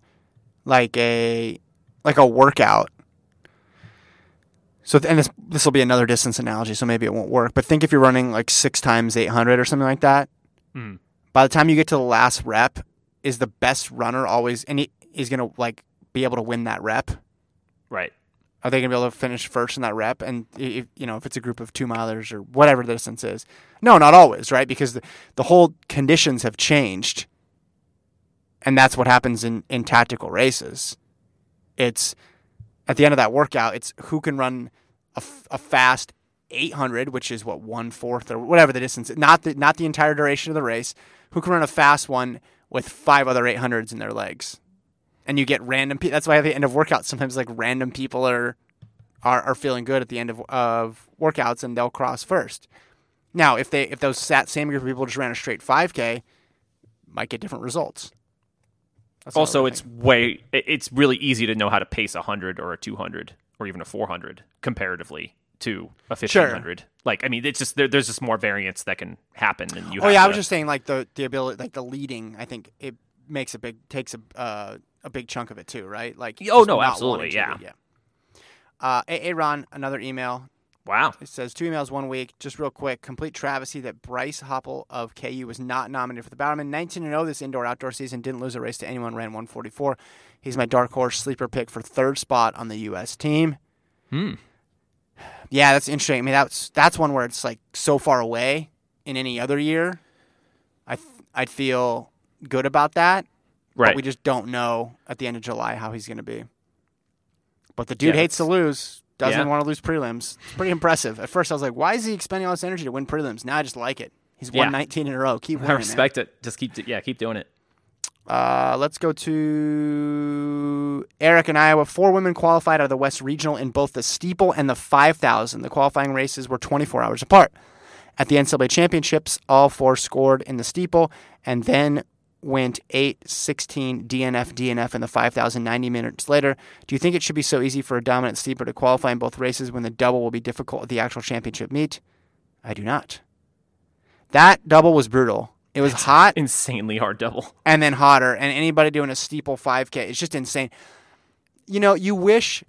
S6: like a like a workout. So and this this will be another distance analogy, so maybe it won't work. But think if you're running like six times eight hundred or something like that.
S7: Mm.
S6: By the time you get to the last rep, is the best runner always and he is gonna like be able to win that rep?
S7: Right.
S6: Are they going to be able to finish first in that rep? And if, you know, if it's a group of two milers or whatever the distance is, no, not always, right? Because the, the whole conditions have changed, and that's what happens in in tactical races. It's at the end of that workout, it's who can run a, a fast 800, which is what one fourth or whatever the distance, not the not the entire duration of the race. Who can run a fast one with five other 800s in their legs, and you get random. Pe- that's why at the end of workouts, sometimes like random people are are, are feeling good at the end of, of workouts, and they'll cross first. Now, if they if those sat, same group of people just ran a straight 5K, might get different results. That's
S7: Also, it's way it's really easy to know how to pace a hundred or a two hundred or even a four hundred comparatively to a fifteen hundred. Like, I mean, it's just there, there's just more variance that can happen, and you.
S6: Oh yeah, I was just saying like the the ability, like the leading. I think it makes a big takes a uh, a big chunk of it too, right? Like
S7: Oh, no, absolutely, yeah.
S6: yeah. Uh, A. Ron, another email.
S7: wow.
S6: It says two emails one week. Just real quick, complete travesty that Bryce Hoppel of KU was not nominated for the Bowerman. 19 and 0 this indoor outdoor season. Didn't lose a race to anyone. Ran 144. He's my dark horse sleeper pick for third spot on the U.S. team.
S7: Hmm.
S6: Yeah, that's interesting. I mean, that's that's one where it's like so far away. In any other year, I th- I'd feel good about that.
S7: Right.
S6: But we just don't know at the end of July how he's going to be. But the dude
S7: Yeah,
S6: hates to lose. Doesn't
S7: Yeah.
S6: want to lose prelims. It's pretty impressive. At first, I was like, "Why is he expending all this energy to win prelims?" Now I just like it. He's won
S7: Yeah.
S6: 19 in a row. Keep winning.
S7: I
S6: man.
S7: respect it. Just keep yeah, keep doing it.
S6: Uh, let's go to Eric in Iowa. Four women qualified out of the West Regional in both the steeple and the 5,000. The qualifying races were 24 hours apart. At the NCAA Championships, all four scored in the steeple and then went 8 16 DNF DNF in the 5,000 90 minutes later. Do you think it should be so easy for a dominant steeper to qualify in both races when the double will be difficult at the actual championship meet? I do not. That double was brutal. It was hot
S7: Insanely hard double.
S6: and then hotter. And anybody doing a steeple 5K, it's just insane. You know, you wish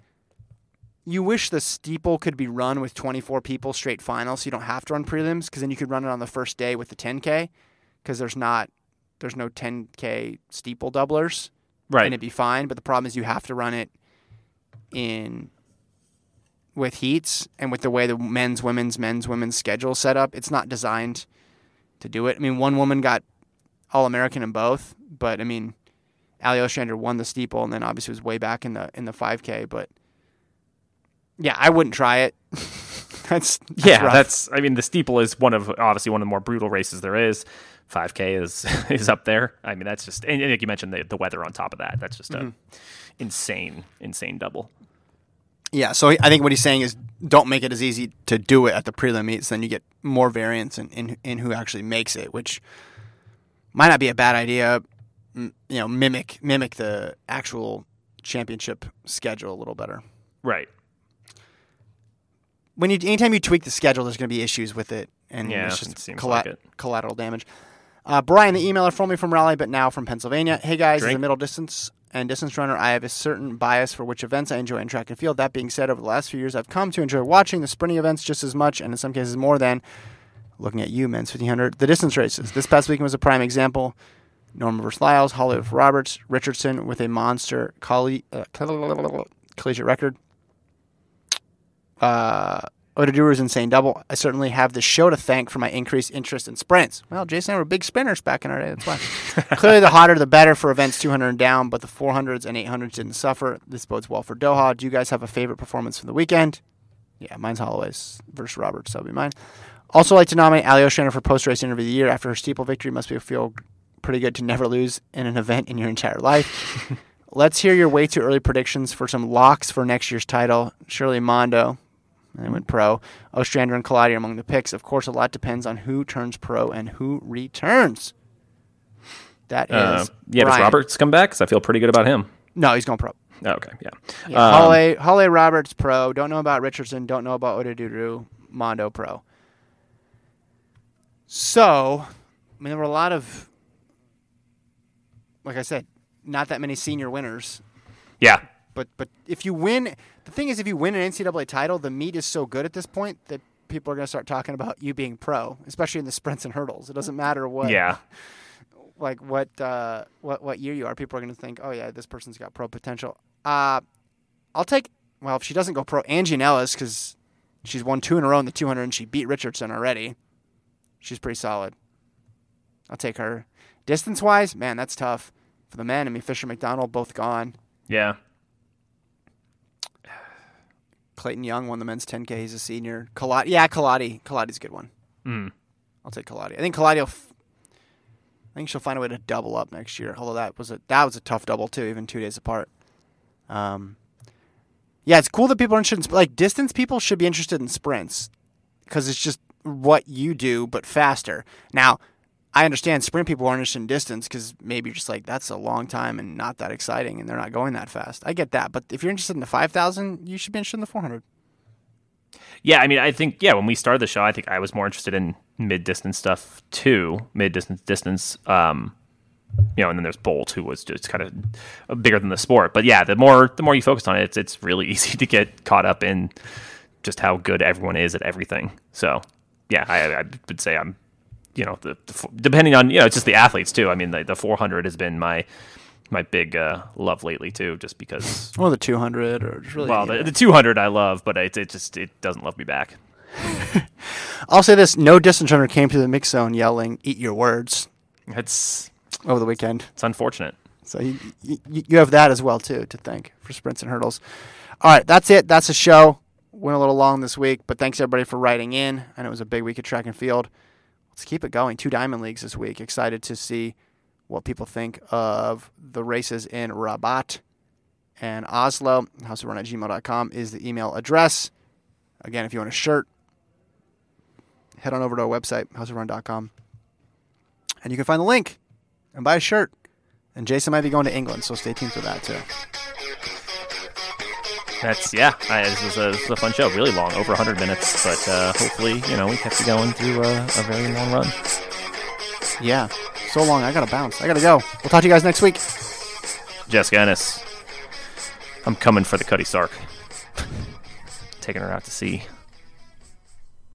S6: you wish the steeple could be run with 24 people straight final, so you don't have to run prelims, because then you could run it on the first day with the 10K, because there's not there's no 10K steeple doublers,
S7: Right.
S6: and it'd be fine. But the problem is you have to run it in with heats and with the way the men's, women's, men's, women's schedule set up. It's not designed to do it. I mean, one woman got All American in both, but I mean, Allie Ostrander won the steeple and then obviously was way back in the in the 5K. But yeah, I wouldn't try it. that's, that's
S7: yeah,
S6: rough.
S7: that's. I mean, the steeple is one of obviously one of the more brutal races there is. 5K is is up there. I mean, that's just and, and like you mentioned the, the weather on top of that. That's just a
S6: Mm-hmm.
S7: insane, insane double.
S6: yeah. So I think what he's saying is don't make it as easy to do it at the prelim meets, then you get more variance in in, in who actually makes it, which might not be a bad idea. M- You know, mimic mimic the actual championship schedule a little better.
S7: Right.
S6: when you anytime you tweak the schedule, there's going to be issues with it, and
S7: Yeah,
S6: it's
S7: it
S6: just
S7: seems
S6: colla-
S7: like it.
S6: collateral damage. Uh, Brian, the emailer, formerly from Raleigh, but now from Pennsylvania. Hey guys, as a middle distance and distance runner, I have a certain bias for which events I enjoy in track and field. That being said, over the last few years, I've come to enjoy watching the sprinting events just as much, and in some cases more than looking at you, men's 1500, the distance races. This past weekend was a prime example. Norman versus Lyles, Holloway for Roberts, Richardson with a monster colle- uh, collegiate record. Uh, Oduduru's insane double. I certainly have the show to thank for my increased interest in sprints. Well, Jason and I were big sprinters back in our day. That's why. Clearly, the hotter the better for events 200 and down, but the 400s and 800s didn't suffer. This bodes well for Doha. Do you guys have a favorite performance from the weekend? Yeah, mine's Holloway's versus Roberts. That'll be mine. Also, like to nominate Allie Ostrander for post race interview of the year after her steeple victory. Must be feel pretty good to never lose in an event in your entire life. Let's hear your way too early predictions for some locks for next year's title. Shirley Mondo, and they went pro. Ostrander and Kelati are among the picks. Of course, a lot depends on who turns pro and who returns. That is
S7: Uh, yeah, does Roberts come back? Because I feel pretty good about him.
S6: No, he's going pro.
S7: Oh, okay, yeah.
S6: Yeah,
S7: Um,
S6: Holly, Holly Roberts pro. Don't know about Richardson. Don't know about Oduduru. Mondo pro. So, I mean, there were a lot of, like I said, not that many senior winners.
S7: yeah,
S6: But but if you win, the thing is, if you win an NCAA title, the meet is so good at this point that people are going to start talking about you being pro, especially in the sprints and hurdles. It doesn't matter what
S7: yeah.
S6: like what uh, what what year you are, people are going to think, oh yeah, this person's got pro potential. Uh, I'll take well if she doesn't go pro, Anglerne Annelus because she's won two in a row in the 200 and she beat Richardson already. She's pretty solid. I'll take her. Distance wise, man, that's tough for the men. I mean, Fisher McDonald both gone.
S7: Yeah.
S6: Clayton Young won the men's 10K. He's a senior. Kelati, yeah, Kelati. Kelati's a good one.
S7: Mm.
S6: I'll take Kelati. I think Kelati will. F- I think she'll find a way to double up next year. Although that was a that was a tough double too, even two days apart. Um, yeah, it's cool that people are interested in sp- like distance. People should be interested in sprints because it's just what you do but faster. Now, I understand sprint people aren't interested in distance because maybe you're just like that's a long time and not that exciting, and they're not going that fast. I get that, but if you're interested in the five thousand, you should be interested in the four hundred.
S7: Yeah, I mean, I think yeah, when we started the show, I think I was more interested in mid distance stuff too, mid distance distance. Um, you know, and then there's Bolt, who was just kind of bigger than the sport. But yeah, the more the more you focus on it, it's it's really easy to get caught up in just how good everyone is at everything. So yeah, I, I would say I'm, you know, the, the depending on you know, it's just the athletes too. I mean, the, the 400 has been my my big uh, love lately too, just because.
S6: Or the two hundred, or just really.
S7: Well, the, the 200 I love, but it, it just it doesn't love me back.
S6: I'll say this: no distance runner came to the mix zone yelling "Eat your words"
S7: It's
S6: over the weekend.
S7: it's unfortunate.
S6: So you, you, you have that as well too to thank for sprints and hurdles. All right, that's it. That's the show. Went a little long this week, but thanks everybody for writing in. I know it was a big week of track and field. Let's keep it going. Two diamond leagues this week. Excited to see what people think of the races in Rabat and Oslo. Houseofrun at gmail.com is the email address. Again, if you want a shirt, head on over to our website, houseofrun.com, and you can find the link and buy a shirt. And Jason might be going to England, so stay tuned for that too.
S7: That's yeah. I, this, was a, this was a fun show. Really long, over 100 minutes, but uh, hopefully, you know, we kept you going through a, a very long run.
S6: Yeah, so long. I gotta bounce. I gotta go. We'll talk to you guys next week.
S7: Jessica Ennis, I'm coming for the Cutty Sark. Taking her out to sea.